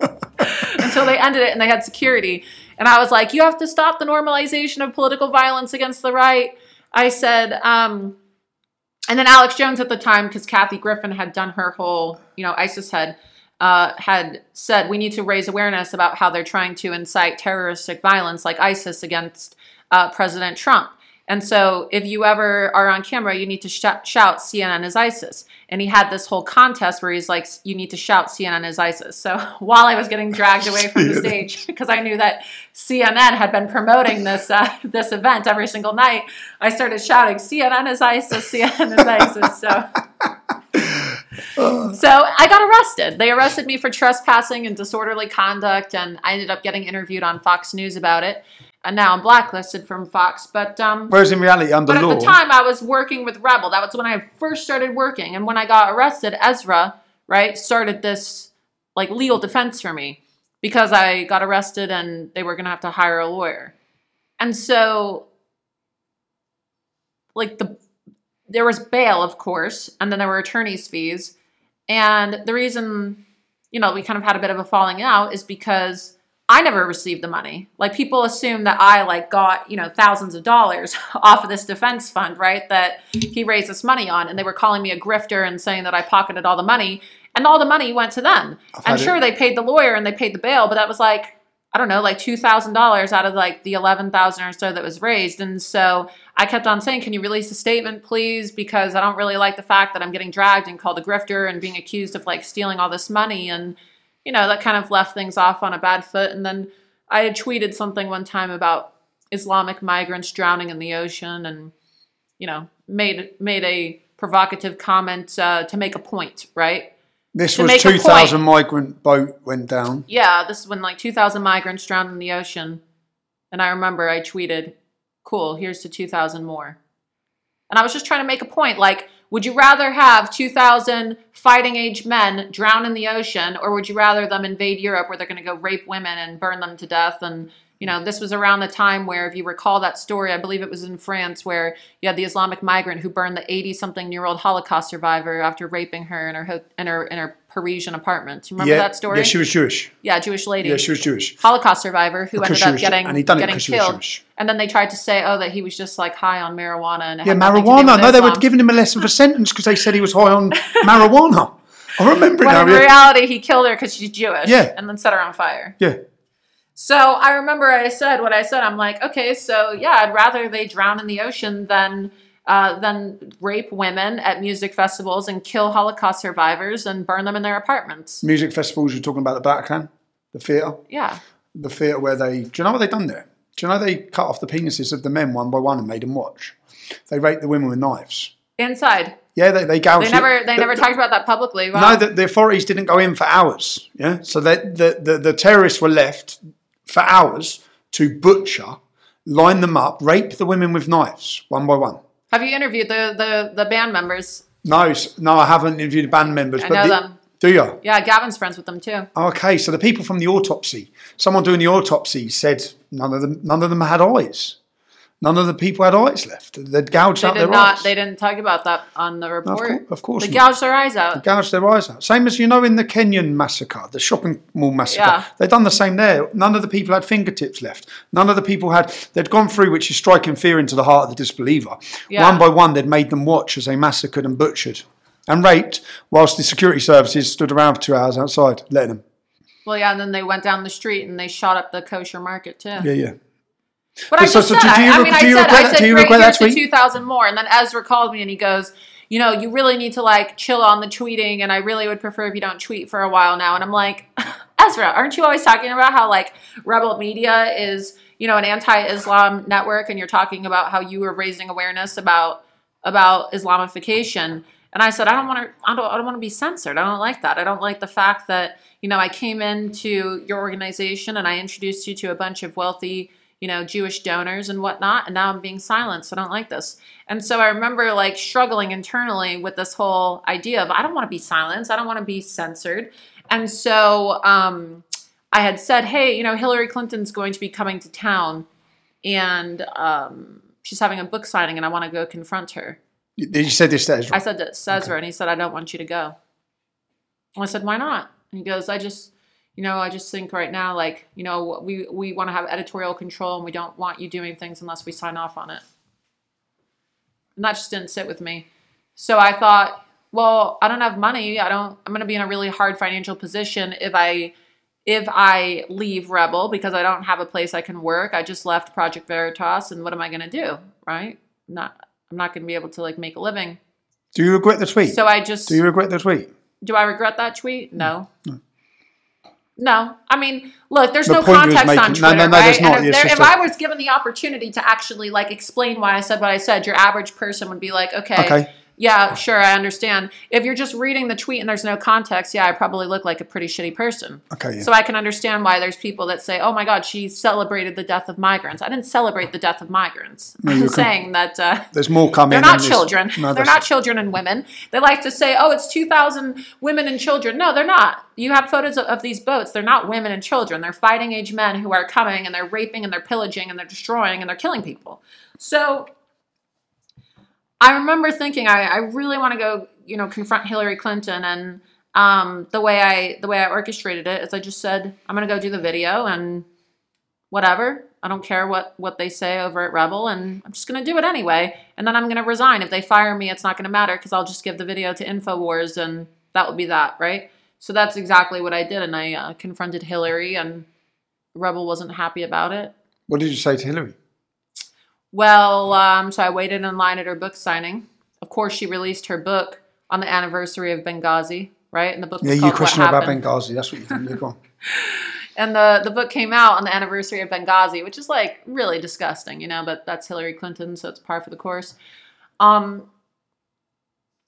until they ended it and they had security. And I was like, You have to stop the normalization of political violence against the right. I said, um, and then Alex Jones at the time, because Kathy Griffin had done her whole, you know, ISIS head, uh, had said we need to raise awareness about how they're trying to incite terroristic violence like ISIS against uh, President Trump. And so, if you ever are on camera, you need to sh- shout CNN is ISIS. And he had this whole contest where he's like, you need to shout CNN is ISIS. So, while I was getting dragged away from the stage, because I knew that CNN had been promoting this uh, this event every single night, I started shouting, CNN is ISIS, CNN is ISIS. So, so I got arrested. They arrested me for trespassing and disorderly conduct, and I ended up getting interviewed on Fox News about it. And now I'm blacklisted from Fox. But um, Whereas in reality, under but law, at the time, I was working with Rebel. That was when I first started working. And when I got arrested, Ezra, right, started this like legal defense for me because I got arrested and they were going to have to hire a lawyer. And so, like, the there was bail, of course, and then there were attorney's fees. And the reason, you know, we kind of had a bit of a falling out is because I never received the money. Like people assume that I like got, you know, thousands of dollars off of this defense fund, right? That he raised this money on and they were calling me a grifter and saying that I pocketed all the money and all the money went to them. And sure it. they paid the lawyer and they paid the bail, but that was like I don't know, like two thousand dollars out of like the eleven thousand or so that was raised. And so I kept on saying, "Can you release a statement, please?" Because I don't really like the fact that I'm getting dragged and called a grifter and being accused of like stealing all this money. And you know that kind of left things off on a bad foot. And then I had tweeted something one time about Islamic migrants drowning in the ocean, and you know made made a provocative comment uh, to make a point, right? this to was 2,000 migrant boat went down. Yeah, this is when like 2,000 migrants drowned in the ocean. And I remember I tweeted, cool, here's to 2,000 more. And I was just trying to make a point like, would you rather have 2,000 fighting age men drown in the ocean, or would you rather them invade Europe where they're going to go rape women and burn them to death? And, you know, this was around the time where, if you recall that story, I believe it was in France, where you had the Islamic migrant who burned the 80 something year old Holocaust survivor after raping her in her, in her, in her Parisian apartment. Do you remember yeah, that story? Yeah, she was Jewish. Yeah, Jewish lady. Yeah, she was Jewish. Holocaust survivor who Because ended up getting and he done getting killed. And then they tried to say, oh, that he was just like high on marijuana and Yeah, had nothing to do marijuana. No, they were giving him a lesson for sentence because they said he was high on marijuana. I remember When now. in yeah. reality, he killed her because she's Jewish. Yeah. And then set her on fire. yeah. So I remember I said what I said. I'm like, okay, so yeah, I'd rather they drown in the ocean than uh, then rape women at music festivals and kill Holocaust survivors and burn them in their apartments. Music festivals, you're talking about the Bataclan, the theatre, Yeah. the theatre where they. Do you know what they done there? Do you know they cut off the penises of the men one by one and made them watch? They raped the women with knives. Inside. Yeah, they they gouged. They never the- they the- never talked about that publicly. Wow. No, the, the authorities didn't go in for hours. Yeah, so that the, the the terrorists were left for hours to butcher, line them up, rape the women with knives one by one. Have you interviewed the, the, the band members? No, no, I haven't interviewed the band members. I but know the- them. Do you? Yeah, Gavin's friends with them too. Okay, so the people from the autopsy, someone doing the autopsy said none of them, none of them had eyes. None of the people had eyes left. They'd gouged They out their not. eyes. They didn't talk about that on the report. cour- of course they not. gouged their eyes out. They gouged their eyes out. Same as you know in the Kenyan massacre, the shopping mall massacre. Yeah. They'd done the same there. None of the people had fingertips left. None of the people had. They'd gone through, which is striking fear into the heart of the disbeliever. Yeah. One by one, they'd made them watch as they massacred and butchered and raped, whilst the security services stood around for two hours outside, letting them. Well, yeah, and then they went down the street and they shot up the kosher market too. Yeah, yeah. But I So- just so said, do you I, I mean, do I said, regret I said, do you great, regret that tweet? 2,000 more. And then Ezra called me and he goes, you know, you really need to like chill on the tweeting and I really would prefer if you don't tweet for a while now. And I'm like, Ezra, aren't you always talking about how like Rebel Media is, you know, an anti-Islam network and you're talking about how you were raising awareness about about Islamification. And I said, I don't want to, I don't, I don't want to be censored. I don't like that. I don't like the fact that, you know, I came into your organization and I introduced you to a bunch of wealthy, you know, Jewish donors and whatnot, and now I'm being silenced. I don't like this. And so I remember like struggling internally with this whole idea of I don't want to be silenced. I don't want to be censored. And so um, I had said, hey, you know, Hillary Clinton's going to be coming to town and um, she's having a book signing and I want to go confront her. You you said this to Ezra. I said to Cesar, and he said, I don't want you to go. And I said, why not? And he goes, I just, you know, I just think right now, like, you know, we, we want to have editorial control and we don't want you doing things unless we sign off on it. And that just didn't sit with me. So I thought, well, I don't have money. I don't, I'm going to be in a really hard financial position if I, if I leave Rebel because I don't have a place I can work. I just left Project Veritas and what am I going to do? Right? Not, I'm not going to be able to like make a living. Do you regret the tweet? So I just Do you regret the tweet? do I regret that tweet? No. No. I mean, look, there's The no point you was context on making- no, Twitter, no, no, right? not. And if, there, if I was given the opportunity to actually like explain why I said what I said, your average person would be like, okay, Okay. Yeah, sure, I understand. If you're just reading the tweet and there's no context, yeah, I probably look like a pretty shitty person. Okay, yeah. So I can understand why there's people that say, oh my God, she celebrated the death of migrants. I didn't celebrate the death of migrants. I'm saying that. Uh, There's more coming. they're not children. No, they're not children and women. They like to say, "Oh, it's 2,000 women and children." No, they're not. You have photos of, of these boats. They're not women and children. They're fighting age men who are coming and they're raping and they're pillaging and they're destroying and they're killing people. So I remember thinking, I, I really want to go, you know, confront Hillary Clinton and. Um, the way I the way I orchestrated it is I just said I'm gonna go do the video and whatever. I don't care what what they say over at Rebel, and I'm just gonna do it anyway. And then I'm gonna resign. If they fire me, it's not gonna matter because I'll just give the video to Infowars, and that will be that, right? So that's exactly what I did, and I uh, confronted Hillary, and Rebel wasn't happy about it. What did you say to Hillary? Well, um, so I waited in line at her book signing. Of course, she released her book on the anniversary of Benghazi, right? And the book was Yeah, you question about. Benghazi. That's what you think. You're gone. And the the book came out on the anniversary of Benghazi, which is like really disgusting, you know. But that's Hillary Clinton, so it's par for the course. Um,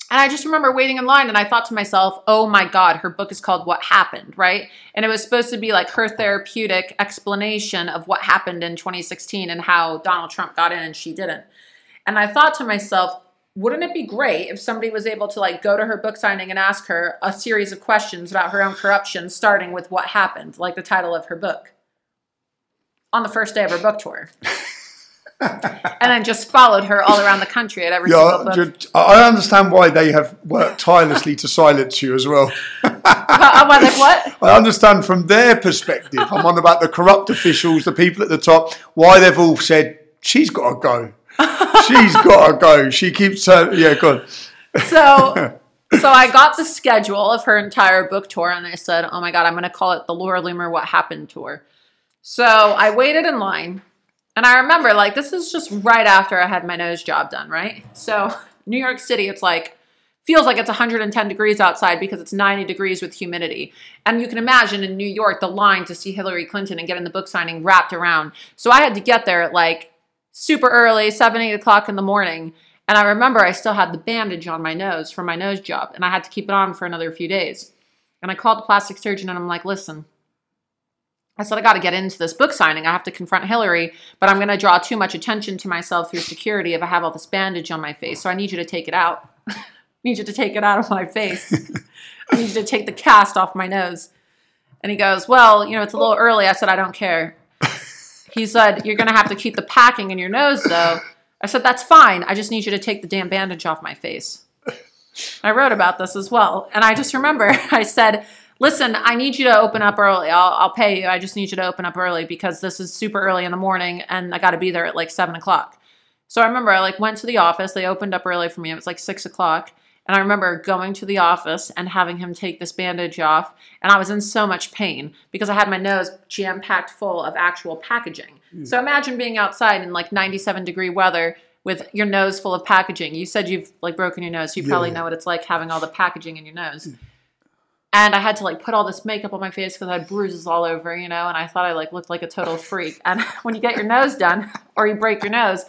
and I just remember waiting in line, and I thought to myself, "Oh my God, her book is called What Happened," right? And it was supposed to be like her therapeutic explanation of what happened in 2016 and how Donald Trump got in and she didn't. And I thought to myself, wouldn't it be great if somebody was able to like go to her book signing and ask her a series of questions about her own corruption, starting with what happened, like the title of her book, on the first day of her book tour, and then just followed her all around the country at every Yeah, single book. I understand why they have worked tirelessly to silence you as well. Uh, uh, I'm like, what? I understand from their perspective. I'm on about the corrupt officials, the people at the top, why they've all said she's got to go. She's got to go. She keeps her. Yeah, good. So, so I got the schedule of her entire book tour, and I said, "Oh my god, I'm going to call it the Laura Loomer What Happened tour." So I waited in line, And I remember, like, this is just right after I had my nose job done, right? So, New York City, it's like, feels like it's 110 degrees outside because it's 90 degrees with humidity. And you can imagine in New York, the line to see Hillary Clinton and get in the book signing wrapped around. So, I had to get there at like super early, 7, 8 o'clock in the morning. And I remember I still had the bandage on my nose from my nose job, and I had to keep it on for another few days. And I called the plastic surgeon and I'm like, listen, I said, I got to get into this book signing. I have to confront Hillary, but I'm going to draw too much attention to myself through security if I have all this bandage on my face. So I need you to take it out. I need you to take it out of my face. I need you to take the cast off my nose. And he goes, Well, you know, it's a little early. I said, I don't care. He said, You're going to have to keep the packing in your nose, though. I said, That's fine. I just need you to take the damn bandage off my face. I wrote about this as well. And I just remember I said, listen, I need you to open up early. I'll, I'll pay you. I just need you to open up early because this is super early in the morning and I got to be there at like seven o'clock. So I remember I like went to the office. They opened up early for me. It was like six o'clock. And I remember going to the office and having him take this bandage off. And I was in so much pain because I had my nose jam packed full of actual packaging. Hmm. So imagine being outside in like 97 degree weather with your nose full of packaging. You said you've like broken your nose. So you probably know what it's like having all the packaging in your nose. Hmm. And I had to like put all this makeup on my face because I had bruises all over, you know, and I thought I like looked like a total freak. And when you get your nose done or you break your nose,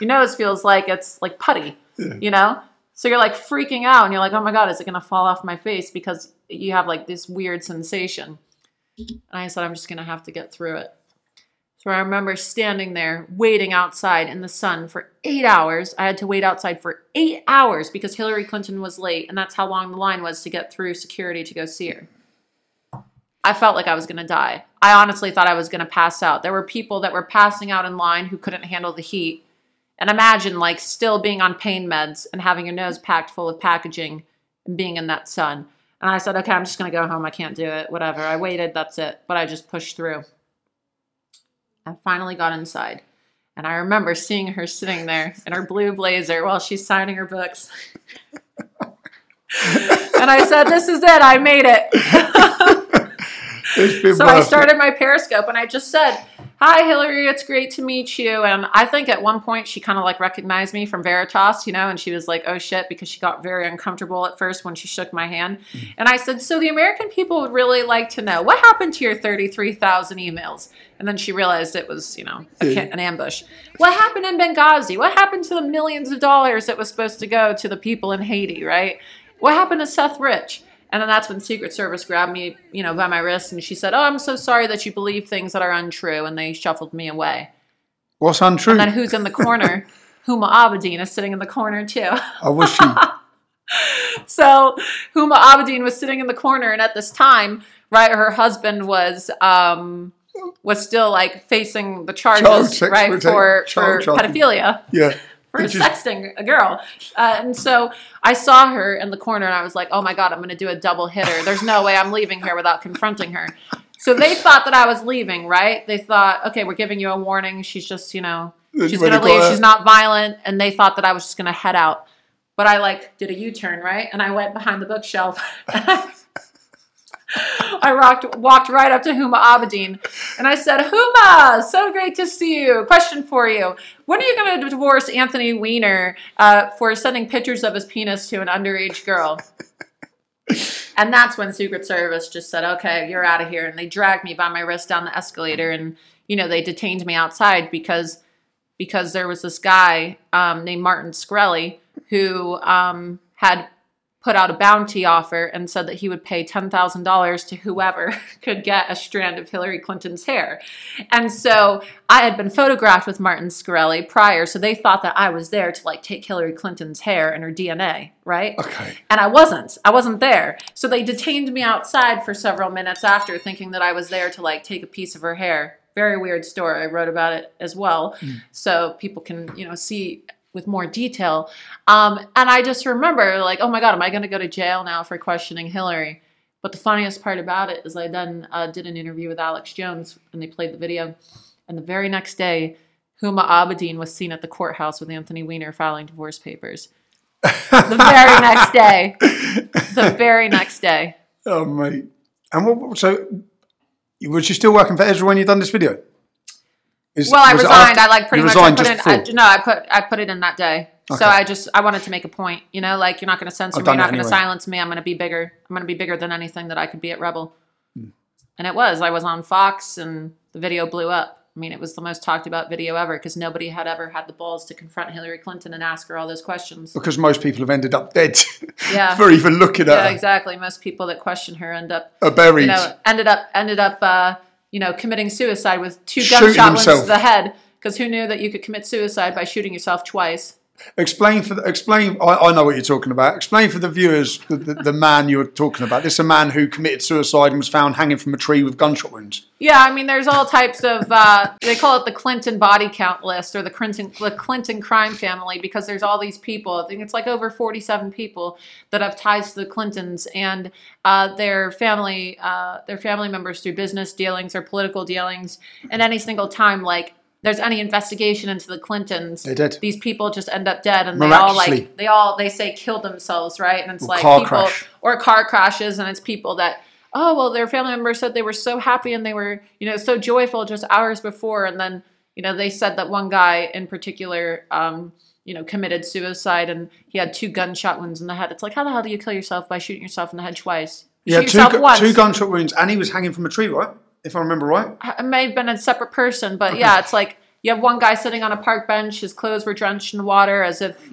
your nose feels like it's like putty, you know? So you're like freaking out and you're like, oh my God, is it going to fall off my face? Because you have like this weird sensation. And I said, I'm just going to have to get through it. So I remember standing there waiting outside in the sun for eight hours. I had to wait outside for eight hours because Hillary Clinton was late, and that's how long the line was to get through security to go see her. I felt like I was going to die. I honestly thought I was going to pass out. There were people that were passing out in line who couldn't handle the heat. And imagine like still being on pain meds and having your nose packed full of packaging and being in that sun. And I said, okay, I'm just going to go home. I can't do it. Whatever. I waited. That's it. But I just pushed through. I finally got inside. And I remember seeing her sitting there in her blue blazer while she's signing her books. and I said, This is it. I made it. So I started my Periscope and I just said, Hi, Hillary. It's great to meet you. And I think at one point she kind of like recognized me from Veritas, you know, and she was like, Oh shit, because she got very uncomfortable at first when she shook my hand. Mm. And I said, So the American people would really like to know what happened to your 33,000 emails? And then she realized it was, you know, a, an ambush. What happened in Benghazi? What happened to the millions of dollars that was supposed to go to the people in Haiti, right? What happened to Seth Rich? And then that's when Secret Service grabbed me, you know, by my wrist and she said, Oh, I'm so sorry that you believe things that are untrue. And they shuffled me away. What's untrue? And then who's in the corner? Huma Abedin is sitting in the corner too. I wish she. So Huma Abedin was sitting in the corner, and at this time, right, her husband was um was still like facing the charges, Child right, for for child pedophilia. Yeah. For sexting a girl, uh, and so I saw her in the corner, and I was like, "Oh my god, I'm going to do a double hitter. There's no way I'm leaving here without confronting her." So they thought that I was leaving, right? They thought, "Okay, we're giving you a warning. She's just, you know, she's going to leave. She's not violent," and they thought that I was just going to head out. But I like did a U-turn, right? And I went behind the bookshelf. I rocked, walked right up to Huma Abedin and I said, Huma, so great to see you. Question for you. When are you going to divorce Anthony Weiner uh, for sending pictures of his penis to an underage girl? And that's when Secret Service just said, okay, you're out of here. And they dragged me by my wrist down the escalator and, you know, they detained me outside because because there was this guy um, named Martin Shkreli who um, had put out a bounty offer and said that he would pay $10,000 to whoever could get a strand of Hillary Clinton's hair. And so I had been photographed with Martin Shkreli prior, so they thought that I was there to like take Hillary Clinton's hair and her DNA, right? Okay. And I wasn't. I wasn't there. So they detained me outside for several minutes after, thinking that I was there to like take a piece of her hair. Very weird story. I wrote about it as well, hmm. so people can you know see with more detail. Um, and I just remember like, oh my god, am I going to go to jail now for questioning Hillary? But the funniest part about it is I then uh, did an interview with Alex Jones, and they played the video. And the very next day, Huma Abedin was seen at the courthouse with Anthony Weiner filing divorce papers. the very next day. The very next day. Oh, mate. And what, so, was you still working for Ezra when you done this video? Is- Well, I resigned. I like pretty much. I put in. I, no, I put I put it in that day. So I just I wanted to make a point. You know, like you're not going to censor I've me. You're not going to silence me. I'm going to be bigger. I'm going to be bigger than anything that I could be at Rebel. Hmm. And it was. I was on Fox, and the video blew up. I mean, it was the most talked about video ever because nobody had ever had the balls to confront Hillary Clinton and ask her all those questions. because most people have ended up dead Yeah. for even looking at Yeah, her. exactly. Most people that question her end up Are buried. you know, ended up ended up uh, you know committing suicide with two gunshot wounds to the head because who knew that you could commit suicide by shooting yourself twice? Explain for the, explain. I, I know what you're talking about. Explain for the viewers the, the, the man you're talking about. This is a man who committed suicide and was found hanging from a tree with gunshot wounds. Yeah, I mean, there's all types of. Uh, they call it the Clinton body count list or the Clinton the Clinton crime family because there's all these people. I think it's like over 47 people that have ties to the Clintons and uh, their family, uh, their family members through business dealings or political dealings. And any single time, like there's any investigation into the Clintons, they did. these people just end up dead, and they all like they all they say killed themselves, right? And it's Or like car people crash. or car crashes, and it's people that oh well, their family members said they were so happy and they were you know so joyful just hours before, and then you know they said that one guy in particular. Um, you know, committed suicide and he had two gunshot wounds in the head. It's like, how the hell do you kill yourself by shooting yourself in the head twice? Yeah, two, two gunshot wounds, and he was hanging from a tree, right? If I remember right. it may have been a separate person, but yeah, it's like you have one guy sitting on a park bench, his clothes were drenched in water as if,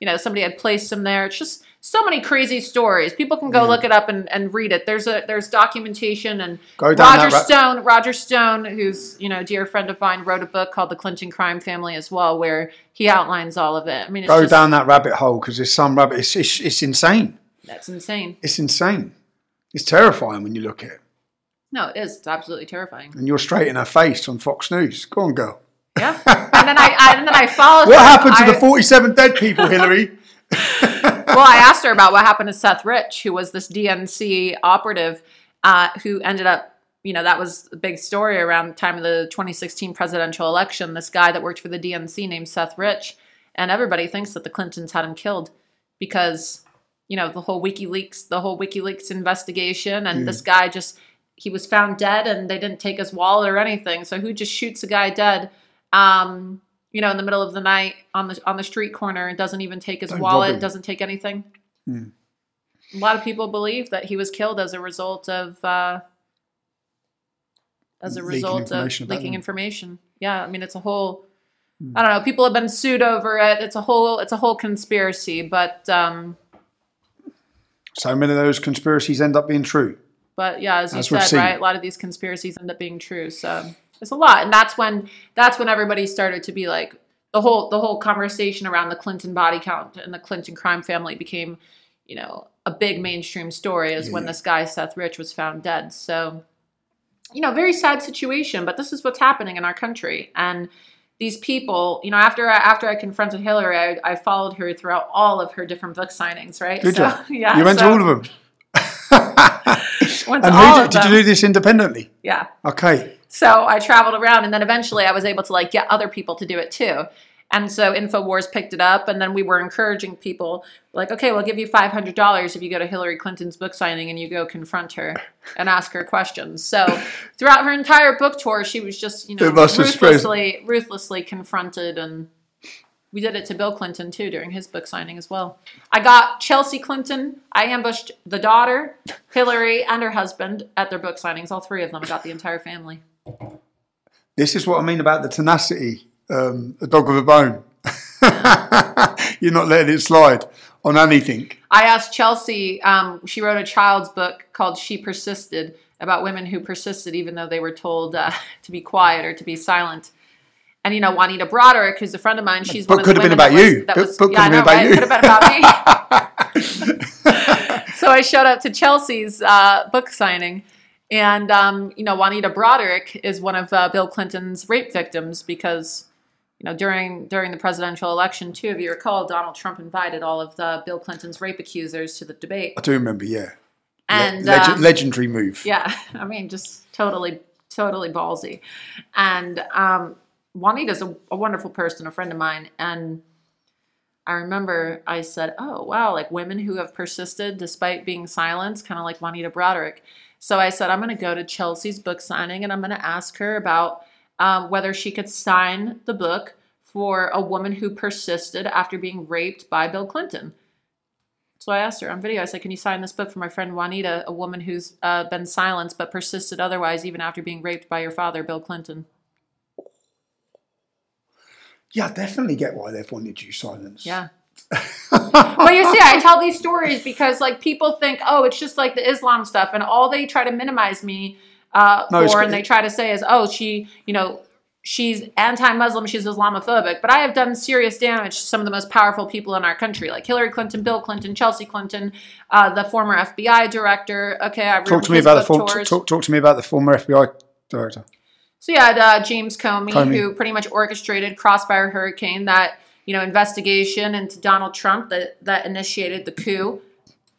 you know, somebody had placed him there. It's just so many crazy stories. People can go look it up and, and read it. There's a there's documentation and Roger Stone, Roger Stone, who's, you know, a dear friend of mine, wrote a book called The Clinton Crime Family as well, where he outlines all of it. I mean it's Go just down that rabbit hole because there's some rabbit. It's, it's, it's insane. that's insane. It's insane. It's terrifying when you look at it. No, it is. It's absolutely terrifying. And you're straight in her face on Fox News. Go on, girl. Yeah. and then I, I and then I followed What her. happened to I- the 47 dead people, Hillary? well, I asked her about what happened to Seth Rich, who was this DNC operative uh, who ended up, you know, that was a big story around the time of the 2016 presidential election. This guy that worked for the DNC named Seth Rich. And everybody thinks that the Clintons had him killed because, you know, the whole WikiLeaks, the whole WikiLeaks investigation. And this guy just, he was found dead and they didn't take his wallet or anything. So who just shoots a guy dead? Um, you know, in the middle of the night on the on the street corner and doesn't even take his Don't wallet, doesn't take anything. A lot of people believe that he was killed as a result of uh, as a Leaking result of information leaking them. information. Yeah, I mean it's a whole. I don't know. People have been sued over it. It's a whole. It's a whole conspiracy. But um, So many of those conspiracies end up being true. But yeah, as you As said, right, a lot of these conspiracies end up being true. So it's a lot, and that's when that's when everybody started to be like the whole the whole conversation around the Clinton body count and the Clinton crime family became, you know, a big mainstream story. Is when this guy Seth Rich was found dead. So, you know, very sad situation. But this is what's happening in our country, and these people, you know, after I, after I confronted Hillary, I, I followed her throughout all of her different book signings. Right? Did so, you? Yeah. you went so to all of them. To and all did, did you do this independently? Yeah. Okay. So I traveled around and then eventually I was able to like get other people to do it too. And so InfoWars picked it up and then we were encouraging people like, okay, we'll give you $500 if you go to Hillary Clinton's book signing and you go confront her and ask her questions. So throughout her entire book tour, she was just, you know, It must have spread. ruthlessly, ruthlessly confronted and we did it to Bill Clinton too during his book signing as well. I got Chelsea Clinton. I ambushed the daughter, Hillary, and her husband at their book signings. All three of them. I got the entire family. This is what I mean about the tenacity, um, a dog with a bone. You're not letting it slide on anything. I asked Chelsea, um, she wrote a child's book called She Persisted about women who persisted even though they were told uh, to be quiet or to be silent. And you know, Juanita Broaddrick, who's a friend of mine, she's Book one could have been about was- you. That Book- was, book yeah, could have know, been about right? you. Could have been about me. so I showed up to Chelsea's uh, book signing, and um, you know, Juanita Broaddrick is one of uh, Bill Clinton's rape victims because you know during during the presidential election, too, if you recall, Donald Trump invited all of the Bill Clinton's rape accusers to the debate. I do remember, yeah. Le- And leg- um, legendary move. yeah, I mean, just totally, totally ballsy. And um, Juanita's a, a wonderful person, a friend of mine. And I remember I said, oh, wow, like women who have persisted despite being silenced, kind of like Juanita Broaddrick. So I said, I'm going to go to Chelsea's book signing and I'm going to ask her about um, whether she could sign the book for a woman who persisted after being raped by Bill Clinton. So I asked her on video, I said, Can you sign this book for my friend Juanita, a woman who's uh, been silenced but persisted otherwise even after being raped by your father, Bill Clinton? Yeah, I definitely get why they've wanted you silenced. Yeah. but you see, I tell these stories because like people think, oh, it's just like the Islam stuff, and all they try to minimize me uh, No, for, and they try to say is, oh, she, you know, she's anti-Muslim, she's Islamophobic. But I have done serious damage to some of the most powerful people in our country, like Hillary Clinton, Bill Clinton, Chelsea Clinton, uh, the former FBI director. Okay, I've Talk to me about the book form, tours. talk, talk to me about the former FBI director. So you had uh, James Comey, Comey. who pretty much orchestrated Crossfire Hurricane, that you know investigation into Donald Trump that that initiated the coup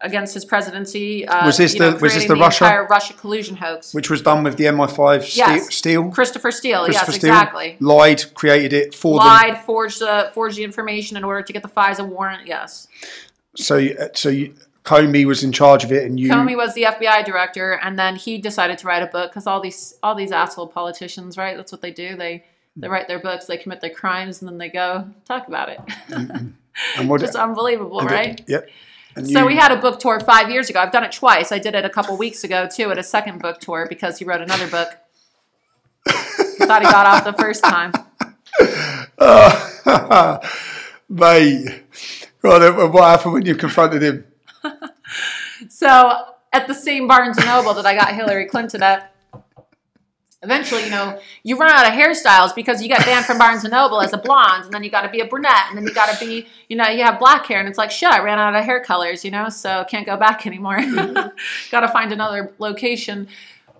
against his presidency. Uh, Was this you know, the- was this creating the Russia? Russia collusion hoax? Which was done with the MI5 ste- Yes. steel. Christopher Steele, Christopher yes, Steele exactly. lied, created it for Lied, forged the forged the information in order to get the FISA warrant. Yes. So, so you, Comey was in charge of it, and you. Comey was the FBI director, and then he decided to write a book because all these all these asshole politicians, right? That's what they do. They they write their books, they commit their crimes, and then they go talk about it. and what, Just unbelievable, and- right? Yep. And So you- we had a book tour five years ago. I've done it twice. I did it a couple weeks ago too at a second book tour because he wrote another book. Thought he got off the first time. mate. God, uh, what happened when you confronted him? So at the same Barnes and Noble that I got Hillary Clinton at, eventually, you know, you run out of hairstyles because you get banned from Barnes and Noble as a blonde, and then you got to be a brunette, and then you got to be, you know, you have black hair, and it's like shit. I ran out of hair colors, you know, so can't go back anymore. got to find another location.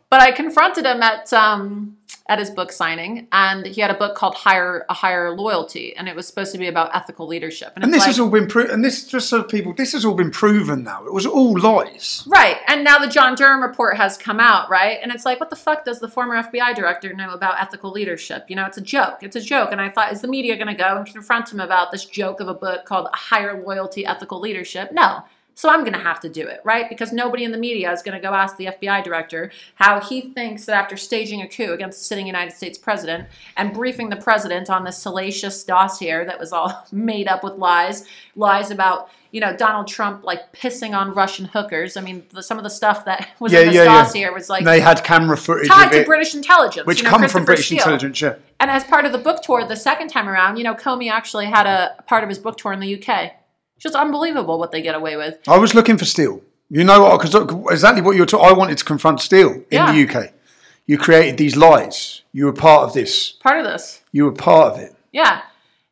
But I confronted him at um, at his book signing, and he had a book called "Higher a Higher Loyalty," and it was supposed to be about ethical leadership. And it's this like- has all been proven. And this just so people, this has all been proven now. It was all lies. Right. And now the John Durham report has come out, right? And it's like, what the fuck does the former FBI director know about ethical leadership? You know, it's a joke. It's a joke. And I thought, is the media going to go and confront him about this joke of a book called Higher Loyalty Ethical Leadership? No. So I'm going to have to do it, right? Because nobody in the media is going to go ask the FBI director how he thinks that after staging a coup against the sitting United States president and briefing the president on this salacious dossier that was all made up with lies, lies about, you know, Donald Trump like pissing on Russian hookers. I mean, the, some of the stuff that was Yeah, in this yeah, yeah. dossier was like they had camera footage tied of to it, British intelligence, which you know, come from British Steele. intelligence. Yeah. And as part of the book tour the second time around, you know, Comey actually had a part of his book tour in the UK. It's just unbelievable what they get away with. I was looking for Steele. You know what? Because exactly what you're talking. I wanted to confront Steele in Yeah. the UK. You created these lies. You were part of this. Part of this. You were part of it. Yeah.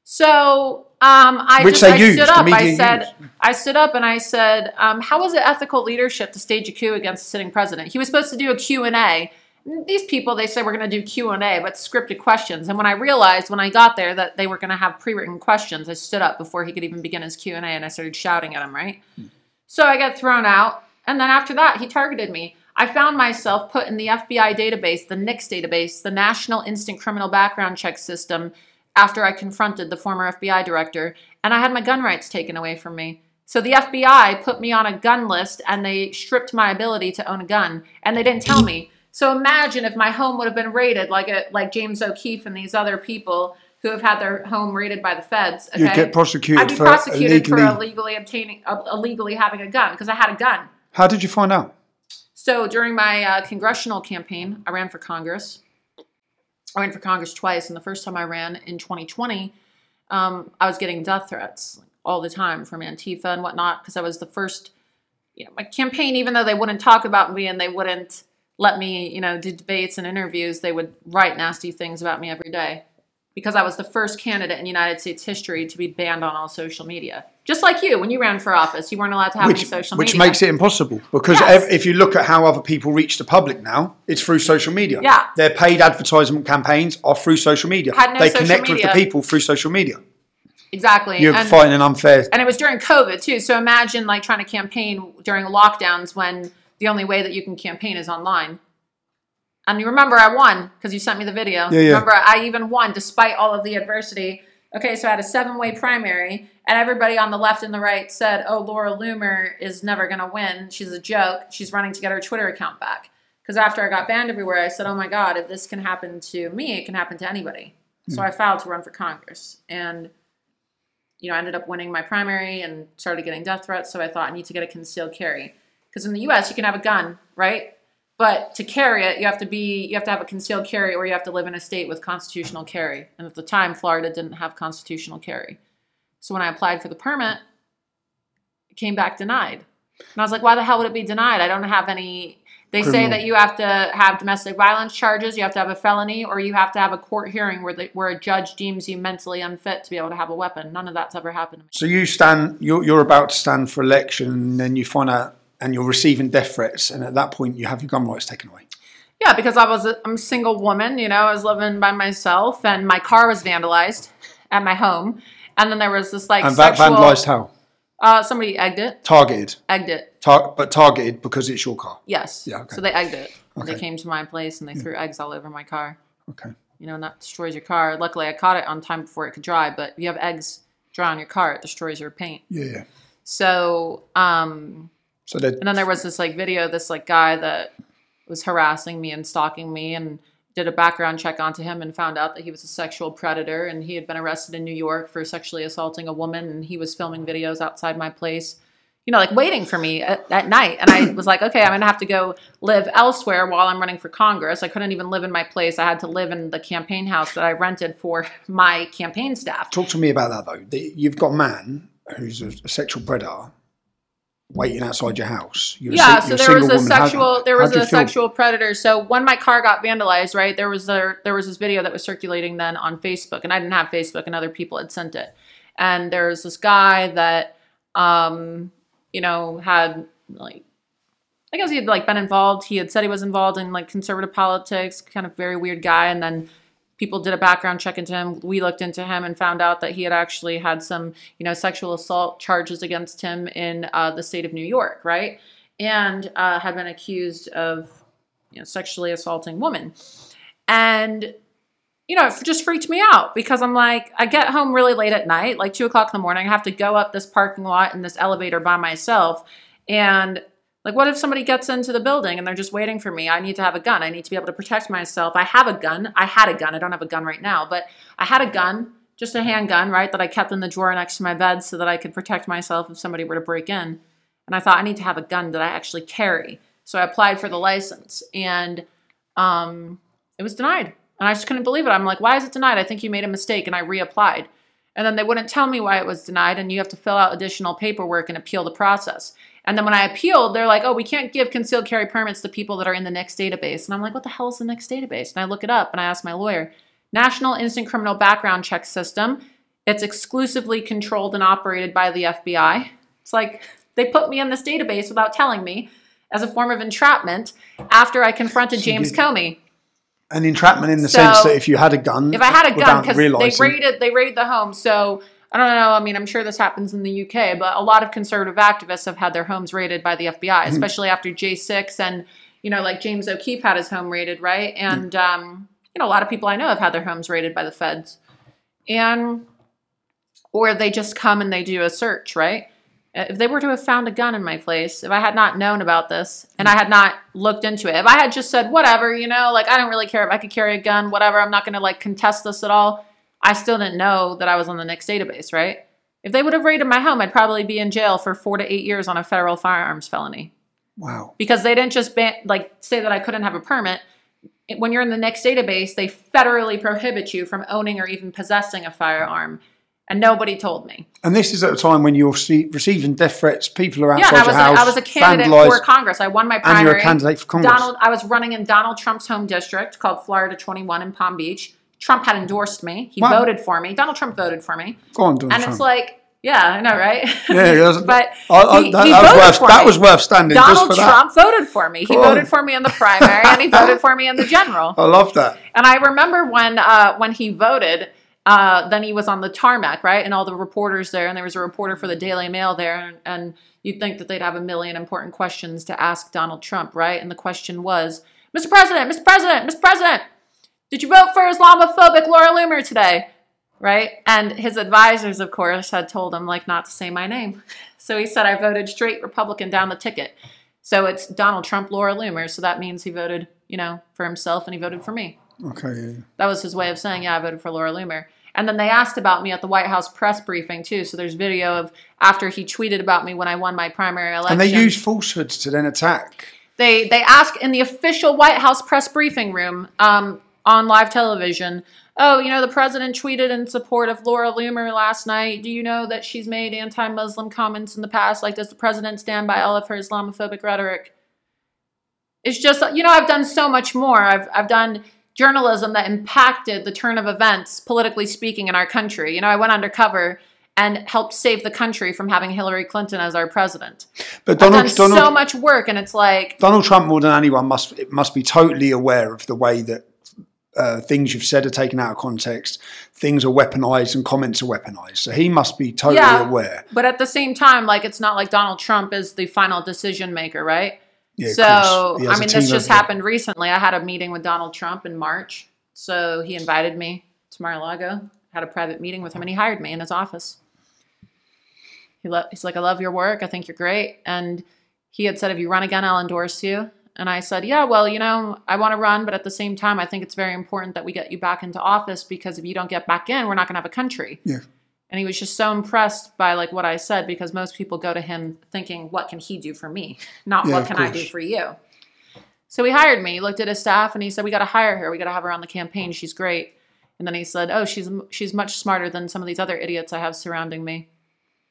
So um, I Which just they I used, stood up. I said used. I stood up and I said, um, "How is it ethical leadership to stage a coup against a sitting president?" He was supposed to do a Q and A. These people, they said we're going to do Q and A, but scripted questions. And when I realized when I got there that they were going to have pre-written questions, I stood up before he could even begin his Q and I started shouting at him. Right. Hmm. So I got thrown out, and then after that, he targeted me. I found myself put in the FBI database, the NICS database, the National Instant Criminal Background Check System, after I confronted the former FBI director, and I had my gun rights taken away from me. So the FBI put me on a gun list and they stripped my ability to own a gun, and they didn't tell me. So imagine if my home would have been raided like a, like James O'Keefe and these other people who have had their home raided by the feds. Okay? You'd get prosecuted I'd be for prosecuted for illegally- illegally obtaining, uh, illegally having a gun because I had a gun. How did you find out? So during my uh, congressional campaign, I ran for Congress. I ran for Congress twice, and the first time I ran in 2020, um, I was getting death threats all the time from Antifa and whatnot because I was the first. You know, my campaign, even though they wouldn't talk about me and they wouldn't let me, you know, do debates and interviews, they would write nasty things about me every day because I was the first candidate in United States history to be banned on all social media. Just like you, when you ran for office, you weren't allowed to have any social which media. Which makes it impossible because Yes. ev- if you look at how other people reach the public now, it's through social media. Yeah. Their paid advertisement campaigns are through social media. Had no they social connect with the people through social media. exactly. You're And- fighting an unfair. and it was during COVID too. So imagine like trying to campaign during lockdowns when the only way that you can campaign is online. And you remember I won because you sent me the video. Yeah, yeah. Remember I even won despite all of the adversity. Okay, so I had a seven-way primary, and everybody on the left and the right said, "Oh, Laura Loomer is never going to win. She's a joke. She's running to get her Twitter account back." Because after I got banned everywhere, I said, "Oh my God, if this can happen to me, it can happen to anybody." Hmm. So I filed to run for Congress, and you know, I ended up winning my primary and started getting death threats. So I thought I need to get a concealed carry because in the U.S. you can have a gun, right? But to carry it, you have to be you have to have a concealed carry, or you have to live in a state with constitutional carry. And at the time, Florida didn't have constitutional carry. So when I applied for the permit, it came back denied. And I was like, why the hell would it be denied? I don't have any. They say that you have to have domestic violence charges, you have to have a felony, or you have to have a court hearing where the, where a judge deems you mentally unfit to be able to have a weapon. None of that's ever happened to me. So you stand, you're, you're about to stand for election, and then you find out, and you're receiving death threats, and at that point you have your gun rights taken away. Yeah, because I was a, I'm a single woman, you know, I was living by myself, and my car was vandalized at my home, and then there was this like And that sexual. vandalised how? Uh, somebody egged it, Targeted, egged it. Tar- but targeted because it's your car. Yes. Yeah, okay. So they egged it. They came to my place and they threw eggs all over my car. Okay. You know, and that destroys your car. Luckily, I caught it on time before it could dry. But if you have eggs dry on your car, it destroys your paint. Yeah, yeah. So, um, So that and then there was this like video, this like guy that was harassing me and stalking me, and did a background check onto him and found out that he was a sexual predator and he had been arrested in New York for sexually assaulting a woman, and he was filming videos outside my place. You know, like waiting for me at, at night. And I was like, okay, I'm going to have to go live elsewhere while I'm running for Congress. I couldn't even live in my place. I had to live in the campaign house that I rented for my campaign staff. talk to me about that though. The, you've got a man who's a sexual predator waiting outside your house. You're yeah si- so there was a woman. How- sexual there was a sexual predator so when my car got vandalized right there was there there was this video that was circulating then on facebook and i didn't have facebook and other people had sent it and there was this guy that um you know had like I guess he had like been involved. He had said he was involved in like conservative politics, kind of very weird guy. And then people did a background check into him. We looked into him and found out that he had actually had some, you know, sexual assault charges against him in uh, the state of New York, right? And uh, had been accused of, you know, sexually assaulting women. And you know, it just freaked me out because I'm like, I get home really late at night, like two o'clock in the morning. I have to go up this parking lot in this elevator by myself. And like, what if somebody gets into the building and they're just waiting for me? I need to have a gun. I need to be able to protect myself. I have a gun. I had a gun. I don't have a gun right now, but I had a gun, just a handgun, right, that I kept in the drawer next to my bed so that I could protect myself if somebody were to break in. And I thought I need to have a gun that I actually carry. So I applied for the license and um, it was denied. And I just couldn't believe it. I'm like, why is it denied? I think you made a mistake. And I reapplied. And then they wouldn't tell me why it was denied. And you have to fill out additional paperwork and appeal the process. And then when I appealed, they're like, oh, we can't give concealed carry permits to people that are in the NICS database. And I'm like, what the hell is the NICS database? And I look it up and I ask my lawyer National Instant Criminal Background Check System. It's exclusively controlled and operated by the FBI. It's like they put me in this database without telling me as a form of entrapment after I confronted James you- Comey. An entrapment in the So, sense that if you had a gun, If I had a gun, because they raided they raided the home. So I don't know. I mean, I'm sure this happens in the UK, but a lot of conservative activists have had their homes raided by the FBI, Hmm. especially after J6 and you know, like James O'Keefe had his home raided, right? Hmm. And um, you know, a lot of people I know have had their homes raided by the feds, and or they just come and they do a search, right? If they were to have found a gun in my place, if I had not known about this and I had not looked into it, if I had just said, whatever, you know, like I don't really care if I could carry a gun, whatever, I'm not going to like contest this at all, I still didn't know that I was on the NICS database, right? If they would have raided my home, I'd probably be in jail for four to eight years on a federal firearms felony wow. because they didn't just ban- like say that I couldn't have a permit. When you're in the NICS database, they federally prohibit you from owning or even possessing a firearm, and nobody told me. And this is at a time when you're see, receiving death threats. People are Yeah, outside was your house. a, I was a candidate for Congress. I won my primary. and you're a candidate for Congress. Donald, I was running in Donald Trump's home district called Florida 21 in Palm Beach. Trump had endorsed me. He Wow. voted for me. Donald Trump voted for me. Go on, Donald and Trump. it's like, yeah, I know, right? yeah, but I- I- he- that, he that was voted worth, for that me. was worth standing just Donald for that. Trump voted for me. He Go on. voted for me in the primary, and he voted for me in the general. I love that. And I remember when uh, when he voted, uh, then he was on the tarmac, right? And all the reporters there, and there was a reporter for the Daily Mail there, and, and you'd think that they'd have a million important questions to ask Donald Trump, right? And the question was, Mr. President, Mr. President, Mr. President, did you vote for Islamophobic Laura Loomer today? Right? And his advisors, of course, had told him like not to say my name. So he said I voted straight Republican down the ticket. So it's Donald Trump, Laura Loomer. So that means he voted, you know, for himself and he voted for me. Okay. Yeah. That was his way of saying, yeah, I voted for Laura Loomer. And then they asked about me at the White House press briefing too. So there's video of after he tweeted about me when I won my primary election. And they use falsehoods to then attack. they they ask in the official White House press briefing room um, on live television. Oh, you know, the president tweeted in support of Laura Loomer last night. Do you know that she's made anti-Muslim comments in the past? Like, does the president stand by all of her Islamophobic rhetoric? It's just, you know, I've done so much more. I've I've done journalism that impacted the turn of events, politically speaking, in our country. You know, I went undercover and helped save the country from having Hillary Clinton as our president. But I've done Donald, Donald, so much work, and it's like, Donald Trump, more than anyone, must must be totally aware of the way that uh, things you've said are taken out of context, things are weaponized, and comments are weaponized. So he must be totally yeah, aware. But at the same time, like it's not like Donald Trump is the final decision maker, right? Yeah, so course. He has I mean, this just happened recently. I had a meeting with Donald Trump in March, so he invited me to Mar-a-Lago. Had a private meeting with him, and he hired me in his office. He lo- he's like, "I love your work. I think you're great." And he had said, "If you run again, I'll endorse you." And I said, "Yeah, well, you know, I want to run, but at the same time, I think it's very important that we get you back into office because if you don't get back in, we're not going to have a country." Yeah. And he was just so impressed by like what I said because most people go to him thinking, "What can he do for me?" Not Yeah, "What can I do for you?" So he hired me. He looked at his staff and he said, "We got to hire her. We got to have her on the campaign. She's great." And then he said, "Oh, she's she's much smarter than some of these other idiots I have surrounding me."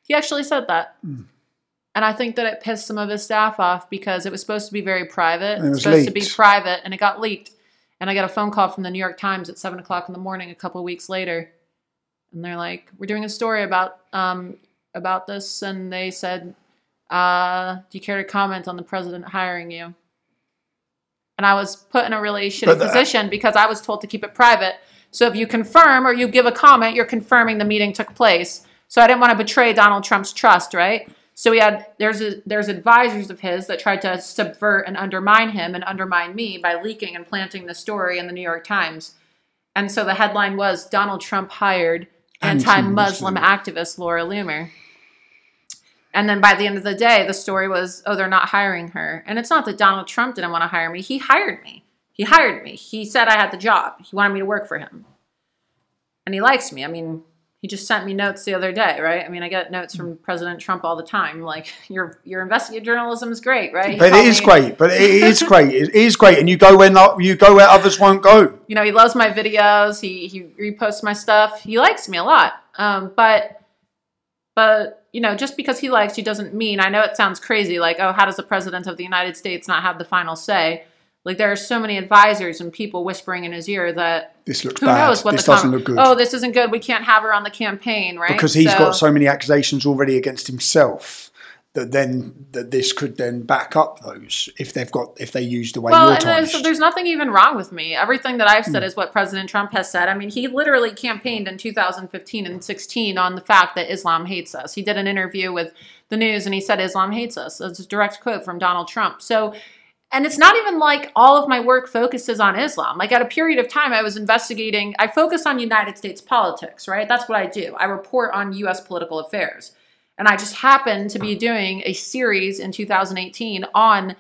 He actually said that. Hmm. And I think that it pissed some of his staff off because it was supposed to be very private. And it was supposed to be private, and it got leaked. And I got a phone call from the New York Times at seven o'clock in the morning a couple of weeks later, and they're like, "We're doing a story about um, about this," and they said, uh, "Do you care to comment on the president hiring you?" And I was put in a really shitty the- position because I was told to keep it private. So if you confirm or you give a comment, you're confirming the meeting took place. So I didn't want to betray Donald Trump's trust, right? So we had there's a, there's advisors of his that tried to subvert and undermine him and undermine me by leaking and planting the story in the New York Times. And so the headline was Donald Trump hired anti-Muslim Anti-Muslim. activist Laura Loomer. And then by the end of the day, the story was, oh, they're not hiring her. And it's not that Donald Trump didn't want to hire me. He hired me. He hired me. He said I had the job. He wanted me to work for him. And he likes me. I mean, he just sent me notes the other day, right? I mean, I get notes from President Trump all the time. Like, your your investigative journalism is great, right? He But it called is me- great. But it is great. It is great, and you go where not, you go where others won't go. you know, he loves my videos. He he reposts my stuff. He likes me a lot. Um, but but you know, just because he likes you doesn't mean. I know it sounds crazy. Like, oh, how does the president of the United States not have the final say? Like, there are so many advisors and people whispering in his ear that This looks who bad. knows what this the doesn't look good. Oh, this isn't good. We can't have her on the campaign, right? because he's got so many accusations already against himself that then that this could then back up those if they've got if they use the way Well, you're and there's, there's nothing even wrong with me. Everything that I've said hmm. is what President Trump has said. I mean, he literally campaigned in 2015 and 16 on the fact that Islam hates us. He did an interview with the news and he said Islam hates us. That's a direct quote from Donald Trump. So, and it's not even like all of my work focuses on Islam. Like at a period of time, I was investigating, I focus on United States politics, right? That's what I do. I report on US political affairs. And I just happened to be doing a series in 2018 on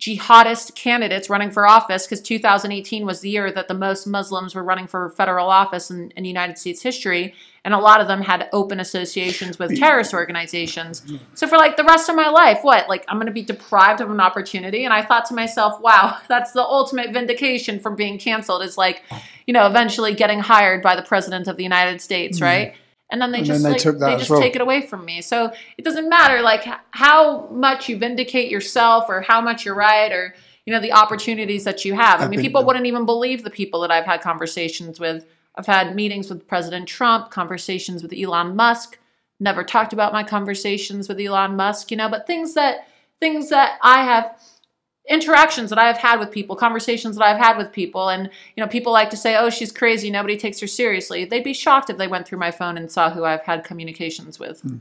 jihadist candidates running for office because 2018 was the year that the most Muslims were running for federal office in, in United States history. And a lot of them had open associations with terrorist organizations. So for like the rest of my life, what? Like I'm going to be deprived of an opportunity. And I thought to myself, wow, that's the ultimate vindication from being canceled is like, you know, eventually getting hired by the president of the United States, mm-hmm. right? And then they And just then they like they just well. take it away from me. So it doesn't matter like how much you vindicate yourself or how much you're right or you know the opportunities that you have. I I've mean, people wouldn't even believe the people that I've had conversations with. I've had meetings with President Trump, conversations with Elon Musk. Never talked about my conversations with Elon Musk, you know, but things that things that I have interactions that I have had with people, conversations that I've had with people, and you know, people like to say, "Oh, she's crazy. Nobody takes her seriously." They'd be shocked if they went through my phone and saw who I've had communications with. Hmm.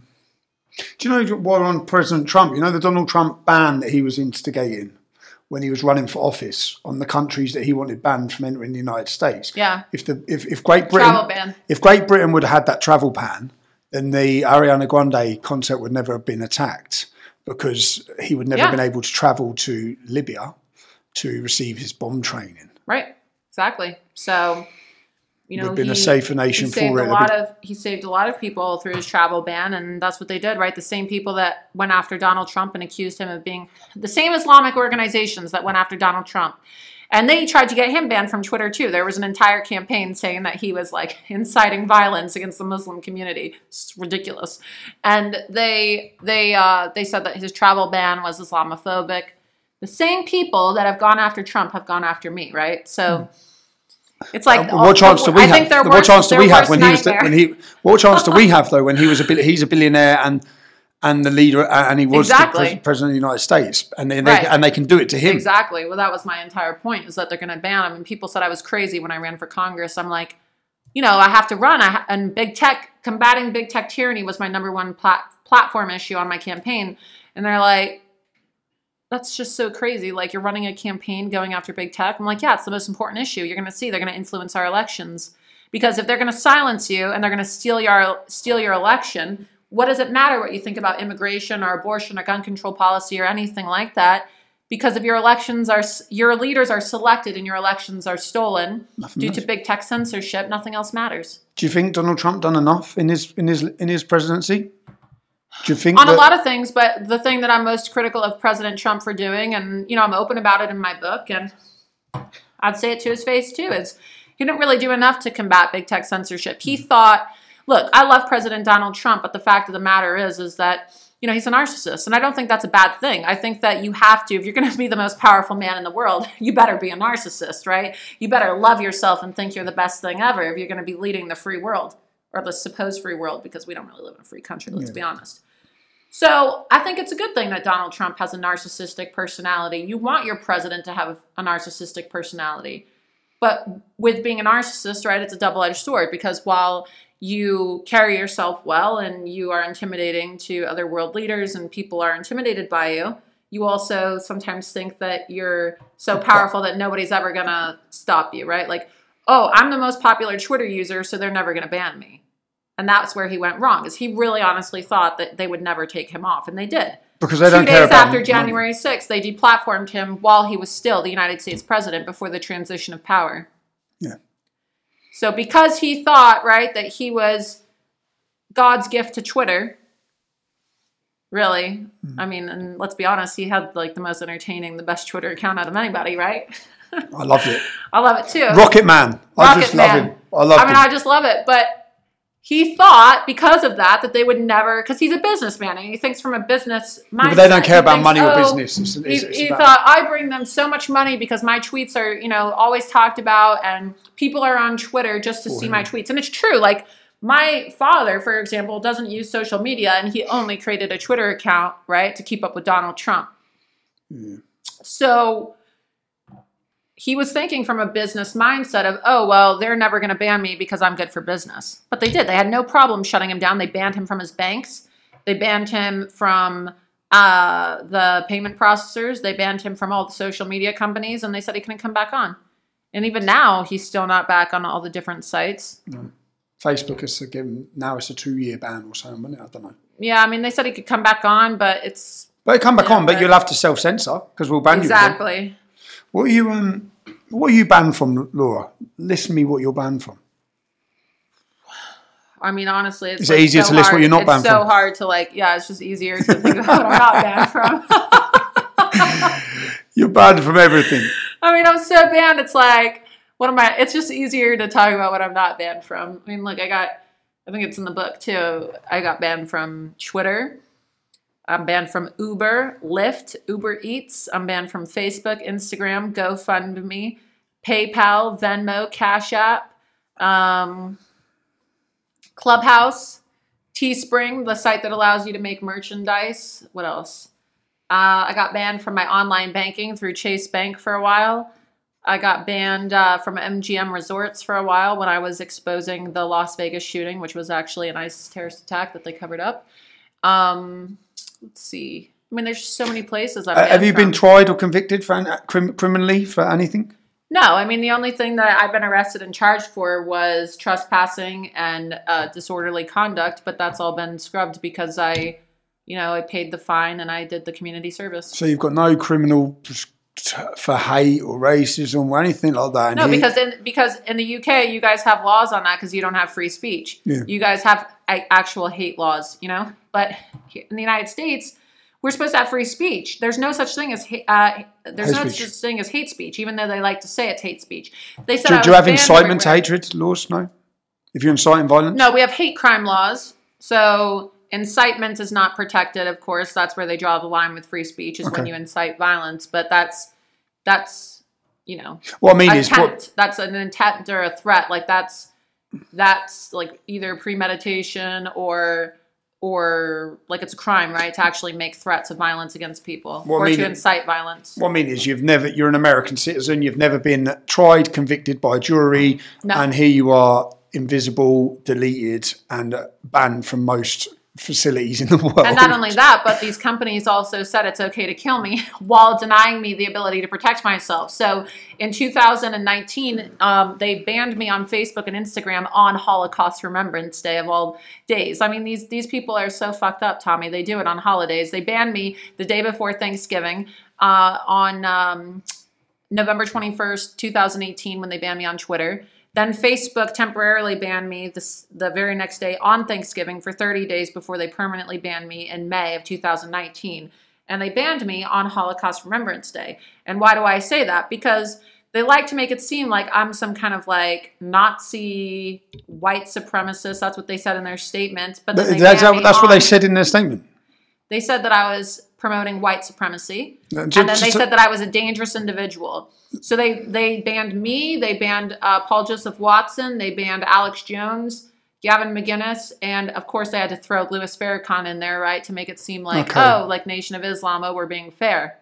Do you know while on President Trump, you know the Donald Trump ban that he was instigating when he was running for office on the countries that he wanted banned from entering the United States. Yeah. If the if, if Great Britain if Great Britain would have had that travel ban, then the Ariana Grande concert would never have been attacked. Because he would never Yeah. been able to travel to Libya to receive his bomb training. Right. Exactly. So, you know, been a safer nation he for a lot of he saved a lot of people through his travel ban, and that's what they did. Right. The same people that went after Donald Trump and accused him of being the same Islamic organizations that went after Donald Trump. And they tried to get him banned from Twitter too. There was an entire campaign saying that he was like inciting violence against the Muslim community. It's ridiculous. And they they uh, they said that his travel ban was Islamophobic. The same people that have gone after Trump have gone after me, right? So it's like Uh, what chance do we I have? think what worst- chance do we have when he was the, when he? What chance do we have though when he was a he's a billionaire and and the leader and he was Exactly. the pres- president of the United States and they, they Right. and they can do it to him. Exactly. Well, that was my entire point is that they're going to ban. him. And people said I was crazy when I ran for Congress. I'm like, you know, I have to run. I ha- and big tech combating big tech tyranny was my number one plat- platform issue on my campaign. And they're like, that's just so crazy. Like you're running a campaign going after big tech. I'm like, yeah, it's the most important issue. You're going to see they're going to influence our elections because if they're going to silence you and they're going to steal your steal your election, what does it matter what you think about immigration or abortion or gun control policy or anything like that? Because if your elections are your leaders are selected and your elections are stolen due to big tech censorship, nothing else matters. Do you think Donald Trump done enough in his in his in his presidency? Do you think on a lot of things, but the thing that I'm most critical of President Trump for doing, and you know, I'm open about it in my book, and I'd say it to his face too, is he didn't really do enough to combat big tech censorship. He mm-hmm. thought, look, I love President Donald Trump, but the fact of the matter is, is that you know he's a narcissist, and I don't think that's a bad thing. I think that you have to, if you're going to be the most powerful man in the world, you better be a narcissist, right? You better love yourself and think you're the best thing ever if you're going to be leading the free world or the supposed free world, because we don't really live in a free country. Let's be honest. So I think it's a good thing that Donald Trump has a narcissistic personality. You want your president to have a narcissistic personality. But with being a narcissist, right, it's a double edged sword because while you carry yourself well and you are intimidating to other world leaders and people are intimidated by you, you also sometimes think that you're so powerful that nobody's ever going to stop you, right? Like, oh, I'm the most popular Twitter user, so they're never going to ban me. And that's where he went wrong, is he really honestly thought that they would never take him off, and they did. because they Two don't care days after. January 6th, they deplatformed him while he was still the United States president before the transition of power. So because he thought, right, that he was God's gift to Twitter, really, Hmm. I mean, and let's be honest, he had like the most entertaining, the best Twitter account out of anybody, right? I loved it. I love it too. Rocket Man. I Rocket just Man. love him. I love. I mean, him. I just love it. But he thought because of that that they would never, because he's a businessman and he thinks from a business mindset. but they don't care about thinks, money or "Oh," business. It's- it's- he, it's he thought I bring them so much money because my tweets are, you know, always talked about, and people are on Twitter just to see my tweets, and it's true. Like my father, for example, doesn't use social media, and he only created a Twitter account, right, to keep up with Donald Trump. Hmm. So he was thinking from a business mindset of, oh, well, they're never going to ban me because I'm good for business. But they did. They had no problem shutting him down. They banned him from his banks. They banned him from uh, the payment processors. They banned him from all the social media companies, and they said he couldn't come back on. And even now, he's still not back on all the different sites. Facebook has given now it's a two year ban or something, isn't it? I don't know. Yeah, I mean, they said he could come back on, but it's But come back on, but but- you'll have to self censor because we'll ban you. exactly. What are you um what are you banned from, Laura? Listen me what you're banned from. I mean, honestly, it's like easier so to list what hard- you're not it's banned so from? hard to like. Yeah, it's just easier to think about what I'm not banned from. You're banned from everything. I mean, I'm so banned. It's like, what am I? It's just easier to talk about what I'm not banned from. I mean, look, I got. I think it's in the book too. I got banned from Twitter. I'm banned from Uber, Lyft, Uber Eats. I'm banned from Facebook, Instagram, GoFundMe, PayPal, Venmo, Cash App, um, Clubhouse, Teespring, the site that allows you to make merchandise. What else? Uh, I got banned from my online banking through Chase Bank for a while. I got banned uh, from MGM Resorts for a while when I was exposing the Las Vegas shooting, which was actually an ISIS terrorist attack that they covered up. Um, let's see. I mean, there's so many places. I'm Uh, have you been tried or convicted for an, crim, criminally for anything? No, I mean the only thing that I've been arrested and charged for was trespassing and uh, disorderly conduct, but that's all been scrubbed because I, you know, I paid the fine and I did the community service. So you've got no criminal for hate or racism or anything like that. No, because in because in the UK you guys have laws on that because you don't have free speech. Yeah. You guys have a- actual hate laws, you know. But in the United States, we're supposed to have free speech. There's no such thing as uh, there's Hate no speech. such thing as hate speech, even though they like to say it's hate speech. They said do, do you have incitement to hatred laws? No. If you're inciting violence. No, we have hate crime laws. So incitement is not protected. Of course, that's where they draw the line with free speech is when you incite violence. But that's that's you know What I mean is, what, That's an intent or a threat. Like that's that's like either premeditation or or like it's a crime, right? To actually make threats of violence against people Well, I or mean- to incite violence. what I mean is, you've never. You're an American citizen. You've never been tried, convicted by a jury, No. and here you are, invisible, deleted, and uh, banned from most facilities in the world. And not only that, but these companies also said it's okay to kill me while denying me the ability to protect myself. So in 2019, um, they banned me on Facebook and Instagram on Holocaust Remembrance Day of all days. I mean, these these people are so fucked up, Tommy. They do it on holidays. They banned me the day before Thanksgiving uh, on um, November 21st, 2018, when they banned me on Twitter. Then Facebook temporarily banned me this, the very next day on Thanksgiving for 30 days before they permanently banned me in May of 2019. And they banned me on Holocaust Remembrance Day. And why do I say that? Because they like to make it seem like I'm some kind of like Nazi white supremacist. That's what they said in their statement. But that's, me that's what they said in their statement. They said that I was promoting white supremacy, Uh, and then they just- said that I was a dangerous individual. So they they banned me, they banned uh, Paul Joseph Watson, they banned Alex Jones, Gavin McInnes, and of course they had to throw Louis Farrakhan in there, right, to make it seem like Okay. oh, like Nation of Islam, oh, we're being fair.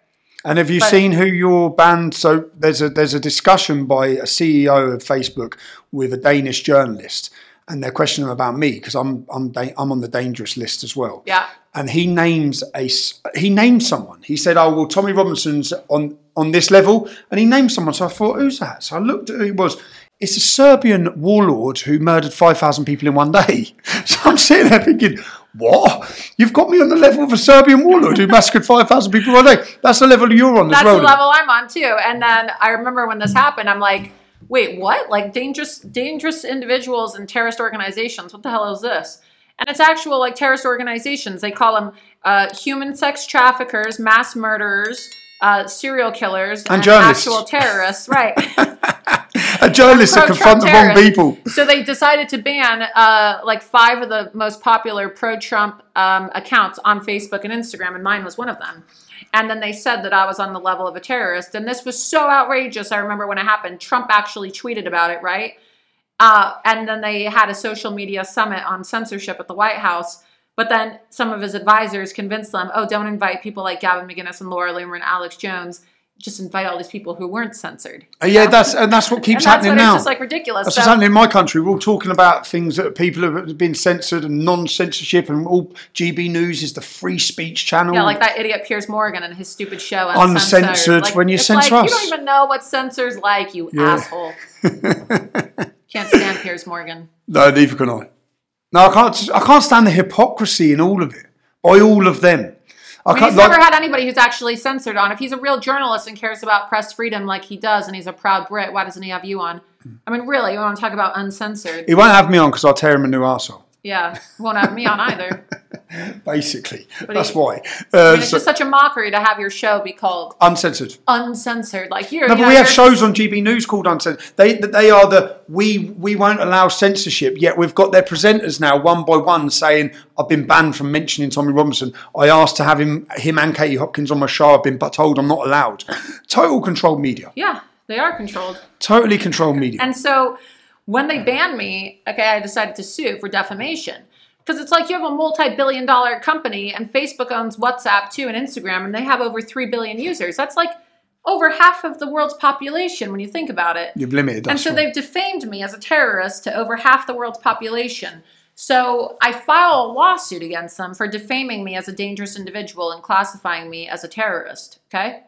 And have you But- seen who your band? So there's a there's a discussion by a CEO of Facebook with a Danish journalist, and they're questioning about me because I'm I'm da- I'm on the dangerous list as well. Yeah. And he names a he named someone. He said, "Oh well, Tommy Robinson's on on this level," and he named someone. So I thought, "Who's that?" So I looked at who it was. It's a Serbian warlord who murdered five thousand people in one day. So I'm sitting there thinking, "What? You've got me on the level of a Serbian warlord who massacred five thousand people in one day? That's the level you're on That's as well." the level I'm on too. And then I remember when this happened, I'm like, wait, what? Like dangerous, dangerous individuals and terrorist organizations. What the hell is this? And it's actual like terrorist organizations. They call them uh, human sex traffickers, mass murderers, uh, serial killers, and, journalists. actual terrorists. Right. A journalist that pro-Trump confront the wrong people. So they decided to ban uh, like five of the most popular pro-Trump um, accounts on Facebook and Instagram, and mine was one of them. And then they said that I was on the level of a terrorist, and this was so outrageous. I remember when it happened. Trump actually tweeted about it, right? Uh, and then they had a social media summit on censorship at the White House. But then some of his advisors convinced them, oh, don't invite people like Gavin McInnes and Laura Loomer and Alex Jones. Just invite all these people who weren't censored. Uh, yeah, that's and that's what keeps that's happening what now. it's just like ridiculous. That's So- what's happening in my country. We're all talking about things that people have been censored and non-censorship, and all GB News is the free speech channel. Yeah, like that idiot Piers Morgan and his stupid show Uncensored, Uncensored. Like, when you censor like, us. You don't even know what censors like, you Yeah. asshole. Can't stand Piers Morgan. No, neither can I. No, I can't. I can't stand the hypocrisy in all of it by all of them. I mean, he's never had anybody who's actually censored on. If he's a real journalist and cares about press freedom like he does, and he's a proud Brit, why doesn't he have you on? I mean, really, you want to talk about uncensored? he won't have me on because I'll tear him a new arsehole. Yeah, won't have me on either. Basically, But that's why. I Uh, mean, it's so- just such a mockery to have your show be called uncensored. uncensored. Like you're, No, you but know, we have shows on GB News called Uncensored. They they are the we we won't allow censorship. Yet we've got their presenters now one by one saying I've been banned from mentioning Tommy Robinson. I asked to have him him and Katie Hopkins on my show. I've been told I'm not allowed. Total controlled media. Yeah, they are controlled. Totally controlled media. And so when they banned me, okay, I decided to sue for defamation. Because it's like you have a multi billion dollar company and Facebook owns WhatsApp too and Instagram and they have over 3 billion users. That's like over half of the world's population when you think about it. You've limited. And so they've defamed me as a terrorist to over half the world's population. So I file a lawsuit against them for defaming me as a dangerous individual and classifying me as a terrorist. Okay?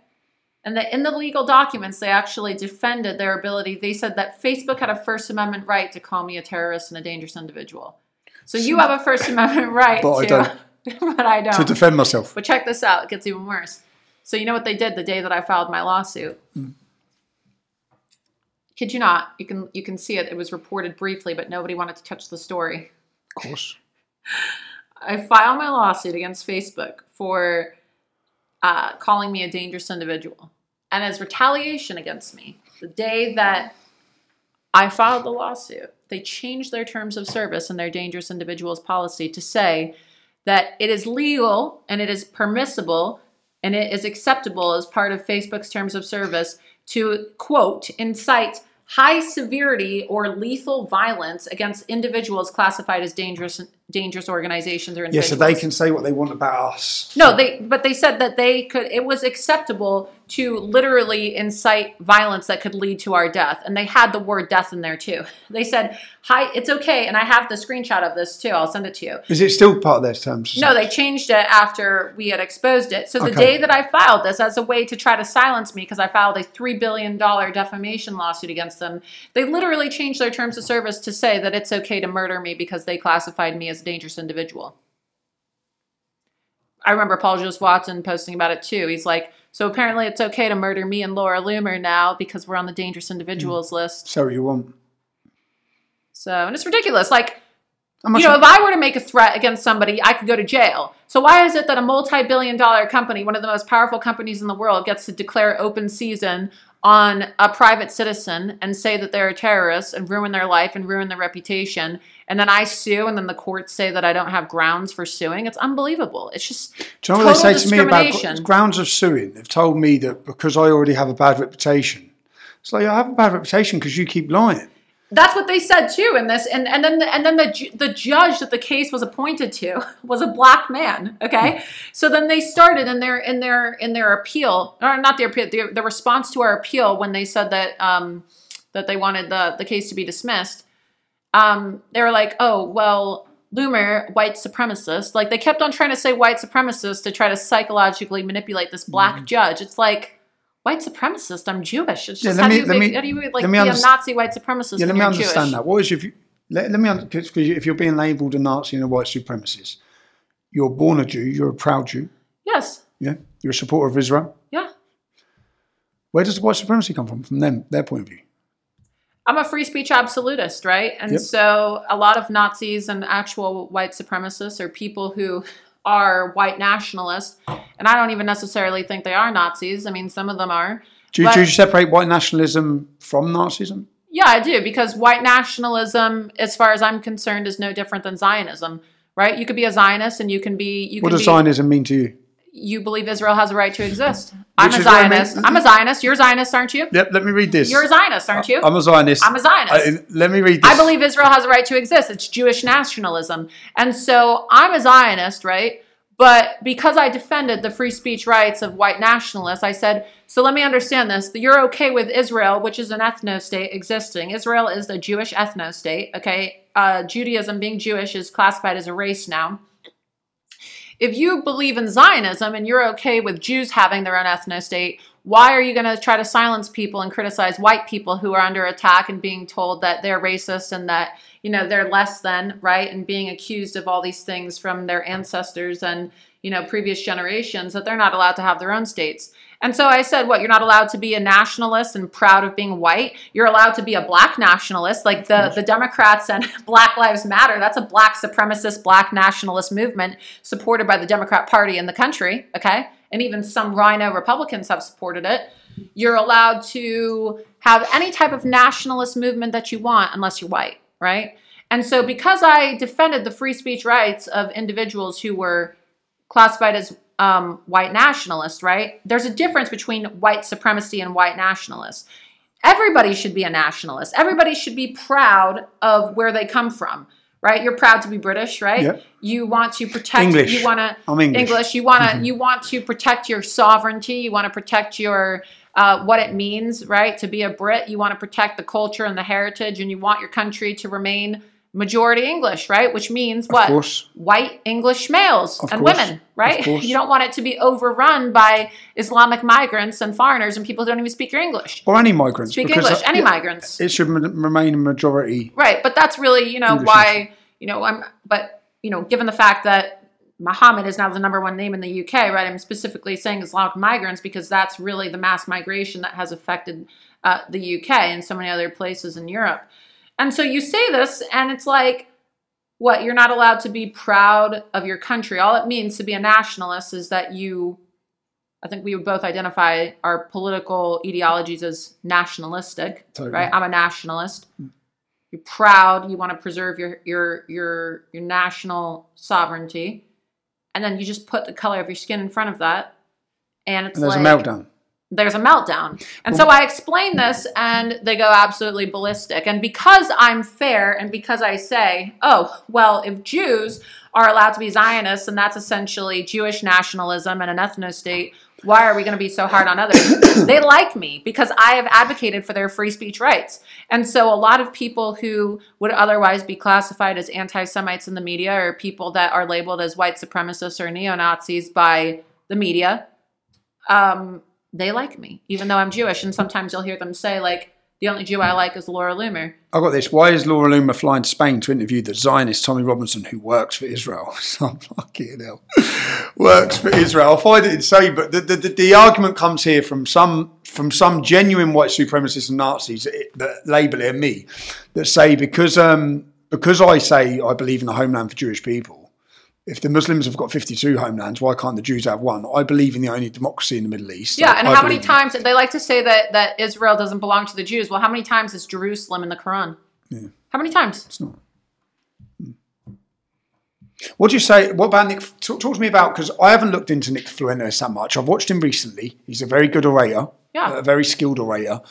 And that in the legal documents, they actually defended their ability. They said that Facebook had a First Amendment right to call me a terrorist and a dangerous individual. So you have a First Amendment right but I to. don't. but I don't. to defend myself. But check this out, it gets even worse. So you know what they did the day that I filed my lawsuit? Hmm. Kid you not, you can you can see it. It was reported briefly, but nobody wanted to touch the story. Of course. I filed my lawsuit against Facebook for uh, calling me a dangerous individual. And as retaliation against me, the day that I filed the lawsuit, they changed their terms of service and their dangerous individuals policy to say that it is legal and it is permissible and it is acceptable as part of Facebook's terms of service to quote incite high severity or lethal violence against individuals classified as dangerous dangerous organizations or Yeah, so they can say what they want about us. No, they but they said that they could it was acceptable to literally incite violence that could lead to our death. And they had the word death in there too. They said, "Hi, it's okay." And I have the screenshot of this too. I'll send it to you. Is it still part of their terms? No, they changed it after we had exposed it. So the Okay. day that I filed this as a way to try to silence me because I filed a 3 billion dollar defamation lawsuit against them, they literally changed their terms of service to say that it's okay to murder me because they classified me as a dangerous individual. I remember Paul Joseph Watson posting about it too. He's like, so apparently it's okay to murder me and Laura Loomer now because we're on the dangerous individuals mm. list. So you won't. So, and it's ridiculous. Like, you know, if I were to make a threat against somebody, I could go to jail. So why is it that a multi-billion dollar company, one of the most powerful companies in the world, gets to declare open season on a private citizen and say that they're a terrorist and ruin their life and ruin their reputation, and then I sue and then the courts say that I don't have grounds for suing? It's unbelievable. It's just Do you know what they say to me about grounds of suing? They've told me that because I already have a bad reputation. It's like I have a bad reputation because you keep lying. That's what they said too in this, and and then the, and then the the judge that the case was appointed to was a black man. Okay, so then they started in their in their in their appeal, or not their appeal, the, the response to our appeal when they said that um, that they wanted the the case to be dismissed. Um, they were like, oh well, Loomer, white supremacist. Like they kept on trying to say white supremacist to try to psychologically manipulate this black judge. It's like. White supremacist. I'm Jewish. It's Mm-hmm. Yeah, just let how, me- do you, let make- me- how do you like be a underst- Nazi white supremacist? Yeah, let me understand Jewish? that. What is if you let, let me because if you're being labelled a Nazi and a white supremacist, you're born a Jew. You're a proud Jew. Yes. Yeah, you're a supporter of Israel. Yeah. Where does the white supremacy come from? From them, their point of view. I'm a free speech absolutist, right? And Yep. so a lot of Nazis and actual white supremacists are people who are white nationalists. And I don't even necessarily think they are Nazis. I mean, some of them are. Do you, But- do you separate white nationalism from Nazism? Yeah, I do, because white nationalism, as far as I'm concerned, is no different than Zionism, right? You could be a Zionist and you can be. You What does be, Zionism mean to you? You believe Israel has a right to exist. I'm a is I. Zionist. I'm a Zionist. You're a Zionist, aren't you? Yep, let me read this. You're a Zionist, aren't you? I'm a Zionist. I'm a Zionist. Uh, let me read this. I believe Israel has a right to exist. It's Jewish nationalism. And so I'm a Zionist, right? But because I defended the free speech rights of white nationalists, I said, so let me understand this. You're okay with Israel, which is an ethno state existing. Israel is a Jewish ethno state, okay? Uh, Judaism, being Jewish, is classified as a race now. If you believe in Zionism and you're okay with Jews having their own ethno state, why are you going to try to silence people and criticize white people who are under attack and being told that they're racist and that you know they're less than right? And being accused of all these things from their ancestors and you know previous generations that they're not allowed to have their own states and so i said what you're not allowed to be a nationalist and proud of being white? You're allowed to be a black nationalist. Like the the democrats and black lives matter that's a black supremacist black nationalist movement supported by the democrat party in the country okay? And even some RINO republicans have supported it. You're allowed to have any type of nationalist movement that you want unless you're white, right? And so, because I defended the free speech rights of individuals who were classified as um, white nationalists, right? There's a difference between white supremacy and white nationalists. Everybody should be a nationalist. Everybody should be proud of where they come from, right? You're proud to be British, right? Yep. You want to protect. English. You want to. I'm English. You want to. You want to protect your sovereignty. You want to protect your uh, what it means, right, to be a Brit. You want to protect the culture and the heritage, and you want your country to remain majority English, right? Which means what? course. White English males Of and course. women, right? You don't want it to be overrun by Islamic migrants and foreigners and people who don't even speak your English. or any migrants. Speak English, any yeah, migrants. It should remain a majority. Right, but that's really, you know, English why, you know, I'm but, you know, given the fact that Muhammad is now the number one name in the UK, right? I'm specifically saying Islamic migrants because that's really the mass migration that has affected uh, the UK and so many other places in Europe. And so you say this, and it's like, what? You're not allowed to be proud of your country. All it means to be a nationalist is that you, I think we would both identify our political ideologies as nationalistic, Totally. right? I'm a nationalist. You're proud. You want to preserve your your your your national sovereignty, and then you just put the color of your skin in front of that, and it's And there's like, a meltdown. There's a meltdown. And so I explain this and they go absolutely ballistic. And because I'm fair and because I say, oh, well, if Jews are allowed to be Zionists and that's essentially Jewish nationalism and an ethno state, why are we going to be so hard on others? they like me because I have advocated for their free speech rights. And so a lot of people who would otherwise be classified as anti Semites in the media or people that are labeled as white supremacists or neo Nazis by the media, um, they like me, even though I'm Jewish. And sometimes you'll hear them say, like, the only Jew I like is Laura Loomer. I got this. Why is Laura Loomer flying to Spain to interview the Zionist Tommy Robinson, who works for Israel? So I'm fucking hell. works for Israel. I find it insane, but the, the, the, the argument comes here from some from some genuine white supremacists and Nazis that, that label it me, that say because um, because I say I believe in a homeland for Jewish people. If the Muslims have got 52 homelands, why can't the Jews have one? I believe in the only democracy in the Middle East. Yeah, I- and I how many times they like to say that that Israel doesn't belong to the Jews? Well, how many times is Jerusalem in the Quran? Yeah. How many times? It's not. What do you say? What about Nick? Talk, talk to me about because I haven't looked into Nick Fuentes that much. I've watched him recently. He's a very good orator. Yeah. a very skilled orator.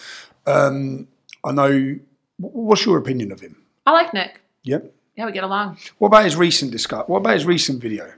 Um, I know. What's your opinion of him? I like Nick. Yep. Yeah, we get along. What about his recent discuss? What about his recent video?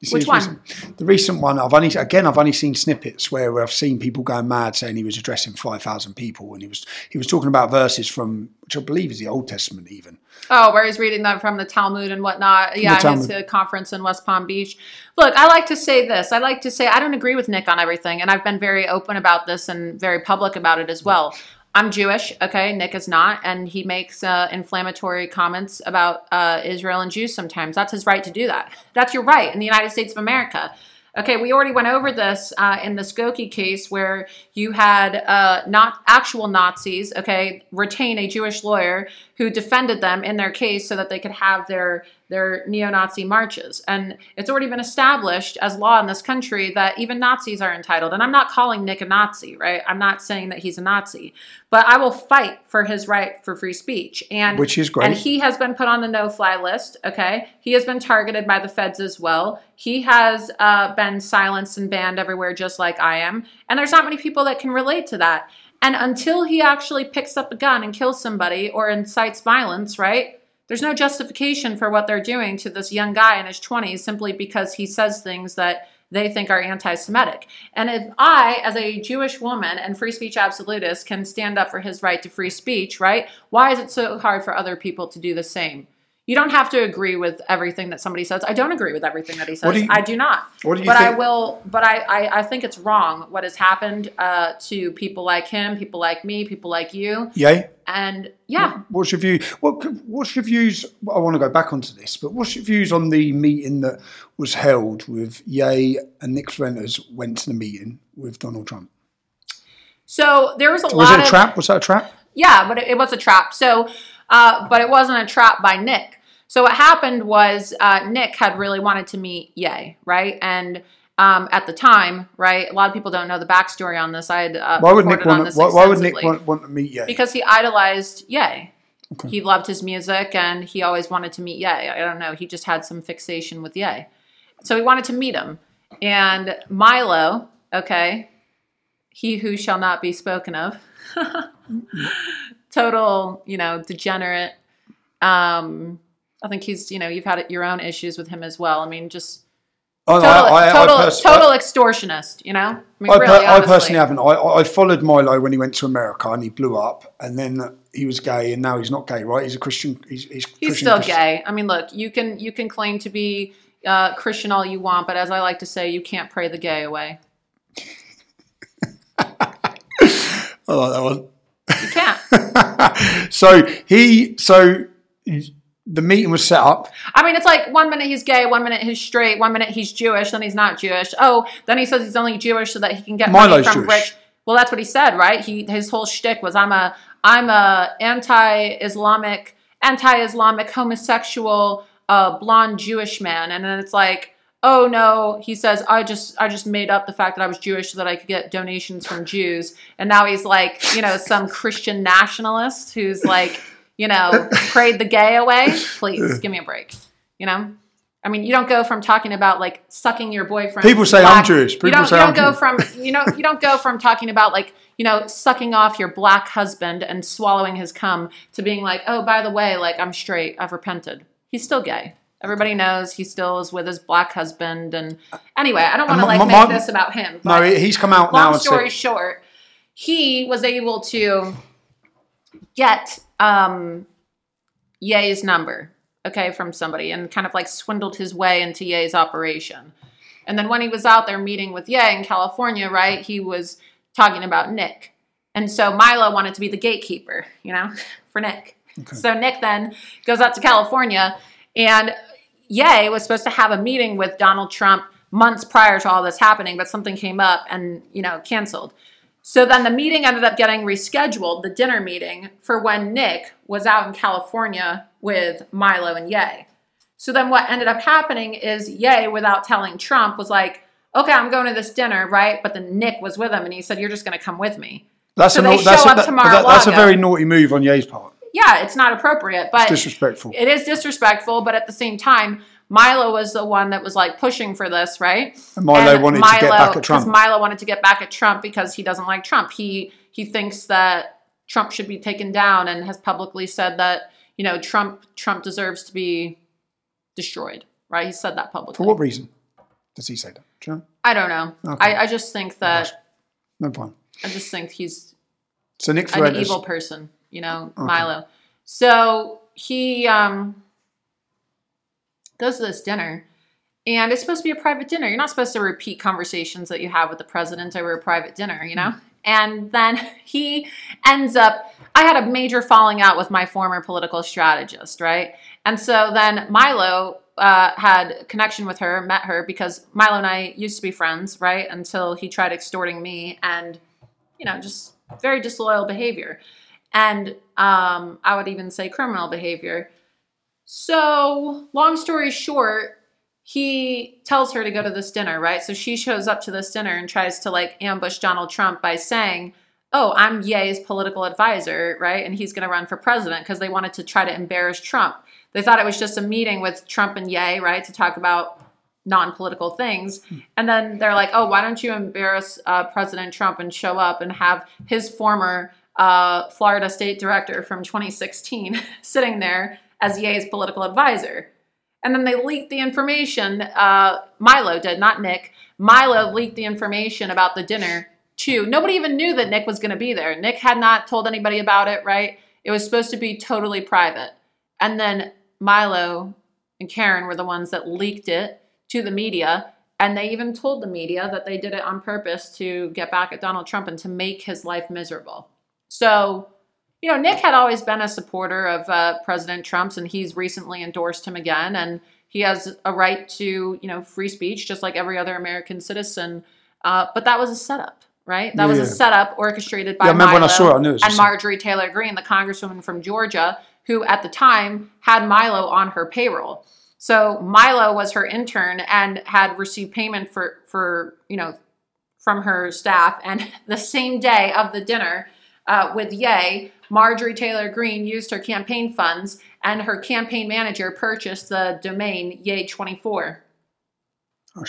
You Which one? Recent, the recent one. I've only again. I've only seen snippets where where I've seen people going mad saying he was addressing five thousand people, and he was he was talking about verses from which I believe is the Old Testament even. Oh, where he's reading that from the Talmud and whatnot. Yeah, his Talmud. uh, conference in West Palm Beach. Look, I like to say this. I like to say I don't agree with Nick on everything, and I've been very open about this and very public about it as well. I'm Jewish, okay? Nick is not, and he makes uh, inflammatory comments about uh, Israel and Jews sometimes. That's his right to do that. That's your right in the United States of America. Okay, we already went over this uh, in the Skokie case where you had uh, not actual Nazis, okay, retain a Jewish lawyer who defended them in their case so that they could have their their neo-Nazi marches. And it's already been established as law in this country that even Nazis are entitled. And I'm not calling Nick a Nazi, right? I'm not saying that he's a Nazi, but I will fight for his right for free speech. And Which is great. And he has been put on the no-fly list. Okay, he has been targeted by the feds as well. He has uh, been silenced and banned everywhere, just like I am. And there's not many people that can relate to that. And until he actually picks up a gun and kills somebody or incites violence, right? There's no justification for what they're doing to this young guy in his 20s simply because he says things that they think are anti Semitic. And if I, as a Jewish woman and free speech absolutist, can stand up for his right to free speech, right? Why is it so hard for other people to do the same? You don't have to agree with everything that somebody says. I don't agree with everything that he says. Do you- I do not. what do you but I will. But I, I, I think it's wrong what has happened uh, to people like him, people like me, people like you, Yay. and yeah. What's your view? What What's your views? I want to go back onto this, but what's your views on the meeting that was held with Ye and Nick Fuentes went to the meeting with Donald Trump? So there was a Was lot Was it a of trap? Was that a trap? Yeah, but it, it was a trap. So, uh, but it wasn't a trap by Nick. So what happened was uh, Nick had really wanted to meet Ye, right? And um, at the time, right, a lot of people don't know the backstory on this. I had uh, Why would Nick want? Why, why would Nick want, want to meet Ye? Because he idolized Ye. He loved his music and he always wanted to meet Ye. I don't know. He just had some fixation with Ye. So he wanted to meet him. And Milo, okay, he who shall not be spoken of, total, you know, degenerate. Um, I think he's, you know, you've had your own issues with him as well. I mean, just I, total, I, I, total, I, pers- total extortionist, you know? I mean, I, really, per- personally haven't. I, I followed Milo when he went to America and he blew up, and then he was gay, and now he's not gay, right? He's a Christian. He's, he's, He's Christian still Christian. gay. I mean, look, you can you can claim to be uh, Christian all you want, but as I like to say, you can't pray the gay away. I like that one. You can't. so he so the meeting was set up. I mean, it's like one minute he's gay, one minute he's straight, one minute he's Jewish, then he's not Jewish. Oh, then he says he's only Jewish so that he can get money from Jewish. rich. Well, that's what he said, right? He his whole shtick was I'm a I'm a anti-Islamic, anti-Islamic homosexual, uh, blonde Jewish man, and then it's like. Oh no, he says I just I just made up the fact that I was Jewish so that I could get donations from Jews. And now he's like, you know, some Christian nationalist who's like, you know, prayed the gay away. Please give me a break. You know? I mean, you don't go from talking about like sucking your boyfriend. People say I'm Jewish. People you don't, say you I'm don't go Jewish. from you know you don't go from talking about like you know sucking off your black husband and swallowing his cum to being like, oh, by the way, like I'm straight. I've repented. He's still gay. Everybody knows he still is with his black husband. And anyway, I don't want to uh, like my- make this about him. No, he's come out now long story short, he was able to get um, Ye's number, okay, from somebody and kind of like swindled his way into Ye's operation. And then when he was out there meeting with Ye in California, right, he was talking about Nick. And so Milo wanted to be the gatekeeper, you know, for Nick. So Nick then goes out to California and Ye was supposed to have a meeting with Donald Trump months prior to all this happening, but something came up and, you know, canceled. So then the meeting ended up getting rescheduled, the dinner meeting, for when Nick was out in California with Milo and Ye. So then what ended up happening is Ye, without telling Trump, was like, okay, I'm going to this dinner, right? But then Nick was with him and he said, you're just going to come with me. that's, so a, that's, a, that- that- that's a very naughty move on Ye's part. Yeah, it's not appropriate, but Disrespectful. it is disrespectful, but at the same time, Milo was the one that was like pushing for this, right? And Milo wanted to get back at Trump. Because Milo wanted to get back at Trump because he doesn't like Trump. He he thinks that Trump should be taken down and has publicly said that you know Trump Trump deserves to be destroyed. Right? He said that publicly. For what reason does he say that? Do you know? I don't know. Okay. I, I just think that No point. I just think he's So Nick an evil person, you know, Milo. So he um, goes to this dinner, and it's supposed to be a private dinner. You're not supposed to repeat conversations that you have with the president over a private dinner, you know? And then he ends up, I had a major falling out with my former political strategist, right? And so then Milo uh, had a connection with her, met her, because Milo and I used to be friends, right? Until he tried extorting me and, you know, just very disloyal behavior. And um, I would even say criminal behavior. So, long story short, he tells her to go to this dinner, right? So she shows up to this dinner and tries to like ambush Donald Trump by saying, Oh, I'm Ye's political advisor, right? And he's going to run for president because they wanted to try to embarrass Trump. They thought it was just a meeting with Trump and Ye, right? To talk about non political things. And then they're like, Oh, why don't you embarrass uh, President Trump and show up and have his former uh, Florida state director from 2016 sitting there as Ye's political advisor? And then they leaked the information. Uh, Milo did, not Nick. Milo leaked the information about the dinner to. Nobody even knew that Nick was going to be there. Nick had not told anybody about it, right? It was supposed to be totally private. And then Milo and Karen were the ones that leaked it to the media. And they even told the media that they did it on purpose to get back at Donald Trump and to make his life miserable. So, you know, Nick had always been a supporter of uh, President Trump's, and he's recently endorsed him again. And he has a right to, you know, free speech, just like every other American citizen. Uh, but that was a setup, right? That was a setup orchestrated by Yeah, I remember when I Milo saw it, I knew it and. Marjorie Taylor Greene, the congresswoman from Georgia, who at the time had Milo on her payroll. So Milo was her intern and had received payment for for you know from her staff. And the same day of the dinner uh, with Ye, Marjorie Taylor Greene used her campaign funds, and her campaign manager purchased the domain Ye24.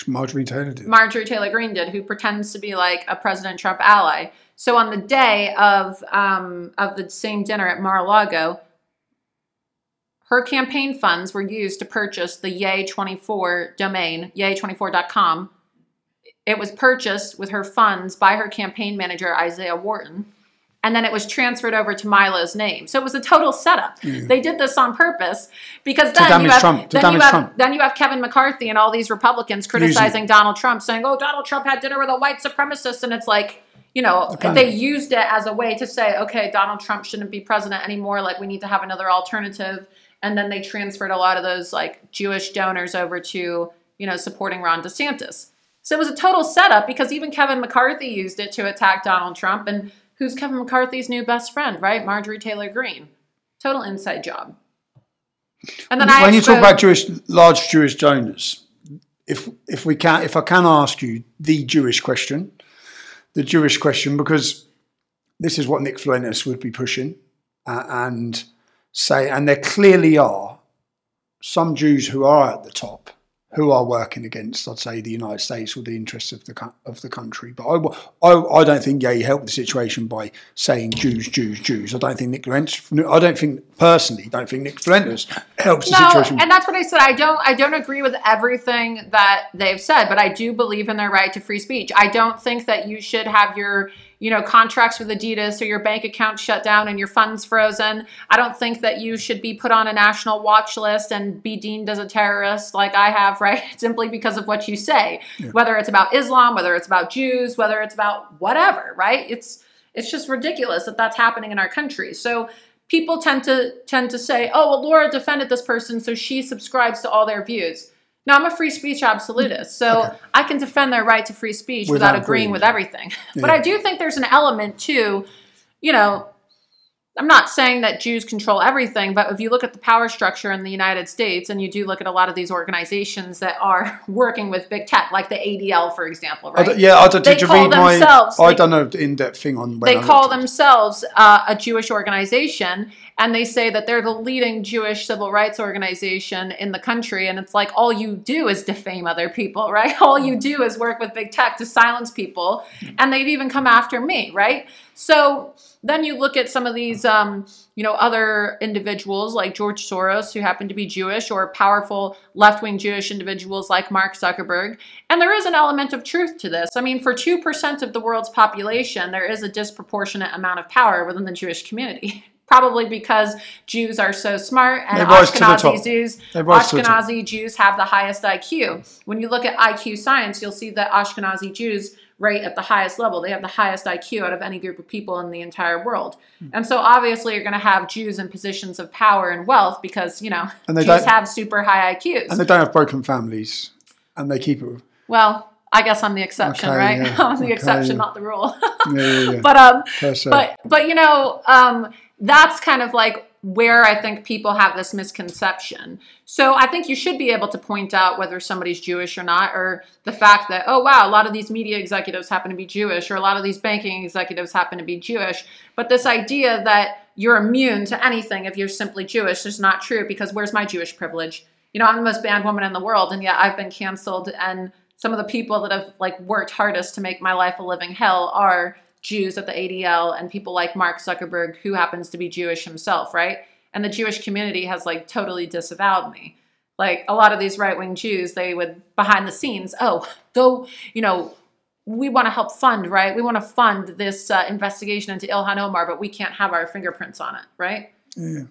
Marjorie Taylor did. Marjorie Taylor Greene did, who pretends to be like a President Trump ally. So on the day of um, of the same dinner at Mar-a-Lago, her campaign funds were used to purchase the Ye24 domain, ye24.com. It was purchased with her funds by her campaign manager, Isaiah Wharton. And then it was transferred over to Milo's name. So it was a total setup. They did this on purpose because then you have, then, you have Trump. then you have Kevin McCarthy and all these Republicans criticizing Donald Trump, saying, "Oh, Donald Trump had dinner with a white supremacist," and it's like, you know, they used it as a way to say, "Okay, Donald Trump shouldn't be president anymore. Like, we need to have another alternative." and then they transferred a lot of those like Jewish donors over to you know supporting Ron DeSantis. So it was a total setup because even Kevin McCarthy used it to attack Donald Trump. And who's Kevin McCarthy's new best friend, right? Marjorie Taylor Greene. Total inside job. And then I when you talk about Jewish, large Jewish donors, if if we can, if I can ask you the Jewish question, the Jewish question, because this is what Nick Fuentes would be pushing, uh, and say, and there clearly are some Jews who are at the top who are working against, I'd say, the United States or the interests of the of the country. But I I don't think yeah, he helped the situation by saying Jews, Jews, Jews. I don't think Nick Fuentes, I don't think personally, don't think Nick Fuentes helps the no, situation. and that's what I said. I don't. I don't agree with everything that they've said, but I do believe in their right to free speech. I don't think that you should have your, you know, contracts with Adidas or your bank account shut down and your funds frozen. I don't think that you should be put on a national watch list and be deemed as a terrorist, like I have, right? Simply because of what you say, whether it's about Islam, whether it's about Jews, whether it's about whatever, right? It's it's just ridiculous that that's happening in our country. So people tend to tend to say, "Oh, well, Laura defended this person, so she subscribes to all their views." No, I'm a free speech absolutist, so I can defend their right to free speech without, Without agreeing agreeing. with everything. But I do think there's an element to, you know, I'm not saying that Jews control everything, but if you look at the power structure in the United States and you do look at a lot of these organizations that are working with big tech, like the ADL, for example, I right? don't- yeah, I don't, did you read my? I they- done an in-depth thing on. they I call looked at it. themselves uh, a Jewish organization, and they say that they're the leading Jewish civil rights organization in the country. And it's like all you do is defame other people, right? All you do is work with big tech to silence people, and they've even come after me, right? So then you look at some of these, um, you know, other individuals like George Soros, who happen to be Jewish, or powerful left-wing Jewish individuals like Mark Zuckerberg, and there is an element of truth to this. I mean, for 2% of the world's population, there is a disproportionate amount of power within the Jewish community. Probably because Jews are so smart and They to the. Ashkenazi Jews, to. Ashkenazi Jews have the highest IQ. When you look at IQ science, you'll see that Ashkenazi Jews rate at the highest level. They have the highest IQ out of any group of people in the entire world. Hmm. And so obviously you're going to have Jews in positions of power and wealth because, you know, And they Jews have super high IQs. and they don't have broken families, and they keep it. Well, I guess I'm the exception, Okay, right? yeah, I'm the okay, exception, yeah. not the rule. Yeah, yeah, yeah. but um, but but you know, um, that's kind of like where I think people have this misconception. So I think you should be able to point out whether somebody's Jewish or not, or the fact that oh wow, a lot of these media executives happen to be Jewish, or a lot of these banking executives happen to be Jewish. But this idea that you're immune to anything if you're simply Jewish is not true because where's my Jewish privilege? You know, I'm the most banned woman in the world, and yet I've been canceled. And some of the people that have like worked hardest to make my life a living hell are Jews at the ADL and people like Mark Zuckerberg, who happens to be Jewish himself, right? And the Jewish community has like totally disavowed me. Like a lot of these right wing Jews, they would behind the scenes, oh, go, you know, we want to help fund, right? We want to fund this uh, investigation into Ilhan Omar, but we can't have our fingerprints on it, right?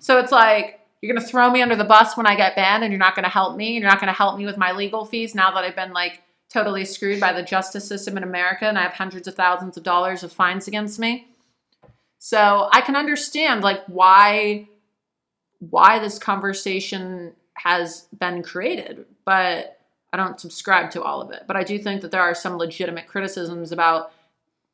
So it's like you're going to throw me under the bus when I get banned, and you're not going to help me, and you're not going to help me with my legal fees now that I've been like totally screwed by the justice system in America, and I have hundreds of thousands of dollars of fines against me. So I can understand like why why this conversation has been created, but I don't subscribe to all of it. But I do think that there are some legitimate criticisms about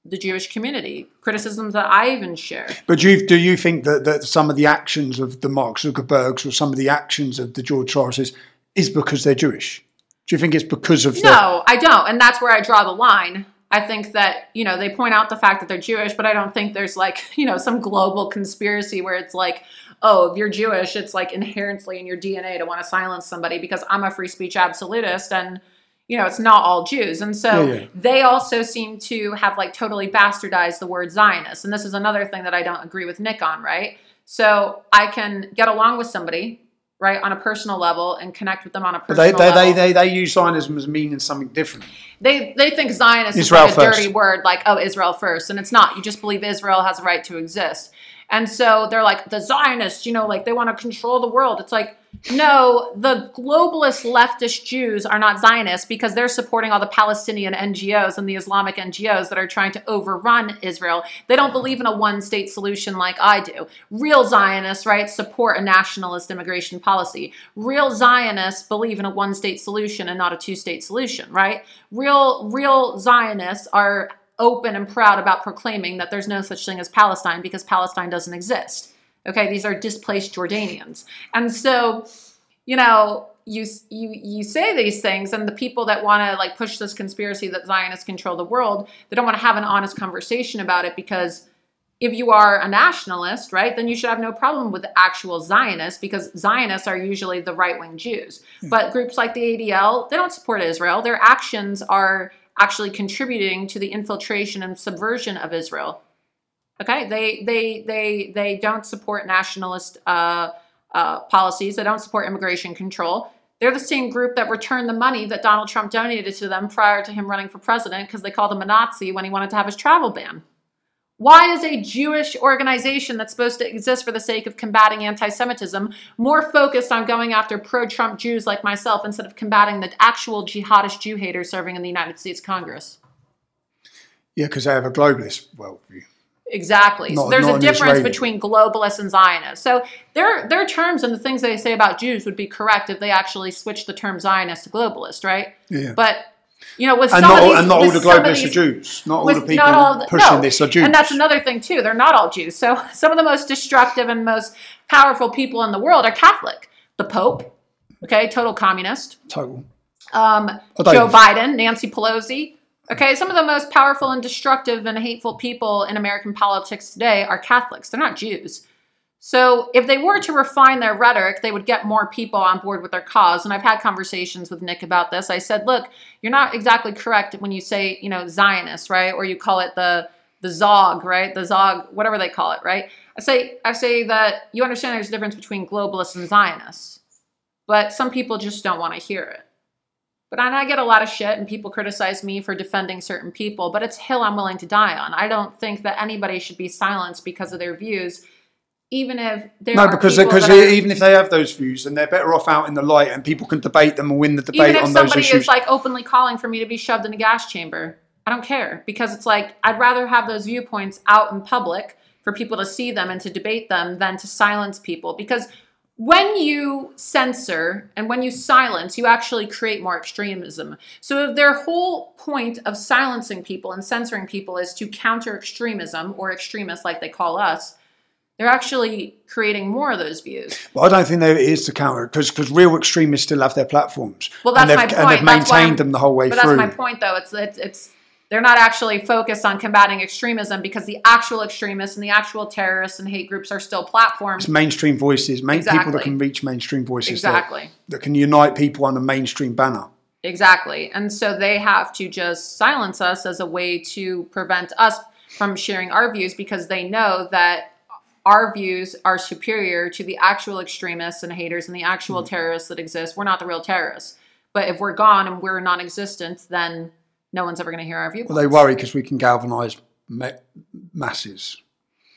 the Jewish community, criticisms that I even share. But do you, do you think that, that some of the actions of the Mark Zuckerbergs or some of the actions of the George Soroses is because they're Jewish? Do you think it's because of No, I don't. And that's where I draw the line. I think that, you know, they point out the fact that they're Jewish, but I don't think there's like, you know, some global conspiracy where it's like, oh, if you're Jewish, it's like inherently in your DNA to want to silence somebody because I'm a free speech absolutist and, you know, it's not all Jews. And so Yeah, yeah. they also seem to have like totally bastardized the word Zionist. And this is another thing that I don't agree with Nick on, right? So I can get along with somebody, right, on a personal level and connect with them on a personal they, they, level they, they, they use Zionism as meaning something different. they they think Zionist Israel is like a first. dirty word, like oh Israel first, and it's not. You just believe Israel has a right to exist, and so they're like the Zionists, you know, like they want to control the world. It's like no, the globalist leftist Jews are not Zionists because they're supporting all the Palestinian NGOs and the Islamic NGOs that are trying to overrun Israel. They don't believe in a one state solution like I do. Real Zionists, right, support a nationalist immigration policy. Real Zionists believe in a one state solution and not a two state solution, right? Real real Zionists are open and proud about proclaiming that there's no such thing as Palestine because Palestine doesn't exist. Okay, these are displaced Jordanians. And so, you know, you you you say these things and the people that want to like push this conspiracy that Zionists control the world, they don't want to have an honest conversation about it because if you are a nationalist, right, then you should have no problem with actual Zionists because Zionists are usually the right wing Jews. Hmm. But groups like the ADL, they don't support Israel. Their actions are actually contributing to the infiltration and subversion of Israel. Okay, they they they they don't support nationalist uh, uh, policies. They don't support immigration control. They're the same group that returned the money that Donald Trump donated to them prior to him running for president because they called him a Nazi when he wanted to have his travel ban. Why is a Jewish organization that's supposed to exist for the sake of combating anti Semitism more focused on going after pro Trump Jews like myself instead of combating the actual jihadist Jew haters serving in the United States Congress? Yeah, because they have a globalist worldview. Exactly. so there's a difference between globalists and Zionists. So their their terms and the things they say about Jews would be correct if they actually switched the term Zionist to globalist, right? Yeah. But you know, with And some not, of all, these, and not all the globalists these- are Jews. Not all the people all the- pushing no. this are Jews. And that's another thing too. They're not all Jews. So some of the most destructive and most powerful people in the world are Catholic. The Pope, okay, total communist. Total. Um, Joe Biden, Nancy Pelosi. Okay, some of the most powerful and destructive and hateful people in American politics today are Catholics. They're not Jews. So if they were to refine their rhetoric, they would get more people on board with their cause. And I've had conversations with Nick about this. I said, look, you're not exactly correct when you say, you know, Zionist, right? Or you call it the the Zog, right? The Zog, whatever they call it, right? I say I say that you understand there's a difference between globalists and Zionists. But some people just don't want to hear it. But and I get a lot of shit, and people criticize me for defending certain people. But it's hill I'm willing to die on. I don't think that anybody should be silenced because of their views, even if there No, are because because even if they have those views, then they're better off out in the light, and people can debate them and win the debate even if on those somebody issues. is like openly calling for me to be shoved in a gas chamber, I don't care because it's like I'd rather have those viewpoints out in public for people to see them and to debate them than to silence people because when you censor and when you silence, you actually create more extremism. So, if their whole point of silencing people and censoring people is to counter extremism or extremists like they call us, they're actually creating more of those views. Well, I don't think there is to counter because because real extremists still have their platforms. Well, that's and they've, my point. And they've That's maintained them the whole way but through. that's my point, though. It's, it's it's they're not actually focused on combating extremism because the actual extremists and the actual terrorists and hate groups are still platforms. It's mainstream voices, main people that can reach mainstream voices. that- Exactly. That, can unite people on a mainstream banner. Exactly. And so they have to just silence us as a way to prevent us from sharing our views because they know that our views are superior to the actual extremists and haters and the actual Mm. terrorists that exist. We're not the real terrorists. But if we're gone and we're non existent, then no one's ever going to hear our viewpoints. Well, they worry because we can galvanise ma- masses.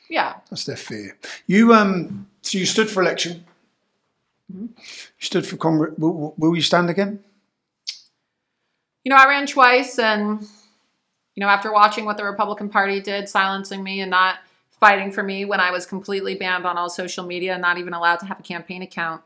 Yeah. That's their fear. You um, so you stood for election. Mm-hmm. You stood for Congress. Will, will you stand again? You know, I ran twice, and you know, after watching what the Republican Party did, silencing me and not fighting for me when I was completely banned on all social media and not even allowed to have a campaign account.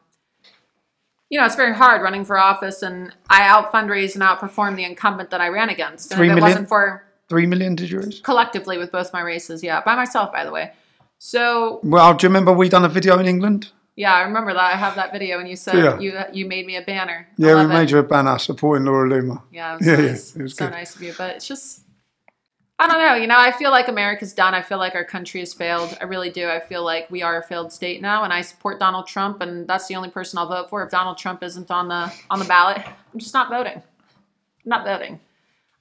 You know, it's very hard running for office, and I out fundraised and outperformed the incumbent that I ran against. And Three if it million? wasn't for Three million did you raise? collectively with both my races, yeah, by myself, by the way. So Well, do you remember we done a video in England? yeah, I remember that. I have that video, and you said Yeah. you you made me a banner. I Yeah, we it. made you a banner supporting Laura Loomer. Yeah, it was Yeah, yeah, nice. it was so good. nice of you. But it's just, I don't know. You know, I feel like America's done. I feel like our country has failed. I really do. I feel like we are a failed state now, and I support Donald Trump, and that's the only person I'll vote for. If Donald Trump isn't on the on the ballot, I'm just not voting. I'm not voting.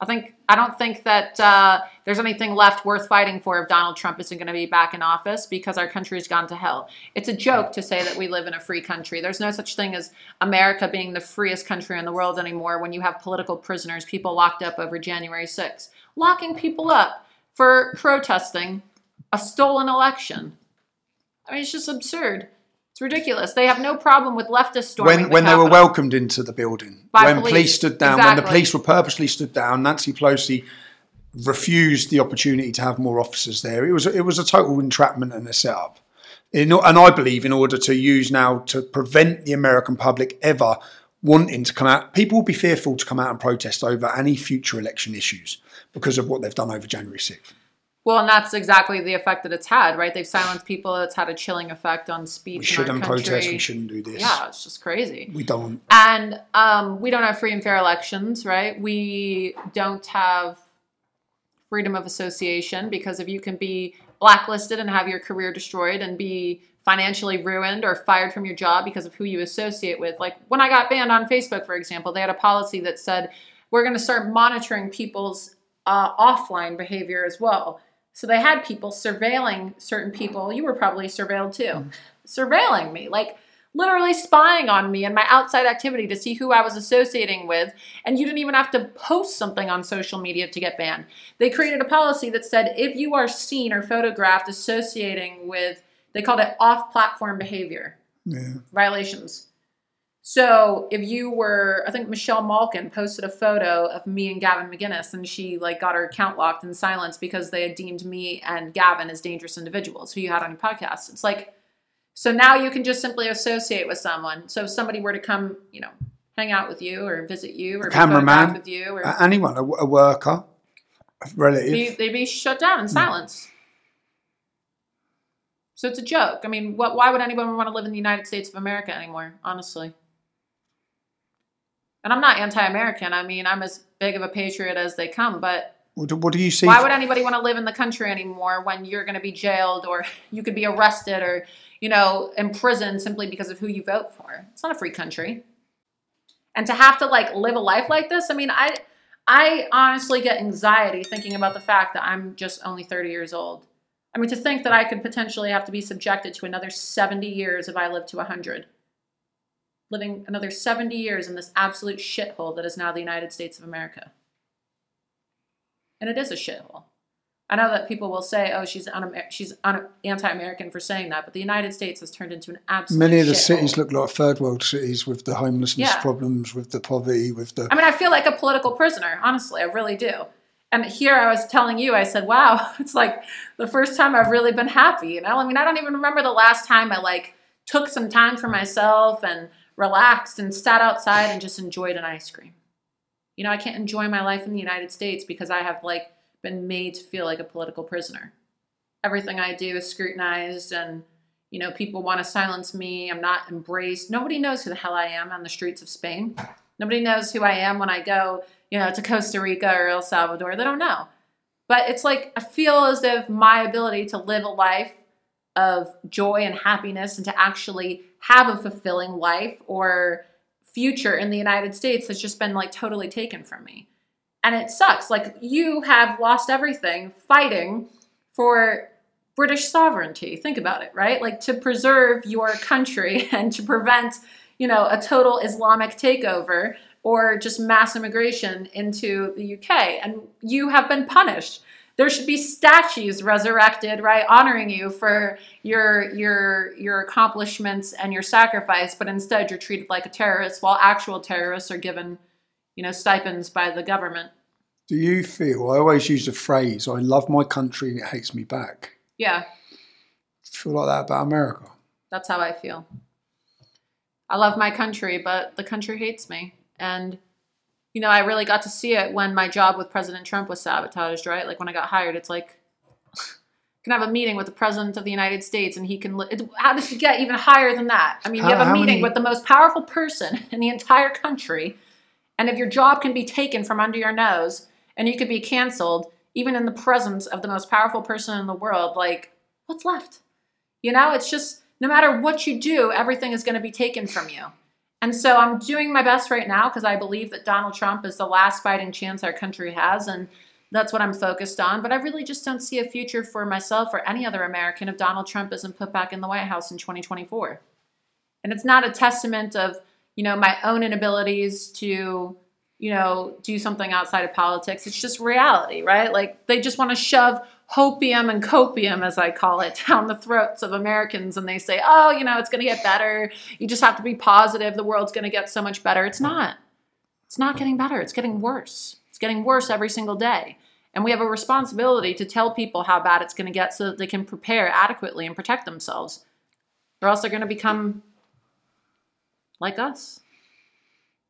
I think I don't think that uh, there's anything left worth fighting for if Donald Trump isn't going to be back in office because our country's gone to hell. It's a joke to say that we live in a free country. There's no such thing as America being the freest country in the world anymore when you have political prisoners, people locked up over January 6th, locking people up for protesting a stolen election. I mean, it's just absurd. It's ridiculous. They have no problem with leftists storming when the when they were welcomed into the building, By when police. police. stood down, when the police were purposely stood down, Nancy Pelosi refused the opportunity to have more officers there. It was it was a total entrapment and a setup. In, and I believe in order to use now to prevent the American public ever wanting to come out, people will be fearful to come out and protest over any future election issues because of what they've done over January 6th. Well, and that's exactly the effect that it's had, right? They've silenced people. It's had a chilling effect on speech. We shouldn't protest, we shouldn't do this. Yeah, it's just crazy. We don't. And um, we don't have free and fair elections, right? We don't have freedom of association because if you can be blacklisted and have your career destroyed and be financially ruined or fired from your job because of who you associate with. Like when I got banned on Facebook, for example, they had a policy that said we're going to start monitoring people's uh, offline behavior as well. So they had people surveilling certain people. You were probably surveilled too, surveilling me, like literally spying on me and my outside activity to see who I was associating with. And you didn't even have to post something on social media to get banned. They created a policy that said if you are seen or photographed associating with, they called it off platform behavior Yeah. violations. So if you were, I think Michelle Malkin posted a photo of me and Gavin McInnes, and she like got her account locked in silence because they had deemed me and Gavin as dangerous individuals who you had on your podcast. It's like, so now you can just simply associate with someone. So if somebody were to come, you know, hang out with you or visit you or cameraman, with you, or anyone, a, a worker, a relative. be, they'd be shut down in hmm. silence. So it's a joke. I mean, what, why would anyone want to live in the United States of America anymore, honestly? And I'm not anti American. I mean, I'm as big of a patriot as they come, but what, do, what do you see? why would anybody want to live in the country anymore when you're going to be jailed or you could be arrested or, you know, imprisoned simply because of who you vote for? It's not a free country. And to have to like live a life like this, I mean, I I honestly get anxiety thinking about the fact that I'm just only 30 years old. I mean, to think that I could potentially have to be subjected to another 70 years if I live to 100. Living another 70 years in this absolute shithole that is now the United States of America. And it is a shithole. I know that people will say, "Oh, she's un- she's un- anti-American for saying that," but the United States has turned into an absolute. Many of the cities look like third world cities with the homelessness Yeah. problems, with the poverty, with the. I mean, I feel like a political prisoner, honestly. I really do. And here I was telling you, I said, wow, it's like the first time I've really been happy, you know? I mean, I don't even remember the last time I like took some time for myself and relaxed and sat outside and just enjoyed an ice cream. You know, I can't enjoy my life in the United States because I have like been made to feel like a political prisoner. Everything I do is scrutinized and you know, people want to silence me. I'm not embraced. Nobody knows who the hell I am on the streets of Spain. Nobody knows who I am when I go, you know, to Costa Rica or El Salvador. They don't know. But it's like I feel as if my ability to live a life of joy and happiness and to actually have a fulfilling life or future in the United States has just been like totally taken from me. And it sucks. Like you have lost everything fighting for British sovereignty. Think about it, right? Like to preserve your country and to prevent, you know, a total Islamic takeover or just mass immigration into the UK. And you have been punished. There should be statues resurrected, right, honoring you for your your your accomplishments and your sacrifice, but instead you're treated like a terrorist while actual terrorists are given, you know, stipends by the government. Do you feel? I always use the phrase, "I love my country and it hates me back." Yeah, you feel like that about America? That's how I feel. I love my country, but the country hates me. And, you know, I really got to see it when my job with President Trump was sabotaged, right? Like when I got hired, it's like, can have a meeting with the President of the United States and he can, li- how does it get even higher than that? I mean, you How- have a meeting many- with the most powerful person in the entire country. And if your job can be taken from under your nose and you could be canceled, even in the presence of the most powerful person in the world, like, what's left? You know, it's just no matter what you do, everything is going to be taken from you. And so I'm doing my best right now because I believe that Donald Trump is the last fighting chance our country has. And that's what I'm focused on. But I really just don't see a future for myself or any other American if Donald Trump isn't put back in the White House in 2024. And it's not a testament of, you know, my own inabilities to, you know, do something outside of politics. It's just reality, right? Like they just want to shove hopium and copium, as I call it, down the throats of Americans. And they say, oh, you know, it's going to get better. You just have to be positive. The world's going to get so much better. It's not. It's not getting better. It's getting worse. It's getting worse every single day. And we have a responsibility to tell people how bad it's going to get so that they can prepare adequately and protect themselves. Or else they're going to become like us.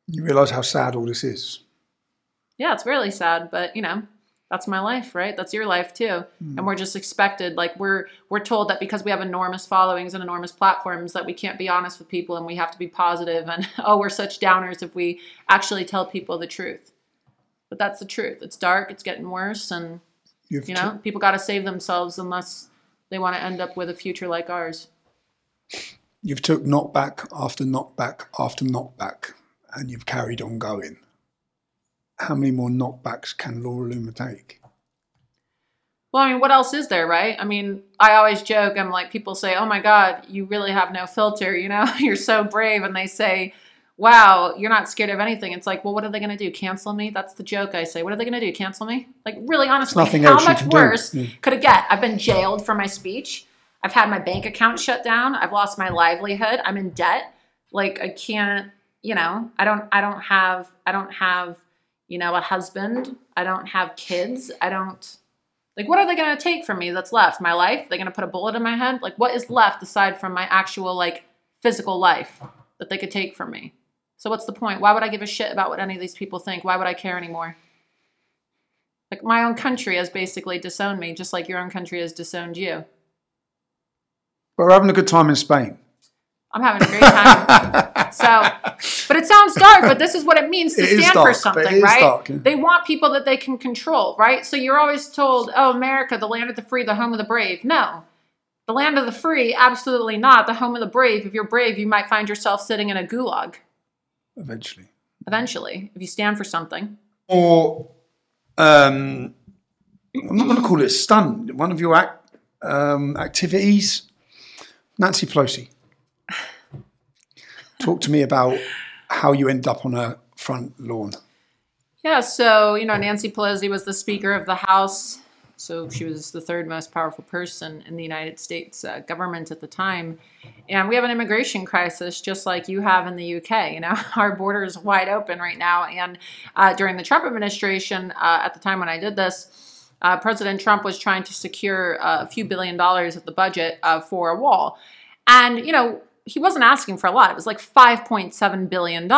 You realise how sad all this is. Yeah, it's really sad, but you know, that's my life, right? That's your life too. And hmm. we're just expected like we're we're told that because we have enormous followings and enormous platforms that we can't be honest with people and we have to be positive and oh, we're such downers if we actually tell people the truth. But that's the truth. It's dark, it's getting worse and You've you know, people got to save themselves unless they want to end up with a future like ours. You've took knockback after knockback after knockback, and you've carried on going. How many more knockbacks can Laura Loomer take? Well, I mean, what else is there, right? I mean, I always joke. I'm like, people say, "Oh my God, you really have no filter," you know, you're so brave, and they say, "Wow, you're not scared of anything." It's like, well, what are they going to do? Cancel me? That's the joke I say. What are they going to do? Cancel me? Like, really, honestly, how much do. worse could it get? I've been jailed for my speech. I've had my bank account shut down. I've lost my livelihood. I'm in debt. Like, I can't. You know, I don't. I don't have. I don't have. You know, a husband. I don't have kids. I don't. Like, what are they going to take from me that's left? My life? They're going to put a bullet in my head? Like, what is left aside from my actual, like, physical life that they could take from me? So, what's the point? Why would I give a shit about what any of these people think? Why would I care anymore? Like, my own country has basically disowned me, just like your own country has disowned you. But we're having a good time in Spain. I'm having a great time. so, but it sounds dark, but this is what it means to It stand dark, for something, right? dark, yeah. They want people that they can control, right? So you're always told, oh, America, the land of the free, the home of the brave. No. The land of the free, absolutely not. The home of the brave. If you're brave, you might find yourself sitting in a gulag Eventually. eventually if you stand for something. Or, um, I'm not going to call it a stunt. One of your act, um, activities, Nancy Pelosi. Talk to me about how you end up on a front lawn. Yeah, so, you know, Nancy Pelosi was the Speaker of the House. So she was the third most powerful person in the United States uh, government at the time. And we have an immigration crisis just like you have in the UK. You know, our border is wide open right now. And uh, during the Trump administration, uh, at the time when I did this, uh, President Trump was trying to secure uh, a few billion dollars of the budget uh, for a wall. And, you know, he wasn't asking for a lot. It was like $5.7 billion.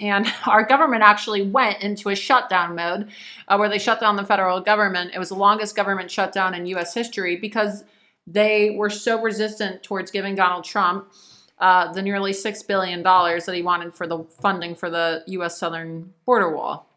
And our government actually went into a shutdown mode uh, where they shut down the federal government. It was the longest government shutdown in US history because they were so resistant towards giving Donald Trump uh, the nearly $6 billion that he wanted for the funding for the US southern border wall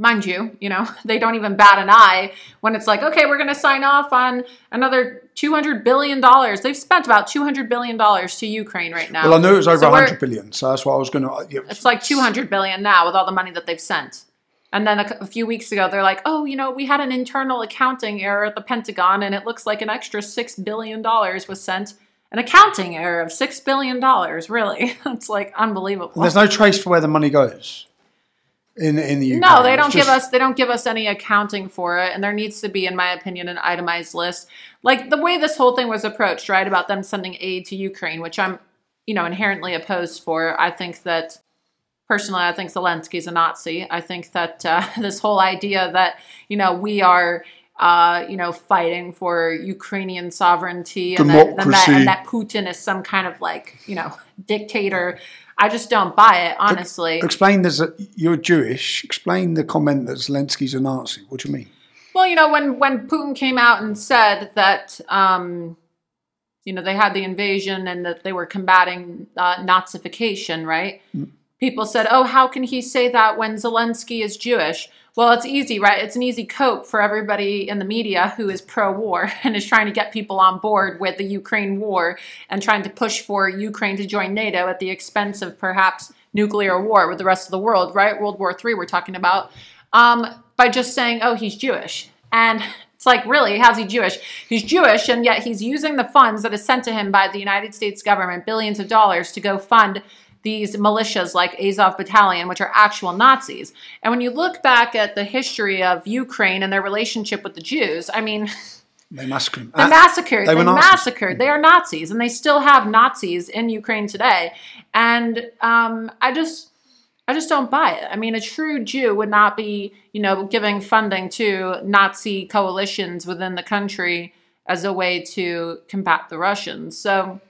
mind you, you know, they don't even bat an eye when it's like, okay, we're going to sign off on another $200 billion. They've spent about $200 billion to Ukraine right now. Well, I knew it was over So we're- 100 billion, so that's what I was going to. Uh, it's like 200 billion now with all the money that they've sent. And then a, a few weeks ago, they're like, oh, you know, we had an internal accounting error at the Pentagon, and it looks like an extra $6 billion was sent. An accounting error of $6 billion, really. it's like unbelievable. And there's no trace for where the money goes in in the. No, they don't give us they don't give us any accounting for it, and there needs to be, in my opinion, an itemized list. Like the way this whole thing was approached, right? About them sending aid to Ukraine, which I'm, you know, inherently opposed for. I think that personally, I think Zelensky's a Nazi. I think that uh, this whole idea that you know we are. Uh, you know, fighting for Ukrainian sovereignty, and that, and, that, and that Putin is some kind of like, you know, dictator. I just don't buy it, honestly. Explain there's a, you're Jewish. Explain the comment that Zelensky's a Nazi. What do you mean? Well, you know, when when Putin came out and said that, um, you know, they had the invasion and that they were combating uh, Nazification, right? People said, "Oh, how can he say that when Zelensky is Jewish?" Well, it's easy, right? It's an easy cope for everybody in the media who is pro-war and is trying to get people on board with the Ukraine war and trying to push for Ukraine to join NATO at the expense of perhaps nuclear war with the rest of the world, right? World War III, we're talking about, um, by just saying, "Oh, he's Jewish," and it's like, really, how's he Jewish? He's Jewish, and yet he's using the funds that is sent to him by the United States government, billions of dollars, to go fund these militias like Azov Battalion, which are actual Nazis. And when you look back at the history of Ukraine and their relationship with the Jews, I mean, They massacred they Uh, massacred. they They, were massacred. They are Nazis, and they still have Nazis in Ukraine today. And um, I just, I just don't buy it. I mean, a true Jew would not be, you know, giving funding to Nazi coalitions within the country as a way to combat the Russians. So,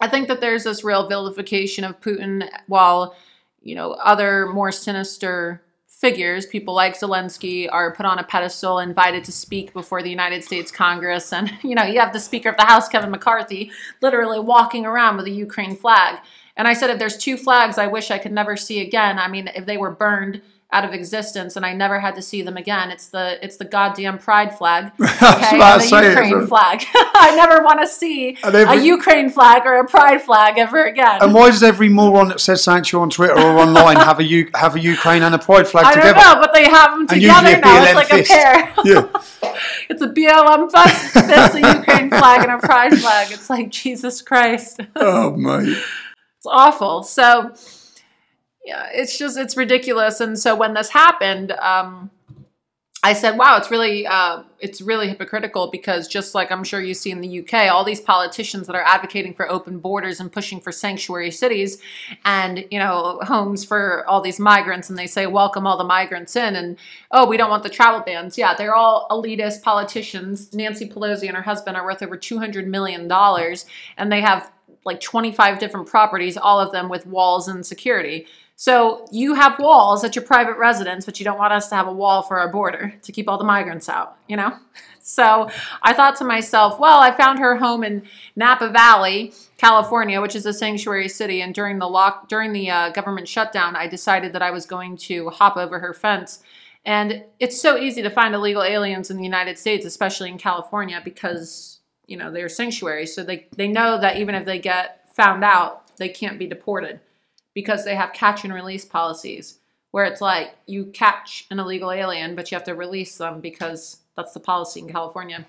I think that there's this real vilification of Putin, while you know other more sinister figures, people like Zelensky, are put on a pedestal, invited to speak before the United States Congress, and you know you have the Speaker of the House, Kevin McCarthy, literally walking around with a Ukraine flag. And I said, if there's two flags I wish I could never see again, I mean, if they were burned out of existence and I never had to see them again, it's the it's the goddamn pride flag, okay, the Ukraine so- flag. I never want to see every- a Ukraine flag or a pride flag ever again. And why does every moron that says you on Twitter or online have a U- have a Ukraine and a pride flag I don't together? know, but they have them together now. It's like fist. a pair. Yeah. it's a BLM fist, fist, a Ukraine flag, and a pride flag. It's like Jesus Christ. Oh mate. It's awful. So, yeah, it's just it's ridiculous. And so when this happened, um, I said, "Wow, it's really uh, it's really hypocritical because just like I'm sure you see in the UK, all these politicians that are advocating for open borders and pushing for sanctuary cities and you know homes for all these migrants, and they say welcome all the migrants in, and oh, we don't want the travel bans. Yeah, they're all elitist politicians. Nancy Pelosi and her husband are worth over 200 million dollars, and they have like 25 different properties, all of them with walls and security. So you have walls at your private residence, but you don't want us to have a wall for our border to keep all the migrants out, you know? So I thought to myself, well, I found her home in Napa Valley, California, which is a sanctuary city. And during the lock, during the uh, government shutdown, I decided that I was going to hop over her fence. And it's so easy to find illegal aliens in the United States, especially in California, because you know they're sanctuaries. So they they know that even if they get found out, they can't be deported because they have catch and release policies where it's like you catch an illegal alien, but you have to release them because that's the policy in California.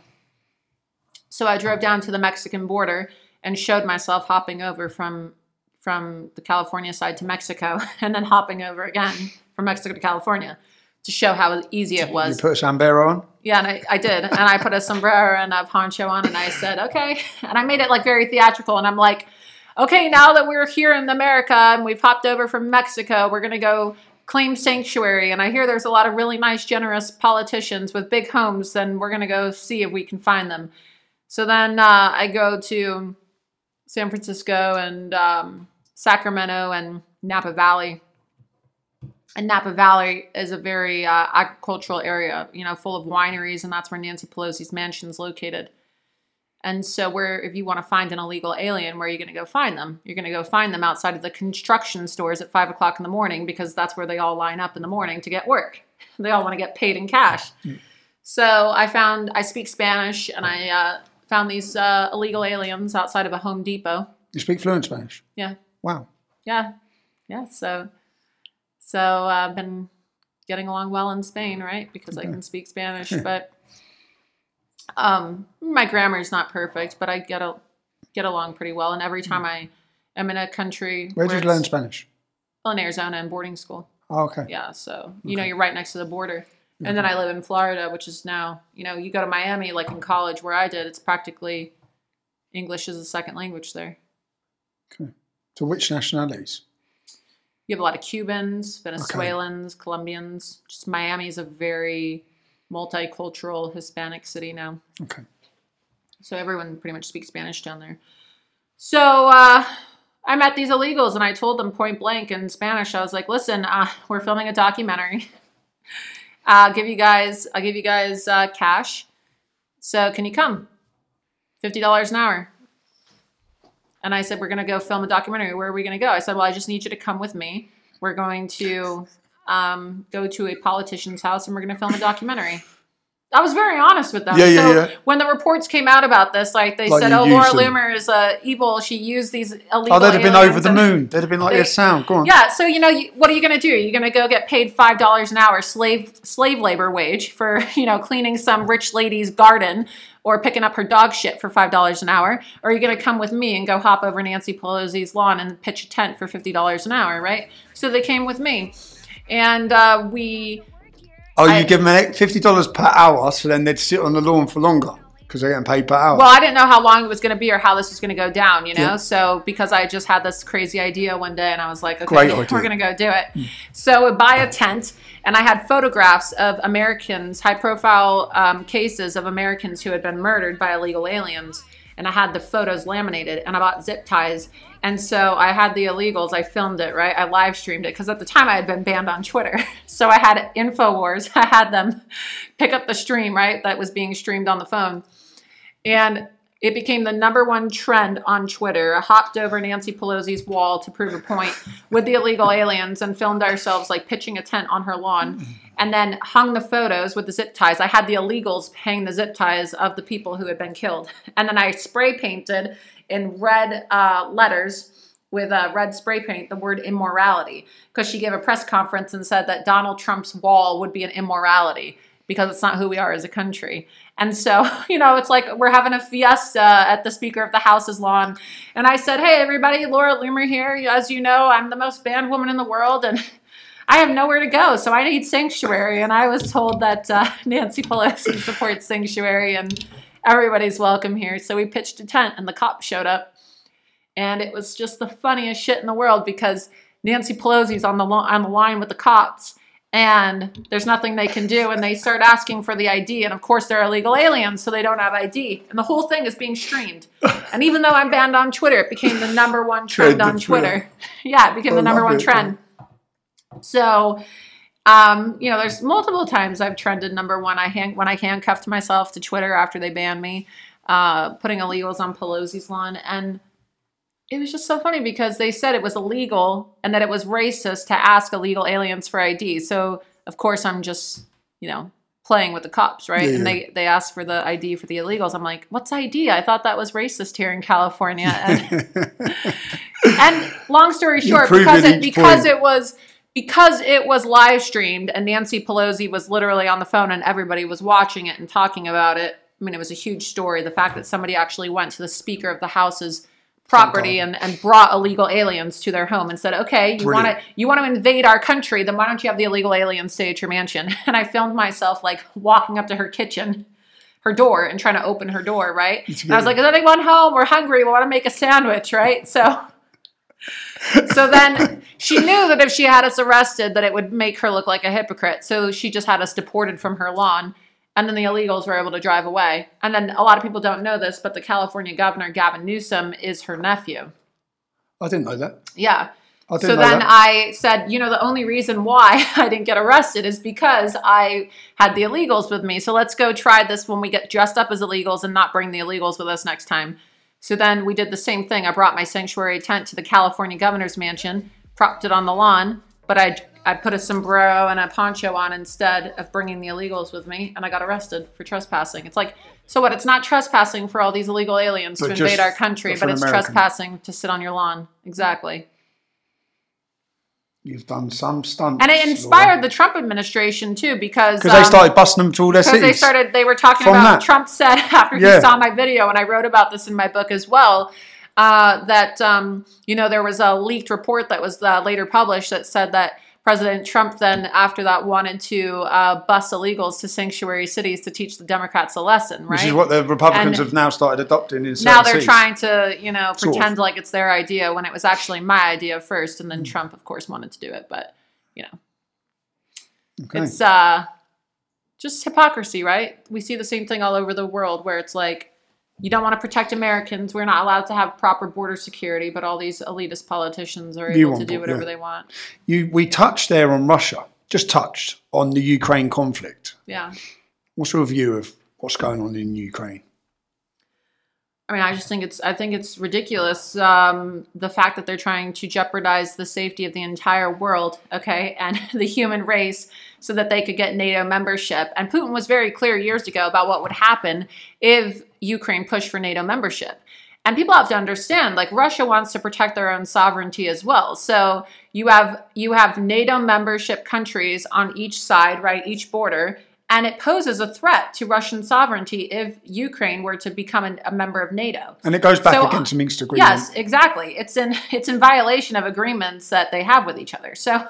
So I drove down to the Mexican border and showed myself hopping over from from the California side to Mexico and then hopping over again from Mexico to California to show how easy it was. You put a sombrero on? Yeah, and I, I did. And I put a sombrero and a poncho on and I said, okay. And I made it like very theatrical. And I'm like, okay, now that we're here in America and we've hopped over from Mexico, we're going to go claim sanctuary. And I hear there's a lot of really nice, generous politicians with big homes. And we're going to go see if we can find them. So then uh, I go to San Francisco and um, Sacramento and Napa Valley. And Napa Valley is a very uh, agricultural area, you know, full of wineries, and that's where Nancy Pelosi's mansion is located. And so, where if you want to find an illegal alien, where are you going to go find them? You're going to go find them outside of the construction stores at five o'clock in the morning because that's where they all line up in the morning to get work. They all want to get paid in cash. So I found I speak Spanish, and I uh, found these uh, illegal aliens outside of a Home Depot. You speak fluent Spanish? Yeah, Wow. yeah, yeah. So, so uh, I've been getting along well in Spain, right? Because I can speak Spanish, but um, my grammar is not perfect, but I get a get along pretty well. And every time I am in a country, Where did you learn Spanish? Well, in Arizona in boarding school. Oh, okay. Yeah, so you know you're right next to the border. And then I live in Florida, which is now you know you go to Miami like in college where I did. It's practically English is a second language there. Okay. To which nationalities? You have a lot of Cubans, Venezuelans, Colombians. Just Miami is a very multicultural Hispanic city now. Okay. So everyone pretty much speaks Spanish down there. So uh, I met these illegals and I told them point blank in Spanish. I was like, "Listen, uh, we're filming a documentary. I'll give you guys, I'll give you guys uh, cash. So can you come? Fifty dollars an hour." And I said, "We're gonna go film a documentary. Where are we gonna go?" I said, "Well, I just need you to come with me. We're going to um, go to a politician's house and we're gonna film a documentary." I was very honest with them. Yeah, yeah, so yeah. when the reports came out about this, like they Like said, "Oh, Laura them. Loomer is uh, evil. She used these illegal." Oh, they'd have been over the moon. They'd have been like, They- yeah, sound, go on. Yeah, so you know, you, what are you going to do? You're going to go get paid five dollars an hour slave slave labor wage for you know cleaning some rich lady's garden or picking up her dog shit for five dollars an hour, or are you going to come with me and go hop over Nancy Pelosi's lawn and pitch a tent for fifty dollars an hour, right? So they came with me, and uh, we Oh, you I- give them fifty dollars per hour, so then they'd sit on the lawn for longer because they're getting paid per hour. Well, I didn't know how long it was going to be or how this was going to go down, you know? Yeah. So, because I just had this crazy idea one day and I was like, okay, we're going to go do it. So, I buy a tent and I had photographs of Americans, high profile um, cases of Americans who had been murdered by illegal aliens. And I had the photos laminated and I bought zip ties. And so I had the illegals, I filmed it, right? I live streamed it because at the time I had been banned on Twitter. So I had InfoWars, I had them pick up the stream, right? That was being streamed on the phone and it became the number one trend on Twitter. Hopped over Nancy Pelosi's wall to prove a point with the illegal aliens and filmed ourselves like pitching a tent on her lawn and then hung the photos with the zip ties. I had the illegals hang the zip ties of the people who had been killed. And then I spray painted in red uh, letters with uh, red spray paint the word immorality because she gave a press conference and said that Donald Trump's wall would be an immorality because it's not who we are as a country. And so, you know, it's like we're having a fiesta at the Speaker of the House's lawn. And I said, Hey, everybody, Laura Loomer here. As you know, I'm the most banned woman in the world and I have nowhere to go. So I need sanctuary. And I was told that uh, Nancy Pelosi supports sanctuary and everybody's welcome here. So we pitched a tent and the cops showed up. And it was just the funniest shit in the world because Nancy Pelosi's on the, lo- on the line with the cops and there's nothing they can do and they start asking for the id and of course they're illegal aliens so they don't have id and the whole thing is being streamed. And even though i'm banned on twitter it became the number one trend on Twitter. twitter. Yeah it became the number one trend. So um, you know there's multiple times i've trended number one. I hand, when i handcuffed myself to twitter after they banned me uh, putting illegals on pelosi's lawn. And it was just so funny because they said it was illegal and that it was racist to ask illegal aliens for ID. So of course I'm just, you know, playing with the cops, right? Yeah, and they they asked for the ID for the illegals. I'm like, what's ID? I thought that was racist here in California. And, and long story short, because it it because point. it was because it was live streamed and Nancy Pelosi was literally on the phone and everybody was watching it and talking about it. I mean, it was a huge story. The fact that somebody actually went to the Speaker of the House's property and, and brought illegal aliens to their home and said, "Okay, you want to you want to invade our country? Then why don't you have the illegal aliens stay at your mansion?" And I filmed myself like walking up to her kitchen, her door, and trying to open her door. Right? I was like, "Is anyone home? We're hungry. We want to make a sandwich." Right? So. so then she knew that if she had us arrested that it would make her look like a hypocrite so she just had us deported from her lawn and then the illegals were able to drive away and then a lot of people don't know this but the california governor gavin newsom is her nephew I didn't know that. yeah I didn't so then that. I said, you know, the only reason why I didn't get arrested is because I had the illegals with me. So let's go try this when we get dressed up as illegals and not bring the illegals with us next time. So then we did the same thing. I brought my sanctuary tent to the California governor's mansion, propped it on the lawn, but I I put a sombrero and a poncho on instead of bringing the illegals with me, and I got arrested for trespassing. It's like, so what? It's not trespassing for all these illegal aliens But to invade our country, but it's American. trespassing to sit on your lawn. Exactly. You've done some stunts. And it inspired the Trump administration too, because because they started busting them to all their because cities. they started they were talking From about that. Trump said after Yeah. he saw my video, and I wrote about this in my book as well. Uh, that um, you know there was a leaked report that was uh, later published that said that President Trump then after that wanted to uh, bus illegals to sanctuary cities to teach the Democrats a lesson, right? Which is what the Republicans And have now started adopting in now they're cities. trying to you know Sort of. pretend like it's their idea when it was actually my idea first, Hmm. and then Trump, of course, wanted to do it, but you know. Okay. It's uh just hypocrisy, right? We see the same thing all over the world where it's like you don't want to protect Americans. We're not allowed to have proper border security, but all these elitist politicians are able to do whatever yeah. they want. You, we touched there on Russia, just touched on the Ukraine conflict. Yeah. What's your view of what's going on in Ukraine? I mean, I just think it's I think it's ridiculous um, the fact that they're trying to jeopardize the safety of the entire world, okay, and the human race, so that they could get NATO membership. And Putin was very clear years ago about what would happen if Ukraine pushed for NATO membership. And people have to understand, like Russia wants to protect their own sovereignty as well. So you have you have NATO membership countries on each side, right, each border, and it poses a threat to Russian sovereignty if Ukraine were to become an, a member of NATO. And it goes back So, against the Minsk agreement. Yes, exactly. It's in it's in violation of agreements that they have with each other. So,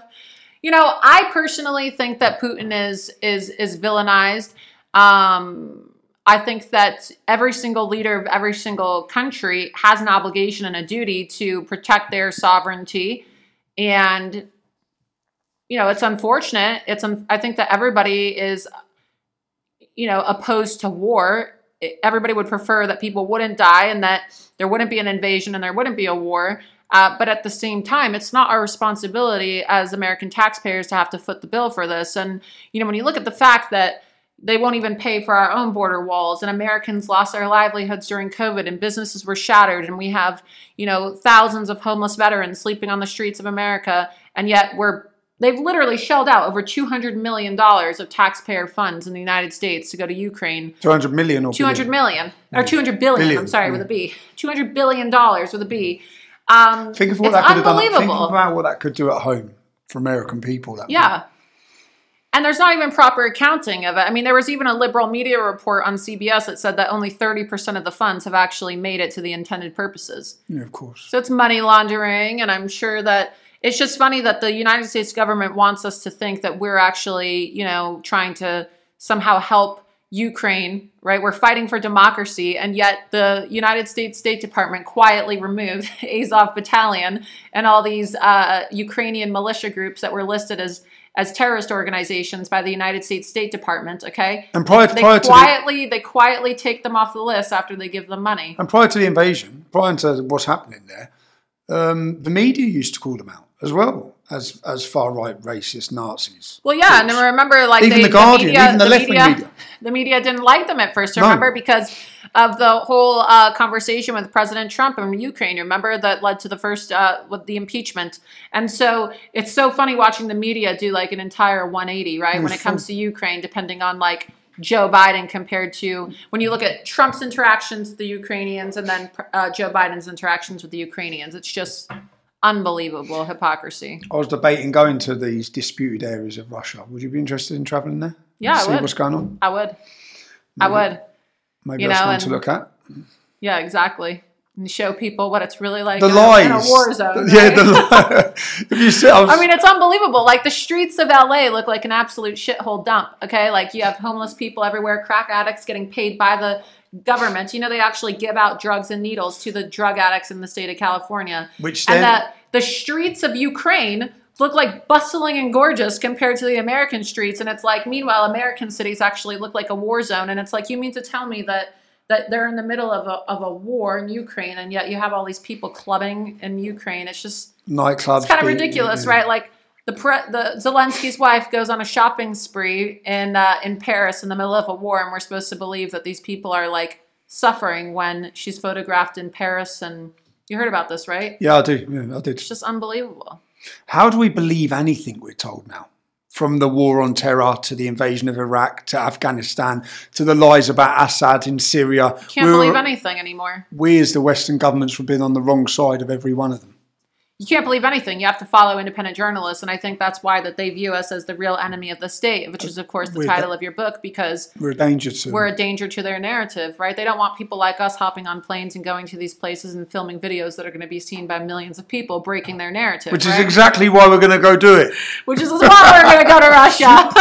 you know, I personally think that Putin is is is villainized. Um, I think that every single leader of every single country has an obligation and a duty to protect their sovereignty, and you know, it's unfortunate. It's un- I think that everybody is you know, opposed to war. Everybody would prefer that people wouldn't die and that there wouldn't be an invasion and there wouldn't be a war. Uh, but at the same time, it's not our responsibility as American taxpayers to have to foot the bill for this. And, you know, when you look at the fact that they won't even pay for our own border walls and Americans lost their livelihoods during COVID and businesses were shattered and we have, you know, thousands of homeless veterans sleeping on the streets of America and yet we're They've literally shelled out over $200 million of taxpayer funds in the United States to go to Ukraine. 200 million or 200 billion. million, or 200 billion, Billion, I'm sorry, with a B. 200 billion dollars with a B. Um, Think of what that could have done. Think about what that could do at home for American people. That Yeah. And there's not even proper accounting of it. I mean, there was even a liberal media report on CBS that said that only 30% of the funds have actually made it to the intended purposes. yeah, of course. So it's money laundering, and I'm sure that it's just funny that the United States government wants us to think that we're actually, you know, trying to somehow help Ukraine, right? We're fighting for democracy, and yet the United States State Department quietly removed Azov Battalion and all these uh, Ukrainian militia groups that were listed as as terrorist organizations by the United States State Department. Okay, And prior, they prior to the, quietly they quietly take them off the list after they give them money. and prior to the invasion, prior to what's happening there, um, the media used to call them out as well as as far right racist Nazis. Well, yeah, and I remember like Even they, the Guardian, media, even the left-wing media, media. the media didn't like them at first. No. Remember because of the whole uh, conversation with President Trump and Ukraine. Remember that led to the first uh, with the impeachment. And so it's so funny watching the media do like an entire 180, right? When it comes to Ukraine, depending on like Joe Biden compared to when you look at Trump's interactions with the Ukrainians and then uh, Joe Biden's interactions with the Ukrainians. It's just unbelievable hypocrisy. I was debating going to these disputed areas of Russia. Would you be interested in travelling there? Yeah, I See what's going on. I would. I would. Maybe You that's know, one to look at. Yeah, exactly. And show people what it's really like The in, lies. A, in a war zone. Yeah, the if you see, I, was, I mean, it's unbelievable. Like the streets of LA look like an absolute shithole dump. Okay, like you have homeless people everywhere, crack addicts getting paid by the government. You know, they actually give out drugs and needles to the drug addicts in the state of California. Which and then- that the streets of Ukraine look like bustling and gorgeous compared to the American streets. And it's like, meanwhile, American cities actually look like a war zone. And it's like, you mean to tell me that that they're in the middle of a, of a war in Ukraine, and yet you have all these people clubbing in Ukraine. It's just nightclubs. it's kind of ridiculous, yeah. right? Like the pre- the Zelensky's wife goes on a shopping spree in uh, in Paris in the middle of a war, and we're supposed to believe that these people are like suffering when she's photographed in Paris. And you heard about this, right? Yeah, I do. Yeah, I did. It's just unbelievable. How do we believe anything we're told now? From the war on terror to the invasion of Iraq to Afghanistan to the lies about Assad in Syria. Can't We're- believe anything anymore. We, as the Western governments, have been on the wrong side of every one of them. You can't believe anything. You have to follow independent journalists, and I think that's why that they view us as the real enemy of the state, which is of course the We're title the- of your book, because We're a danger to we're a danger to their narrative, right? They don't want people like us hopping on planes and going to these places and filming videos that are going to be seen by millions of people, breaking their narrative. Which is exactly why we're going to go do it. Which is why we're going to go to Russia.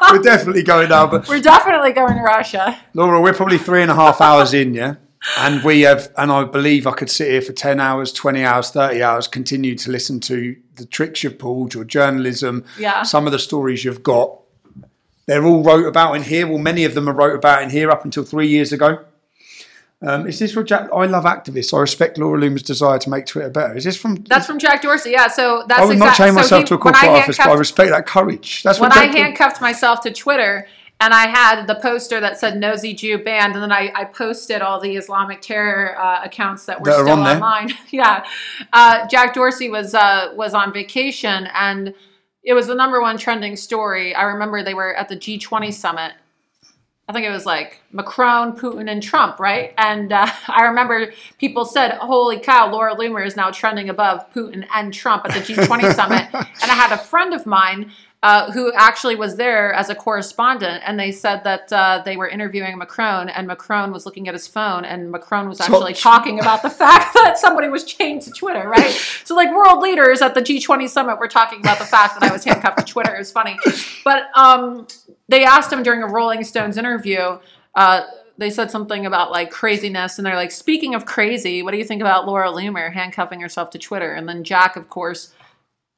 We're definitely going now. But we're definitely going to Russia. Laura, we're probably three and a half hours in, yeah? And we have, and I believe I could sit here for 10 hours, 20 hours, 30 hours, continue to listen to the tricks you've pulled, your journalism, Yeah. some of the stories you've got. They're all wrote about in here. Well, many of them are wrote about in here up until three years ago. Um, is this from Jack? I love activists. I respect Laura Loomer's desire to make Twitter better. Is this from? That's from Jack Dorsey. Yeah, so that's I would not exact- chain so myself he- to a corporate office, but I respect that courage. That's when what I handcuffed myself to Twitter and I had the poster that said "Nosy Jew banned," and then I, I posted all the Islamic terror uh, accounts that were That still on online. yeah, uh, Jack Dorsey was uh, was on vacation, and it was the number one trending story. I remember they were at the G20 summit. I think it was like Macron, Putin, and Trump, right? And uh, I remember people said, "Holy cow, Laura Loomer is now trending above Putin and Trump at the G20 summit." And I had a friend of mine uh, who actually was there as a correspondent, and they said that uh, they were interviewing Macron, and Macron was looking at his phone, and Macron was actually talking about the fact that somebody was chained to Twitter, right? So, like, world leaders at the G20 summit were talking about the fact that I was handcuffed to Twitter. It was funny, but um, they asked him during a Rolling Stones interview. Uh, they said something about like craziness, and they're like, "Speaking of crazy, what do you think about Laura Loomer handcuffing herself to Twitter?" And then Jack, of course,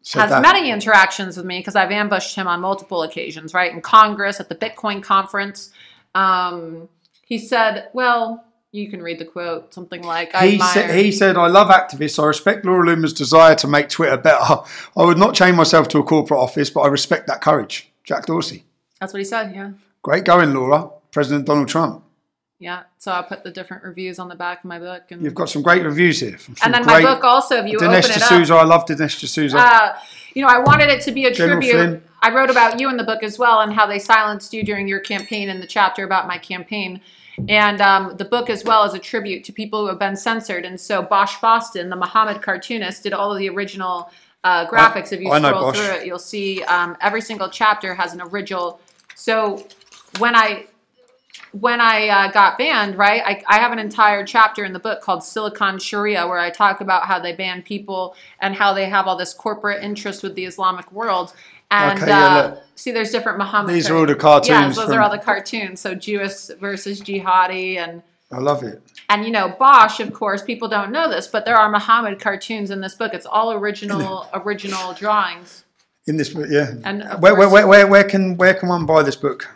Said has that. many interactions with me because I've ambushed him on multiple occasions, right? In Congress, at the Bitcoin conference. Um, he said, well, you can read the quote, something like, I He said, he said, I love activists. I respect Laura Loomer's desire to make Twitter better. I would not chain myself to a corporate office, but I respect that courage. Jack Dorsey. That's what he said, yeah. Great going, Laura. President Donald Trump. Yeah. So I put the different reviews on the back of my book. And, You've got some great reviews here. from and then my book also, if you Dinesh open it D'Souza. up. I love Dinesh D'Souza. Uh, you know, I wanted it to be a General tribute. Flynn. I wrote about you in the book as well and how they silenced you during your campaign in the chapter about my campaign. And um, the book as well is a tribute to people who have been censored. And so Bosch Fawstin, the Muhammad cartoonist, did all of the original uh, graphics. if you I scroll through it, you'll see um, every single chapter has an original. So when I when I uh, got banned, right, I, I have an entire chapter in the book called Silicon Sharia where I talk about how they ban people and how they have all this corporate interest with the Islamic world. And Okay, yeah, uh, see, there's different Muhammad. These are all the cartoons Yes, those from- are all the cartoons. So Jewish versus jihadi, and I love it. and you know Bosch, of course, people don't know this, but there are Muhammad cartoons in this book. It's all original, original drawings. In this book, yeah. And where, where, where, where, where can where can one buy this book?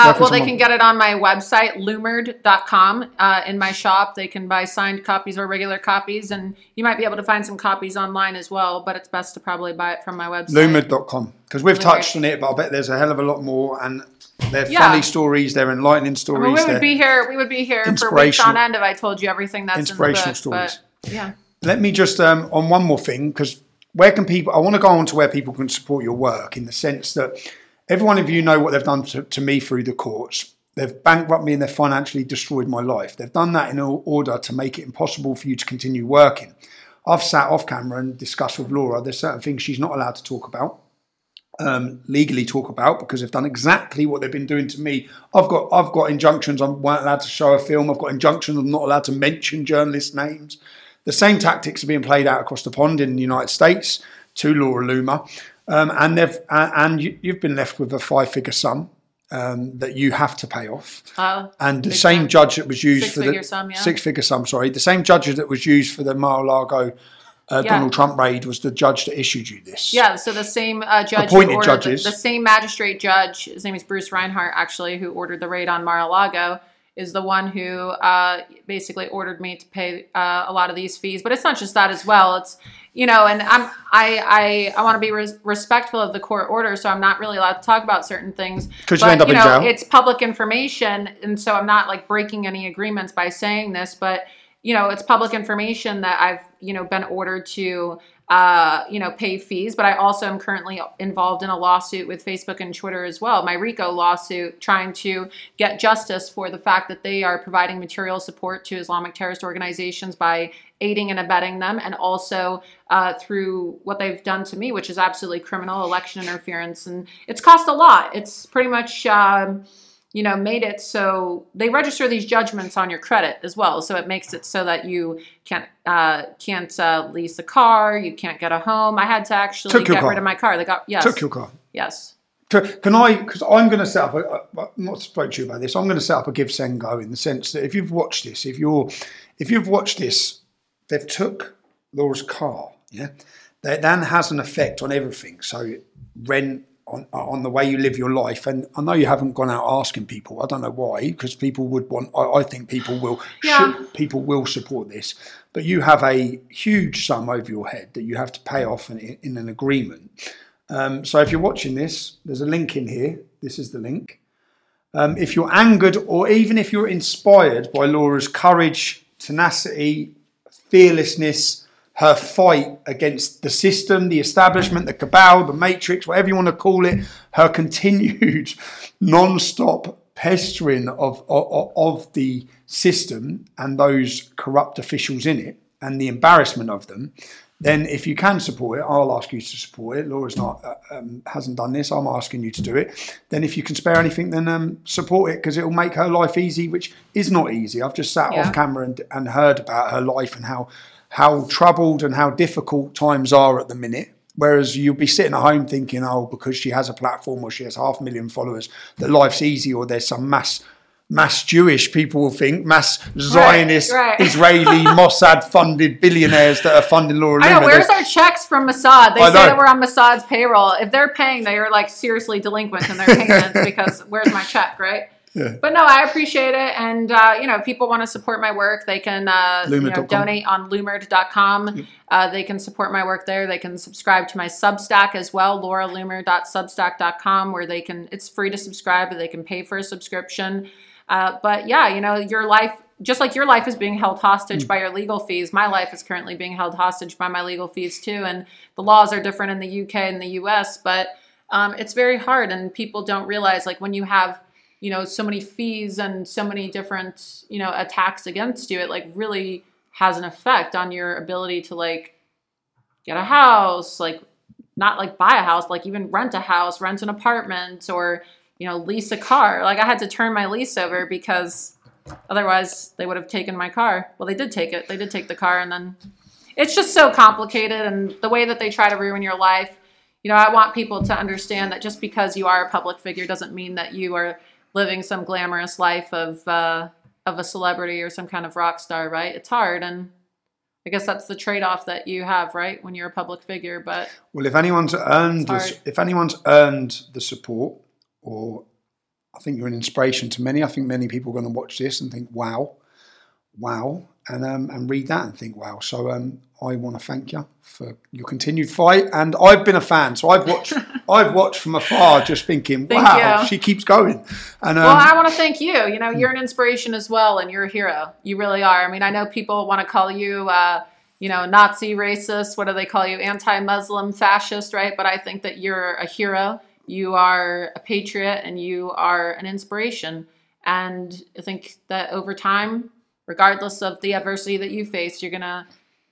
Uh, well, they can get it on my website, loomered.com. Uh, in my shop, they can buy signed copies or regular copies, and you might be able to find some copies online as well, but it's best to probably buy it from my website. Loomered.com. Because we've Loomed. touched on it, but I bet there's a hell of a lot more. And they're Yeah. funny stories, they're enlightening I stories. mean, we would be here. We would be here for weeks on end if I told you everything that's in the Inspirational book. stories. But yeah, Let me just um, on one more thing because where can people? I want to go on to where people can support your work in the sense that every one of you know what they've done to, to me through the courts. They've bankrupted me and they've financially destroyed my life. They've done that in order to make it impossible for you to continue working. I've sat off camera and discussed with Laura. There's certain things she's not allowed to talk about, um, legally talk about, because they've done exactly what they've been doing to me. I've got I've got injunctions. I weren't allowed to show a film. I've got injunctions. I'm not allowed to mention journalist names. The same tactics are being played out across the pond in the United States to Laura Loomer, um, and they've and and you, you've been left with a five-figure sum um, that you have to pay off. uh, And the same time. judge that was used for Six-figure the sum, yeah. six-figure sum, sorry, the same judge that was used for the Mar-a-Lago uh, Yeah. Donald Trump raid was the judge that issued you this. yeah. So the same uh, judge, Appointed judges. The, the same magistrate judge. His name is Bruce Reinhart, actually, who ordered the raid on Mar-a-Lago. Is the one who uh, basically ordered me to pay uh, a lot of these fees, but it's not just that as well. It's you know, and I'm I I, I want to be res- respectful of the court order, so I'm not really allowed to talk about certain things. you But, end up in know, jail. It's public information, and so I'm not like breaking any agreements by saying this, but you know, it's public information that I've you know been ordered to uh, you know pay fees, but I also am currently involved in a lawsuit with Facebook and Twitter as well. My RICO lawsuit, trying to get justice for the fact that they are providing material support to Islamic terrorist organizations by aiding and abetting them, and also uh, through what they've done to me, which is absolutely criminal election interference, and it's cost a lot. It's pretty much. Um, you know, made it so they register these judgments on your credit as well. So it makes it so that you can't uh, can't uh, lease a car, you can't get a home. I had to actually Took get rid of my car. They got yes, Took your car. yes. Can I? Because I'm going to set up. A, I've not spoke to you about this. I'm going to set up a GiveSendGo in the sense that if you've watched this, if you're, if you've watched this, they've took Laura's car. Yeah, that then has an effect on everything. So rent on on the way you live your life. And I know you haven't gone out asking people. I don't know why, because people would want. I, I think people will. Yeah. Should, people will support this. But you have a huge sum over your head that you have to pay off in, in an agreement. Um, so if you're watching this, there's a link in here. This is the link. Um, if you're angered or even if you're inspired by Laura's courage, tenacity, fearlessness, her fight against the system, the establishment, the cabal, the matrix, whatever you want to call it, her continued non-stop pestering of, of, of the system and those corrupt officials in it and the embarrassment of them, then if you can support it, I'll ask you to support it. Laura's not uh, um, hasn't done this. I'm asking you to do it. Then if you can spare anything, then um, support it because it will make her life easy, which is not easy. I've just sat Yeah. off camera and, and heard about her life and how how troubled and how difficult times are at the minute. Whereas you'll be sitting at home thinking, oh, because she has a platform or she has half a million followers, that life's easy or there's some mass mass Jewish people will think, mass Zionist, right. Israeli, Mossad funded billionaires that are funding Laura I know. Where's our checks from Mossad? They I say know. that we're on Mossad's payroll. If they're paying, they are like seriously delinquent in their payments because where's my check, right? Yeah. But no, I appreciate it, and uh, you know, if people want to support my work, they can uh, you know, donate on Loomer.com. Uh, they can support my work there. They can subscribe to my Substack as well, lauraloomer.substack.com, where they can. It's free to subscribe, but they can pay for a subscription. Uh, but yeah, you know, your life, just like your life is being held hostage by your legal fees, my life is currently being held hostage by my legal fees too. And the laws are different in the UK and the US, but um, it's very hard. And people don't realize, like, when you have, you know, so many fees and so many different, you know, attacks against you, it like really has an effect on your ability to like get a house, like not like buy a house, like even rent a house, rent an apartment, or you know, lease a car. Like I had to turn my lease over because otherwise they would have taken my car. Well, they did take it. They did take the car, and then it's just so complicated. And the way that they try to ruin your life, you know, I want people to understand that just because you are a public figure doesn't mean that you are living some glamorous life of uh, of a celebrity or some kind of rock star. Right? It's hard, and I guess that's the trade off that you have, right, when you're a public figure. But Well, if anyone's earned hard. if anyone's earned the support, or I think you're an inspiration to many. I think many people are going to watch this and think, "Wow, wow," and um, and read that and think, "Wow." So um, I want to thank you for your continued fight, and I've been a fan. So I've watched I've watched from afar, just thinking, Thank "Wow, you. she keeps going." And um, Well, I want to thank you. You know, you're an inspiration as well, and you're a hero. You really are. I mean, I know people want to call you, uh, you know, Nazi, racist. What do they call you? Anti-Muslim, fascist, right? But I think that you're a hero. You are a patriot, and you are an inspiration. And I think that over time, regardless of the adversity that you faced, you're gonna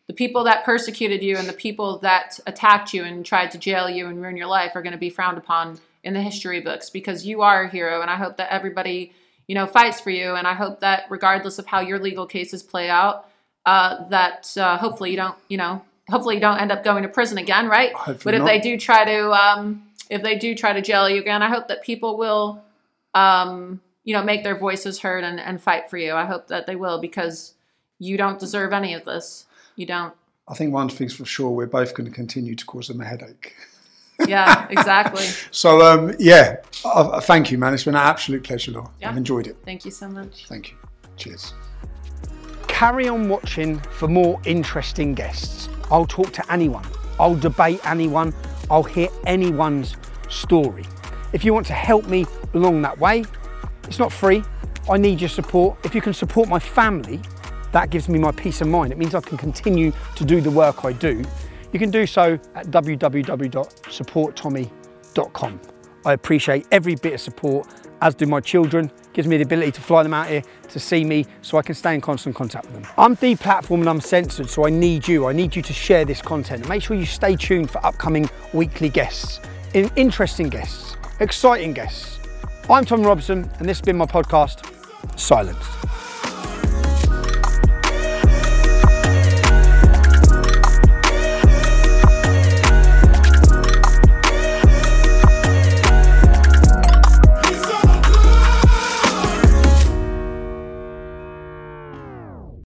the people that persecuted you and the people that attacked you and tried to jail you and ruin your life are going to be frowned upon in the history books because you are a hero and i hope that everybody you know fights for you and i hope that regardless of how your legal cases play out uh, that uh, hopefully you don't you know hopefully you don't end up going to prison again right Hopefully but if not. they do try to um, if they do try to jail you again i hope that people will um, you know make their voices heard and, and fight for you i hope that they will because you don't deserve any of this you don't I think one thing's for sure: we're both going to continue to cause them a headache. yeah exactly So um, yeah, uh, thank you, man. It's been an absolute pleasure, Laura. Yeah. I've enjoyed it. thank you so much Thank you. Cheers. Carry on watching for more interesting guests. I'll talk to anyone. I'll debate anyone. I'll hear anyone's story. If you want to help me along that way, it's not free. I need your support. If you can support my family, that gives me my peace of mind. It means I can continue to do the work I do. You can do so at www.supporttommy.com. I appreciate every bit of support, as do my children. Gives me the ability to fly them out here to see me so I can stay in constant contact with them. I'm deplatformed and I'm censored, so I need you. I need you to share this content make sure you stay tuned for upcoming weekly guests, interesting guests, exciting guests. I'm Tommy Robinson, and this has been my podcast, Silenced.